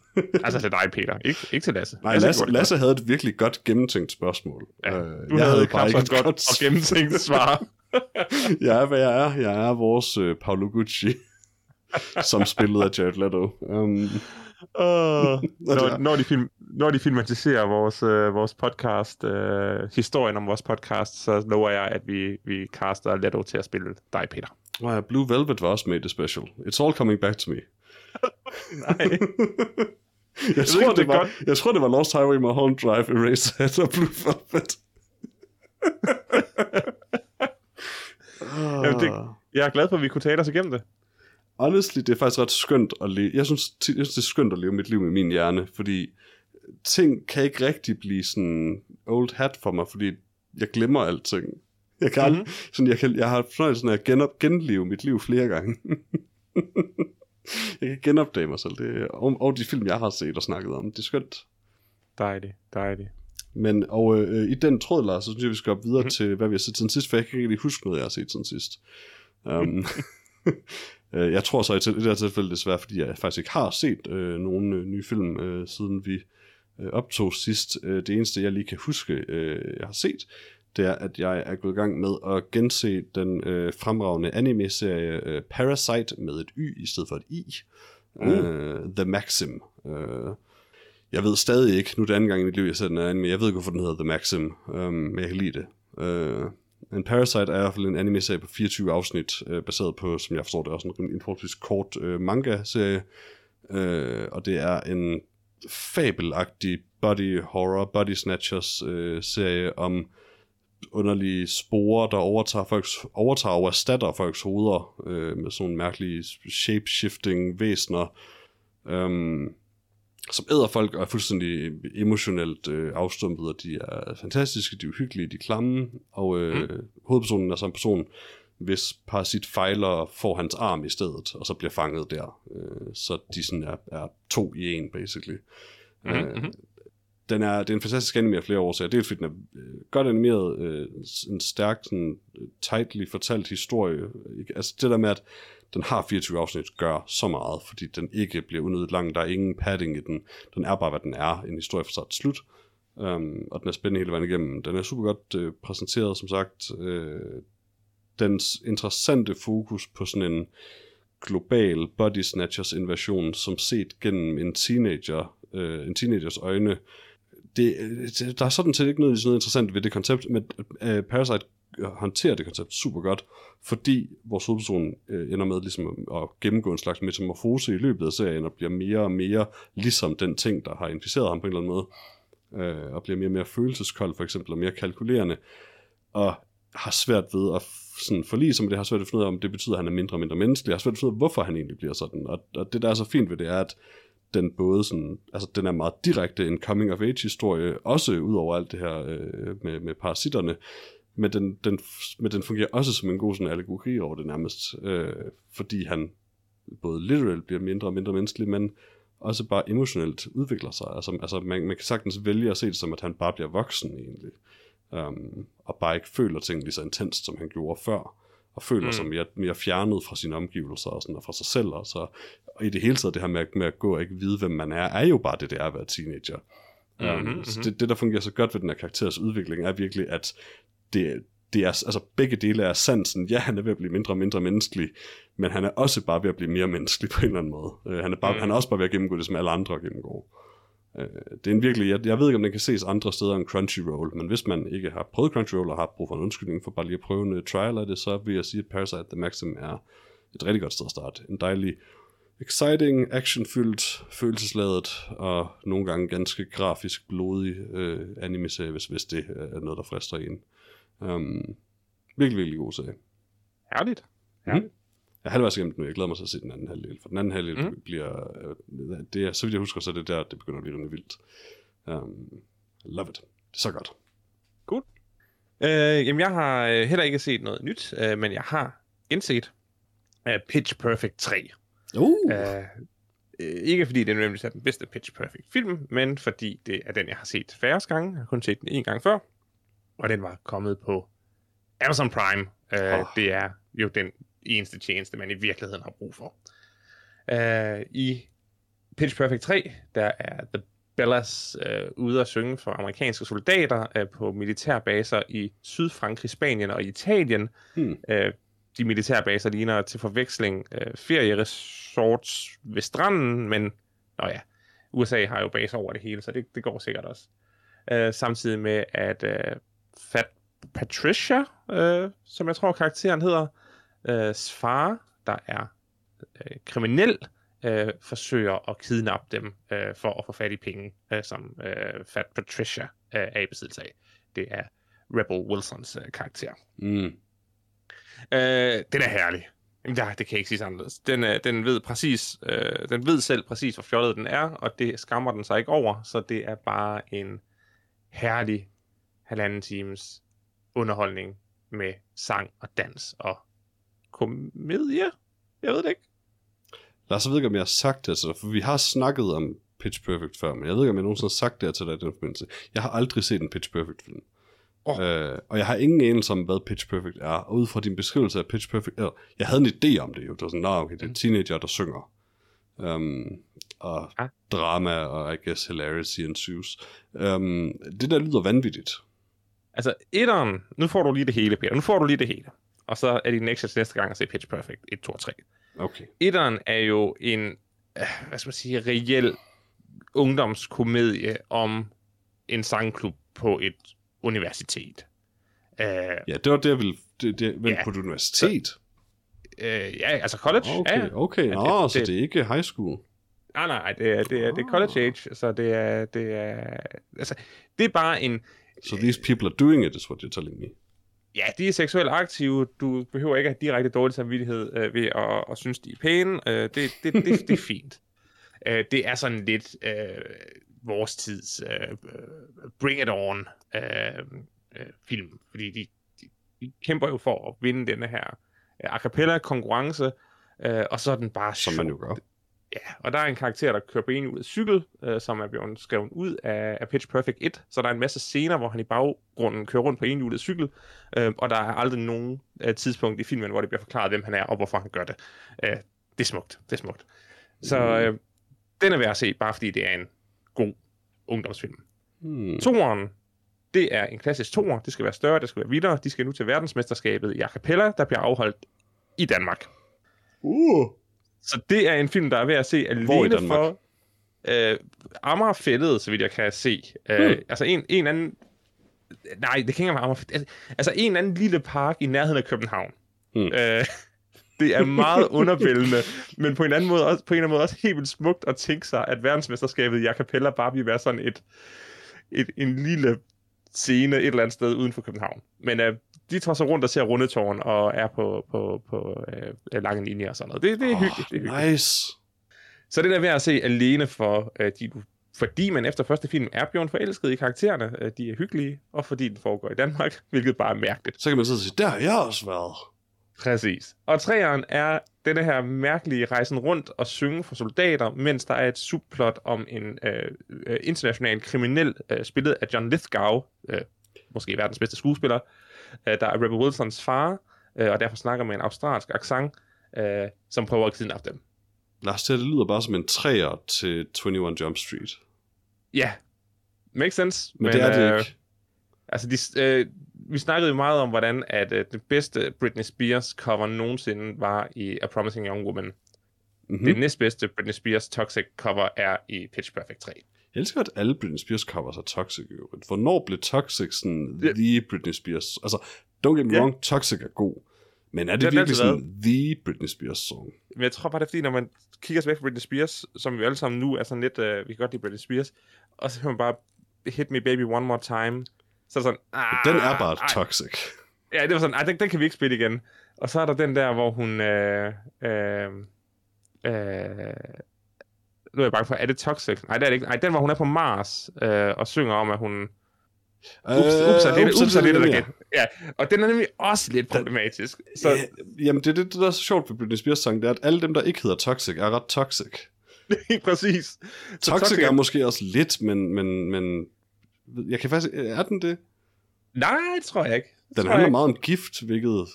Speaker 2: altså til dig, Peter. Ikke, ikke til Lasse.
Speaker 1: Nej, Lasse,
Speaker 2: det
Speaker 1: Lasse havde et virkelig godt gennemtænkt spørgsmål.
Speaker 2: Ja,
Speaker 1: Øh,
Speaker 2: Du jeg havde knap så godt og gennemtænkt svar. *laughs* *laughs*
Speaker 1: jeg er, hvad jeg er. Jeg er vores øh, Paolo Gucci, *laughs* som spillede af Jared Leto. Um,
Speaker 2: Uh, *laughs* når, når, de film, når de filmatiserer vores, øh, vores podcast, øh, historien om vores podcast, så lover jeg, at vi, vi caster Leto til at spille dig, Peter.
Speaker 1: ja, Blue Velvet var også med i det special. It's all coming back to me.
Speaker 2: Nej.
Speaker 1: jeg,
Speaker 2: ved
Speaker 1: tror,
Speaker 2: ikke,
Speaker 1: det
Speaker 2: det
Speaker 1: var,
Speaker 2: godt.
Speaker 1: jeg tror, det var Lost Highway Mulholland Drive, Eraserhead og Blue Velvet.
Speaker 2: Jamen, det, jeg er glad for, at vi kunne tale os igennem det.
Speaker 1: Honestly, det er faktisk ret skønt at leve. Jeg synes, jeg synes, det er skønt at leve mit liv med min hjerne, fordi ting kan ikke rigtig blive sådan old hat for mig, fordi jeg glemmer alting. Jeg kan, mm-hmm. sådan, jeg, kan, jeg har fornøjelsen af at genop, genleve mit liv flere gange. jeg kan genopdage mig selv. Det, og, og de film, jeg har set og snakket om. Det er skønt.
Speaker 2: Dejligt, dejligt.
Speaker 1: Men og øh, i den tråd, Lars, så synes jeg, vi skal op videre mm-hmm. til, hvad vi har set siden sidst, for jeg kan ikke rigtig huske noget, jeg har set siden sidst. Um, *laughs* *laughs* øh, jeg tror så i det her tilfælde desværre, fordi jeg faktisk ikke har set øh, nogen øh, nye film, øh, siden vi øh, optog sidst. Øh, det eneste, jeg lige kan huske, øh, jeg har set, det er, at jeg er gået i gang med at gense den øh, fremragende anime-serie øh, Parasite med et Y i stedet for et I.
Speaker 2: Uh.
Speaker 1: Øh, The Maxim. Øh, jeg ved stadig ikke, nu er det anden gang i mit liv, jeg ser den her anime, jeg ved ikke, hvorfor den hedder The Maxim, um, men jeg kan lide det. Øh, en Parasite er i hvert fald en anime-serie på 24 afsnit, øh, baseret på, som jeg forstår det, også en, en forholdsvis kort øh, manga-serie, øh, og det er en fabelagtig body horror, body snatchers øh, serie om underlige sporer, der overtager, folks, overtager og erstatter folks hoveder øh, med sådan nogle mærkelige shape-shifting væsener, um, som æder folk og er fuldstændig emotionelt øh, afstumpet, og de er fantastiske, de er uhyggelige, de er klamme, og øh, mm. hovedpersonen er så en person, hvis parasit fejler, får hans arm i stedet, og så bliver fanget der. Øh, så de sådan er, er to i en, basically. Mm-hmm. Øh, den er, det er en fantastisk anime af flere årsager. Dels fordi den er øh, godt animeret, øh, en stærk, sådan, øh, tightly fortalt historie. Ikke? Altså det der med, at den har 24 afsnit, gør så meget, fordi den ikke bliver unødigt lang. Der er ingen padding i den. Den er bare, hvad den er. En historie fra start til slut. Um, og den er spændende hele vejen igennem. Den er super godt øh, præsenteret, som sagt. Øh, dens interessante fokus på sådan en global body snatchers invasion, som set gennem en teenager, øh, en teenagers øjne. Det, det, der er sådan set ikke noget, noget interessant ved det koncept, men øh, Parasite Øh, håndterer det koncept super godt, fordi vores hovedperson øh, ender med ligesom at, at gennemgå en slags metamorfose i løbet af serien, og bliver mere og mere ligesom den ting, der har inficeret ham på en eller anden måde, øh, og bliver mere og mere følelseskold for eksempel, og mere kalkulerende, og har svært ved at sådan forlige sig med det, har svært ved at finde ud af, om det betyder, at han er mindre og mindre menneskelig, har svært ved at finde ud af, hvorfor han egentlig bliver sådan, og, og det der er så fint ved det er, at den både sådan, altså den er meget direkte en coming of age historie, også ud over alt det her øh, med, med parasitterne, men den, den, men den fungerer også som en god sådan allegori over det nærmest, øh, fordi han både literalt bliver mindre og mindre menneskelig, men også bare emotionelt udvikler sig. Altså, altså man, man kan sagtens vælge at se det som, at han bare bliver voksen egentlig, um, og bare ikke føler ting lige så intenst, som han gjorde før, og føler mm. sig mere, mere fjernet fra sine omgivelser og, sådan, og fra sig selv. Og, så, og i det hele taget, det her med, med at gå og ikke vide, hvem man er, er jo bare det, det er at være teenager. Um, mm-hmm. Så det, det, der fungerer så godt ved den her karakteres udvikling, er virkelig, at det, det er, altså begge dele er sansen. Ja, han er ved at blive mindre og mindre menneskelig, men han er også bare ved at blive mere menneskelig *laughs* på en eller anden måde. Uh, han, er bare, mm. han er også bare ved at gennemgå det, som alle andre gennemgår. Uh, det er en virkelig, jeg, jeg ved ikke, om den kan ses andre steder end Crunchyroll, men hvis man ikke har prøvet Crunchyroll og har brug for en undskyldning for bare lige at prøve en trial af det, så vil jeg sige, at Parasite The Maxim er et rigtig godt sted at starte. En dejlig, exciting, actionfyldt, følelsesladet og nogle gange ganske grafisk blodig uh, anime-serie, hvis, hvis det er noget, der frister en. Um, virkelig, virkelig god serie.
Speaker 2: Herligt.
Speaker 1: Herligt. Mm. Jeg er halvvejs igennem den nu. Jeg glæder mig til at se den anden halvdel. For den anden halvdel mm. bliver... Øh, det er, så vidt jeg husker, så er det der, det begynder at blive rimelig vildt. Um, love it. Det er så godt.
Speaker 2: Cool. Øh, jamen, jeg har øh, heller ikke set noget nyt, øh, men jeg har indset uh, Pitch Perfect 3.
Speaker 1: Uh.
Speaker 2: Uh, ikke fordi det nødvendigvis er den bedste Pitch Perfect film, men fordi det er den, jeg har set færre gange. Jeg har kun set den en gang før, og den var kommet på Amazon Prime. Uh, oh. Det er jo den eneste tjeneste, man i virkeligheden har brug for. Uh, I Pitch Perfect 3, der er The Bellas uh, ude at synge for amerikanske soldater uh, på militærbaser i Sydfrankrig, Spanien og Italien. Hmm. Uh, de militærbaser ligner til forveksling uh, ferieresorts ved stranden, men nå ja, USA har jo baser over det hele, så det, det går sikkert også. Uh, samtidig med, at uh, Fat Patricia, uh, som jeg tror karakteren hedder, uh, far, der er uh, kriminel, uh, forsøger at kidnappe dem uh, for at få fat i penge, uh, som uh, Fat Patricia uh, er i besiddelse af. Det er Rebel Wilsons uh, karakter.
Speaker 1: Mm.
Speaker 2: Øh, den er herlig. Ja, det kan ikke sige anderledes. Den, øh, den ved præcis, øh, den ved selv præcis, hvor fjollet den er, og det skammer den sig ikke over, så det er bare en herlig halvanden times underholdning med sang og dans og komedie. Jeg ved det ikke.
Speaker 1: Lars, jeg ved ikke, om jeg har sagt det til dig, for vi har snakket om Pitch Perfect før, men jeg ved ikke, om jeg nogensinde har sagt det til dig i den forbindelse. Jeg har aldrig set en Pitch Perfect film. Oh. Øh, og jeg har ingen anelse om, hvad Pitch Perfect er. Og ud fra din beskrivelse af Pitch Perfect, eller, jeg havde en idé om det jo. Det var sådan, nah, okay, det er teenager, der synger. Um, og ah. drama, og I guess hilarity ensues. Um, det der lyder vanvittigt.
Speaker 2: Altså, etteren, nu får du lige det hele, Peter. Nu får du lige det hele. Og så er det next næste gang at se Pitch Perfect 1, 2 og 3.
Speaker 1: Okay.
Speaker 2: Etteren er jo en, øh, hvad skal man sige, reel ungdomskomedie om en sangklub på et universitet.
Speaker 1: Uh, ja, det var det, jeg ville... Det, det, men ja, på et universitet? Så,
Speaker 2: uh, ja, altså college.
Speaker 1: Okay,
Speaker 2: ja,
Speaker 1: okay. Ja, Nå, det, så det er ikke high school?
Speaker 2: Nej, nej, det er, det er, det er college age, så det er, det er, altså, det er bare en...
Speaker 1: So these people are doing it, is what you're telling me.
Speaker 2: Ja, de er seksuelt aktive. Du behøver ikke at have direkte dårlig samvittighed øh, ved at, at synes, de er pæne. Øh, det, det, det, det er fint. Øh, det er sådan lidt øh, vores tids uh, Bring It On uh, uh, film, fordi de, de, de kæmper jo for at vinde denne her uh, a cappella konkurrence, uh, og så er den bare
Speaker 1: Som man jo gør.
Speaker 2: Ja, og der er en karakter, der kører en ud af cykel, uh, som er blevet skrevet ud af, af Pitch Perfect 1, så der er en masse scener, hvor han i baggrunden kører rundt på en ud af cykel, uh, og der er aldrig nogen uh, tidspunkt i filmen, hvor det bliver forklaret, hvem han er, og hvorfor han gør det. Uh, det er smukt, det er smukt. Så uh, den er værd at se, bare fordi det er en god ungdomsfilm. Hmm. Toren, det er en klassisk toer. Det skal være større, det skal være vildere. De skal nu til verdensmesterskabet i a cappella, der bliver afholdt i Danmark.
Speaker 1: Uh.
Speaker 2: Så det er en film, der er ved at se alene for øh, Amagerfældet, så vidt jeg kan se. Øh, hmm. Altså en, en anden... Nej, det kan ikke være Amagerfældet. Altså en anden lille park i nærheden af København. Hmm. Øh, det er meget *laughs* undervældende, men på en anden måde også, på en eller anden måde også helt vildt smukt at tænke sig, at verdensmesterskabet i a cappella bare vil være sådan et, et, en lille scene et eller andet sted uden for København. Men uh, de tager sig rundt og ser rundetårn og er på, på, på uh, lange linjer og sådan noget. Det, det er oh, hyggeligt. Det er hyggeligt.
Speaker 1: Nice.
Speaker 2: Så det der ved at se alene for, uh, de, fordi man efter første film er blevet forelsket i karaktererne. Uh, de er hyggelige, og fordi den foregår i Danmark, *laughs* hvilket bare er mærkeligt.
Speaker 1: Så kan man sidde og sige, der har jeg også været.
Speaker 2: Præcis. Og træeren er denne her mærkelige rejsen rundt og synge for soldater, mens der er et subplot om en øh, øh, international kriminel, øh, spillet af John Lithgow, øh, måske verdens bedste skuespiller, øh, der er Rebel Wilsons far, øh, og derfor snakker med en australsk accent, øh, som prøver at kidnappe dem.
Speaker 1: Lars, det lyder bare som en træer til 21 Jump Street.
Speaker 2: Ja, makes sense.
Speaker 1: Men, men det er det øh, ikke.
Speaker 2: Altså, de, øh, vi snakkede jo meget om, hvordan at uh, det bedste Britney Spears cover nogensinde var i A Promising Young Woman. Mm-hmm. Det næstbedste Britney Spears Toxic cover er i Pitch Perfect 3.
Speaker 1: Jeg elsker, at alle Britney Spears covers er toxic. Hvornår blev Toxic sådan yeah. the Britney Spears? Altså, don't get me yeah. wrong, Toxic er god. Men er det, det virkelig sådan the Britney Spears song?
Speaker 2: Men jeg tror bare, det er fordi, når man kigger tilbage på Britney Spears, som vi alle sammen nu er sådan lidt, uh, vi kan godt lide Britney Spears, og så hører man bare Hit Me Baby One More Time, så er sådan, ah,
Speaker 1: Den er bare ej. toxic.
Speaker 2: Ja, det var sådan, den, den kan vi ikke spille igen. Og så er der den der, hvor hun... Øh, øh, øh, nu er jeg bange for, er det toxic? Nej, det er det ikke. Nej, den, hvor hun er på Mars øh, og synger om, at hun Ups, ups, er det,
Speaker 1: ups,
Speaker 2: ups, er det, der
Speaker 1: mere.
Speaker 2: igen. Ja, og den er nemlig også lidt problematisk. Så.
Speaker 1: Jamen, det er det, der er så sjovt ved Britney Spears sang, det er, at alle dem, der ikke hedder Toxic, er ret toxic. *laughs*
Speaker 2: præcis. Så
Speaker 1: Toxic er måske også lidt, men, men, men jeg kan faktisk... Er den det?
Speaker 2: Nej, det tror jeg ikke.
Speaker 1: Den handler meget om gift, hvilket...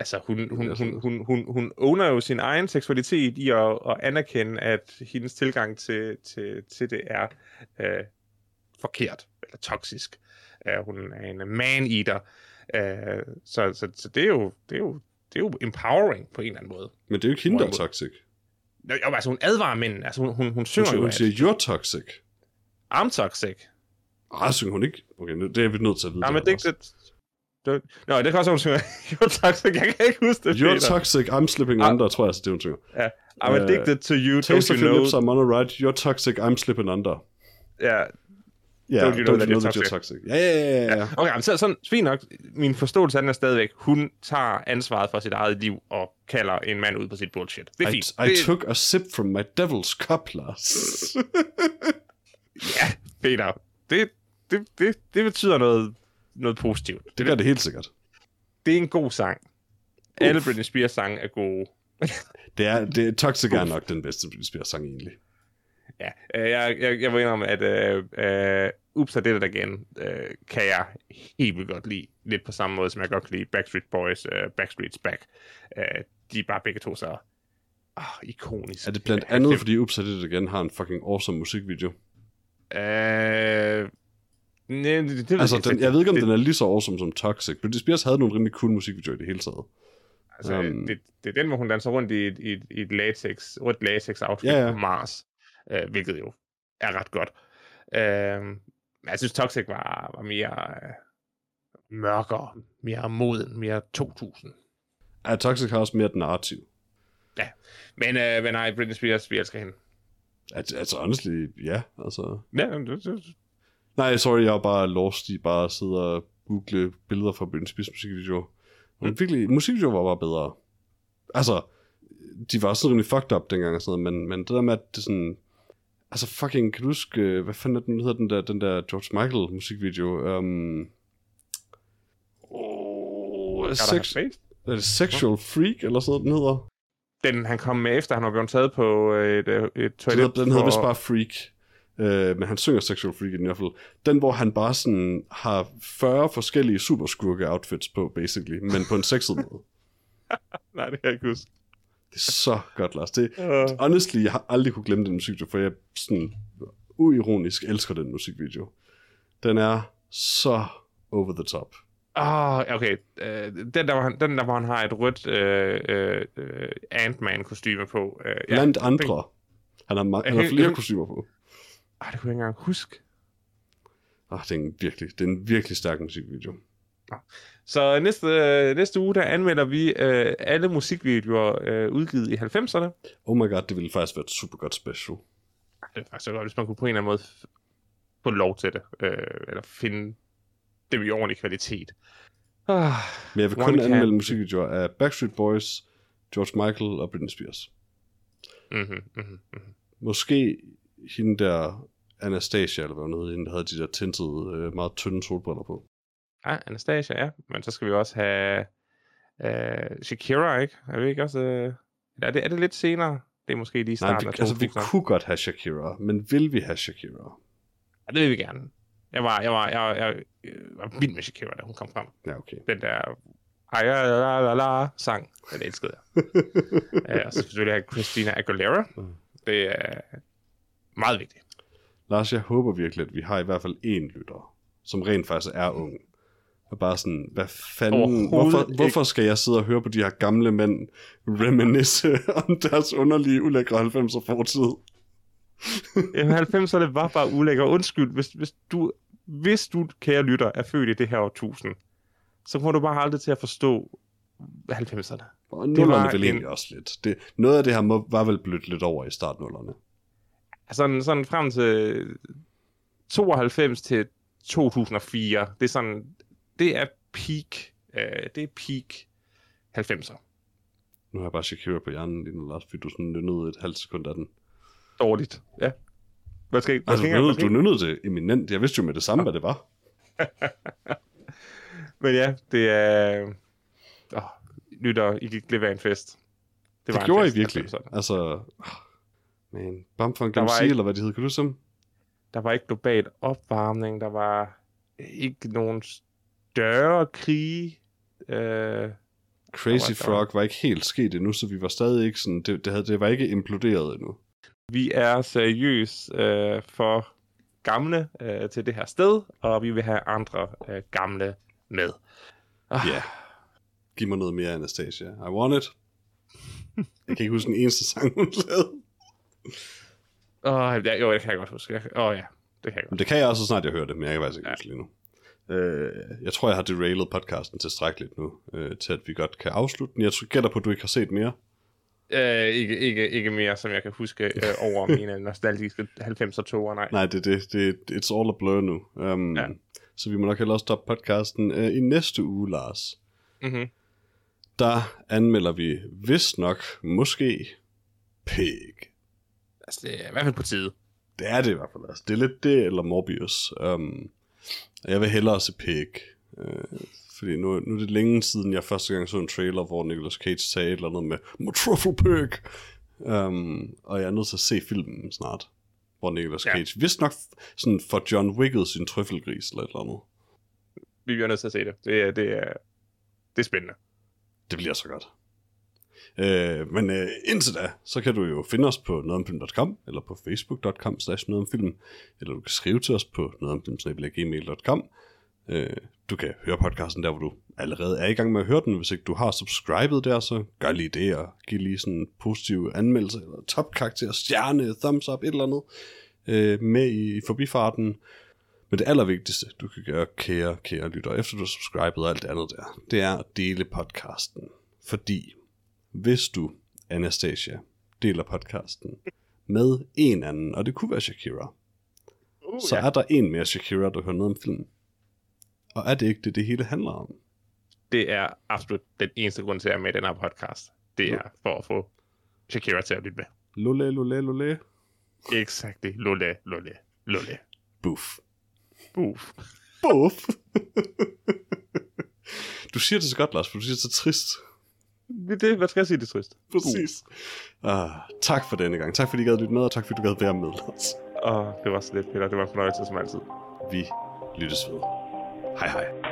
Speaker 2: Altså, hun, hun, hun, hun, hun, hun owner jo sin egen seksualitet i at, at anerkende, at hendes tilgang til, til, til det er øh, forkert, eller toksisk. Uh, hun er en man-eater. Uh, så, så, så det er jo, det er jo det er jo empowering på en eller anden måde.
Speaker 1: Men det er jo ikke hende, der er toxic.
Speaker 2: Nå, Jo, altså hun advarer mænd. Altså hun, hun, hun
Speaker 1: Hun,
Speaker 2: synger
Speaker 1: siger,
Speaker 2: jo,
Speaker 1: hun
Speaker 2: at
Speaker 1: siger, you're toxic.
Speaker 2: I'm toxic.
Speaker 1: Ah, synger hun ikke? Okay, nu, det er vi nødt til at vide.
Speaker 2: I'm
Speaker 1: det også.
Speaker 2: Det, Nå, det kan også være, hun synger, *laughs* you're toxic. Jeg kan ikke huske det,
Speaker 1: You're
Speaker 2: Peter.
Speaker 1: toxic, I'm slipping
Speaker 2: Ah.
Speaker 1: under, tror jeg, altså, det hun synger.
Speaker 2: I'm addicted to you,
Speaker 1: Taste
Speaker 2: don't
Speaker 1: of
Speaker 2: you know?
Speaker 1: lips, I'm on a ride. You're toxic, I'm slipping under.
Speaker 2: Ja,
Speaker 1: Ja,
Speaker 2: Don't you know that you're toxic?
Speaker 1: Ja, ja, ja, ja. ja.
Speaker 2: Okay, men så, sådan, fint nok. Min forståelse af den er stadigvæk, hun tager ansvaret for sit eget liv og kalder en mand ud på sit bullshit. Det er
Speaker 1: I,
Speaker 2: fint.
Speaker 1: I
Speaker 2: det,
Speaker 1: took a sip from my devil's cup, Lars. *laughs*
Speaker 2: Ja, Peter. Det, det, det, det betyder noget, noget positivt.
Speaker 1: det gør det helt sikkert.
Speaker 2: Det er en god sang. Alle Britney Spears sange er gode. *laughs*
Speaker 1: Det er, det, Toxic er nok den bedste Britney Spears sang egentlig.
Speaker 2: Ja, øh, jeg, jeg, jeg var indrømme, at øh, øh, Ups er det der igen, øh, kan jeg helt vildt godt lide. Lidt på samme måde, som jeg godt kan lide Backstreet Boys, øh, Backstreet's Back. Øh, de er bare begge to så ah, ikonisk.
Speaker 1: Er det blandt andet, fordi Ups er det igen har en fucking awesome musikvideo?
Speaker 2: Øh, nej, det, det,
Speaker 1: Altså,
Speaker 2: jeg
Speaker 1: den, jeg ved ikke, om
Speaker 2: det,
Speaker 1: den er lige så awesome som Toxic. Britney Spears havde nogle rimelig cool musikvideoer i det hele taget.
Speaker 2: Altså,
Speaker 1: Um,
Speaker 2: det, det er den, hvor hun danser rundt i et, i et, i et latex, rødt latex outfit
Speaker 1: Ja,
Speaker 2: ja,
Speaker 1: ja.
Speaker 2: ja. på Mars, øh, hvilket jo er ret godt. Øh, jeg synes, Toxic var, var mere øh, mørkere, mere moden, mere 2000.
Speaker 1: Ja, Toxic har også mere et narrativ.
Speaker 2: Men, øh, men nej, Britney Spears, vi elsker hende.
Speaker 1: Altså, altså honestly, ja, altså...
Speaker 2: Ja, det, det,
Speaker 1: Nej, sorry, jeg er bare lost i bare at sidde og google billeder fra Britney Spears musikvideoer. Men
Speaker 2: Mm.
Speaker 1: virkelig, musikvideoer var bare bedre. Altså, de var sådan rimelig fucked up dengang og sådan noget, men, men det der med, at det sådan... Altså fucking, kan du huske, øh, hvad fanden er den, hedder den der, den der George Michael musikvideo? Um, oh, sex, er det Sexual Freak, eller sådan noget, den hedder?
Speaker 2: Den, han kom med efter, han var blevet taget på øh, et, øh, et
Speaker 1: Den
Speaker 2: toilet.
Speaker 1: hedder, den hedder vist bare Freak. Øh, men han synger Sexual Freak i den i hvert fald. Den, hvor han bare sådan har 40 forskellige superskurke-outfits på, basically. Men på en sexet måde. *laughs*
Speaker 2: Nej, det kan jeg ikke huske.
Speaker 1: Det er så godt, Lars. Det,
Speaker 2: Uh,
Speaker 1: honestly, jeg har aldrig kunne glemme den musikvideo, for jeg sådan uironisk elsker den musikvideo. Den er så over the top.
Speaker 2: Ah, okay. Øh, den, der, hvor han, den der, hvor han har et rødt øh, øh, Ant-Man-kostyme på. Øh, ja,
Speaker 1: Blandt andre. Han har, ma- han har flere kostymer på.
Speaker 2: Ah, det kunne jeg ikke engang huske.
Speaker 1: Ah, det er en virkelig, det er en virkelig stærk musikvideo.
Speaker 2: Så næste, øh, næste uge, der anmelder vi øh, alle musikvideoer øh, udgivet i 90'erne.
Speaker 1: Oh my god, det ville faktisk være et super godt special.
Speaker 2: Ej, Det er faktisk godt, hvis man kunne på en eller anden måde få lov til det. Øh, eller finde dem i ordentlig kvalitet. Ah,
Speaker 1: Men jeg vil kun
Speaker 2: can.
Speaker 1: anmelde musikvideoer af Backstreet Boys, George Michael og Britney Spears.
Speaker 2: mm-hmm, mm-hmm.
Speaker 1: Måske hende der Anastasia, eller hvad hun hed, hende, der havde de der tintede, øh, meget tynde solbriller på.
Speaker 2: Ja, Anastasia, ja. Men så skal vi også have øh, Shakira, ikke? Er det ikke også... Øh... Er, det, er det lidt senere? Det er måske lige
Speaker 1: Nej,
Speaker 2: starten
Speaker 1: vi,
Speaker 2: af
Speaker 1: altså vi
Speaker 2: 2000'erne.
Speaker 1: kunne godt have Shakira, men vil vi have Shakira?
Speaker 2: Ja, det vil vi gerne. Jeg var, jeg var, jeg, jeg, jeg var vild med Shakira, da hun kom frem.
Speaker 1: Ja, okay.
Speaker 2: Den der ej, la, la, la, la, sang, den elskede jeg. *laughs* uh, og så selvfølgelig have Christina Aguilera.
Speaker 1: Mm.
Speaker 2: Det er meget vigtigt.
Speaker 1: Lars, jeg håber virkelig, at vi har i hvert fald én lytter, som rent faktisk er ung. Og bare sådan, hvad fanden, hvorfor,
Speaker 2: ikke.
Speaker 1: hvorfor skal jeg sidde og høre på de her gamle mænd reminisce *laughs* om deres underlige, ulækre 90'er fortid? *laughs*
Speaker 2: Jamen, 90'erne var bare ulækker. Undskyld, hvis, hvis du, hvis du, kære lytter, er født i det her årtusind, så kommer du bare aldrig til at forstå 90'erne.
Speaker 1: Og nullerne
Speaker 2: var
Speaker 1: vel
Speaker 2: en-
Speaker 1: egentlig også lidt. Det, noget af det her må, var vel blødt lidt over i startnullerne.
Speaker 2: Sådan, sådan frem til 92 til 2004, det er sådan, det er peak, øh, det er peak 90'er.
Speaker 1: Nu har jeg bare Shakira på hjernen lige nu, Lars, fordi du sådan nynnede et halvt sekund af den.
Speaker 2: Dårligt, ja. Hvad skal, hvad
Speaker 1: Altså,
Speaker 2: skal
Speaker 1: nynnede, du nynnede det eminent. Jeg vidste jo med det samme, hvad det var. *laughs*
Speaker 2: Men ja, det er... Åh, lytter, I gik glip af en fest.
Speaker 1: Det,
Speaker 2: var
Speaker 1: det gjorde I
Speaker 2: fest, os
Speaker 1: virkelig. Altså,
Speaker 2: var
Speaker 1: MC,
Speaker 2: ikke-
Speaker 1: eller hvad de hedder, kan du dem?
Speaker 2: Der var ikke global opvarmning, der var ikke nogen større krige. Øh,
Speaker 1: Crazy
Speaker 2: var-
Speaker 1: Frog var ikke helt sket endnu, så vi var stadig ikke sådan, det, det, havde, det var ikke imploderet endnu.
Speaker 2: vi er seriøs øh, for gamle øh, til det her sted, og vi vil have andre øh, gamle med. Ah,
Speaker 1: Ja. Giv mig noget mere, Anastasia. I want it. Jeg kan ikke huske den eneste sang, hun lavede.
Speaker 2: Åh, ja, jo, det kan jeg godt huske. Åh ja, det kan jeg godt.
Speaker 1: Men det kan jeg også, så snart jeg hører det, men jeg kan faktisk ikke
Speaker 2: Ja.
Speaker 1: huske lige nu. Øh, jeg tror, jeg har derailet podcasten tilstrækkeligt nu, øh, til at vi godt kan afslutte den. Jeg tror- gætter på, at du ikke har set mere.
Speaker 2: Øh, ikke, ikke, ikke mere, som jeg kan huske øh, *laughs* over mine nostalgiske 90'er toger, nej.
Speaker 1: Nej, det, det, det, it's all a blur nu. Um,
Speaker 2: Ja.
Speaker 1: Så vi må nok hellere stoppe podcasten. Uh, I næste uge, Lars,
Speaker 2: Mm-hmm.
Speaker 1: der anmelder vi vist nok, måske, Pig.
Speaker 2: Altså, det er i hvert fald på tide.
Speaker 1: Det er det i hvert fald. Altså. Det er lidt det, eller Morbius. Um, jeg vil hellere se Pig. Uh, fordi nu, nu er det længe siden, jeg første gang så en trailer, hvor Nicolas Cage sagde et eller andet med My truffle pig! Um, og jeg er nødt til at se filmen snart. Hvor Nicolas
Speaker 2: Ja.
Speaker 1: Cage, vist nok sådan for John Wicket sin trøffelgris eller et eller andet.
Speaker 2: Vi bliver nødt til at se det. Det er, det er, det er spændende.
Speaker 1: Det bliver så godt. Øh, men øh, indtil da, så kan du jo finde os på nogetomfilm.com, eller på facebook.com slash nogetomfilm, eller du kan skrive til os på nogetomfilm.gmail.com. Øh, du kan høre podcasten der, hvor du allerede er i gang med at høre den. Hvis ikke du har subscribet der, så gør lige det, og giv lige sådan en positiv anmeldelse, eller topkarakter, stjerne, thumbs up, et eller andet, øh, med i, i forbifarten. Men det allervigtigste, du kan gøre, kære, kære lytter, efter du har subscribet og alt det andet der, det er at dele podcasten. Fordi hvis du, Anastasia, deler podcasten med en anden, og det kunne være Shakira,
Speaker 2: Uh,
Speaker 1: så er der en mere Shakira, der hører noget om filmen. Og er det ikke det, det hele handler om?
Speaker 2: Det er absolut den eneste grund til, at jeg er med i den her podcast. Det er for at få Shakira til at lytte med.
Speaker 1: Lole, lole, lole.
Speaker 2: Exakt. Lulle, lulle, lulle.
Speaker 1: Buff.
Speaker 2: Uff.
Speaker 1: Buff. *laughs* du siger det så godt, Lars, for du siger det så trist.
Speaker 2: Det, det, hvad skal jeg sige, det er trist?
Speaker 1: Præcis. Ah, tak for denne gang. Tak fordi I gad lytte med, og tak fordi du gad være med, Lars.
Speaker 2: Åh, det var så lidt, Peter. Det var en fornøjelse som altid.
Speaker 1: Vi lyttes ved. Hej.
Speaker 2: Hej.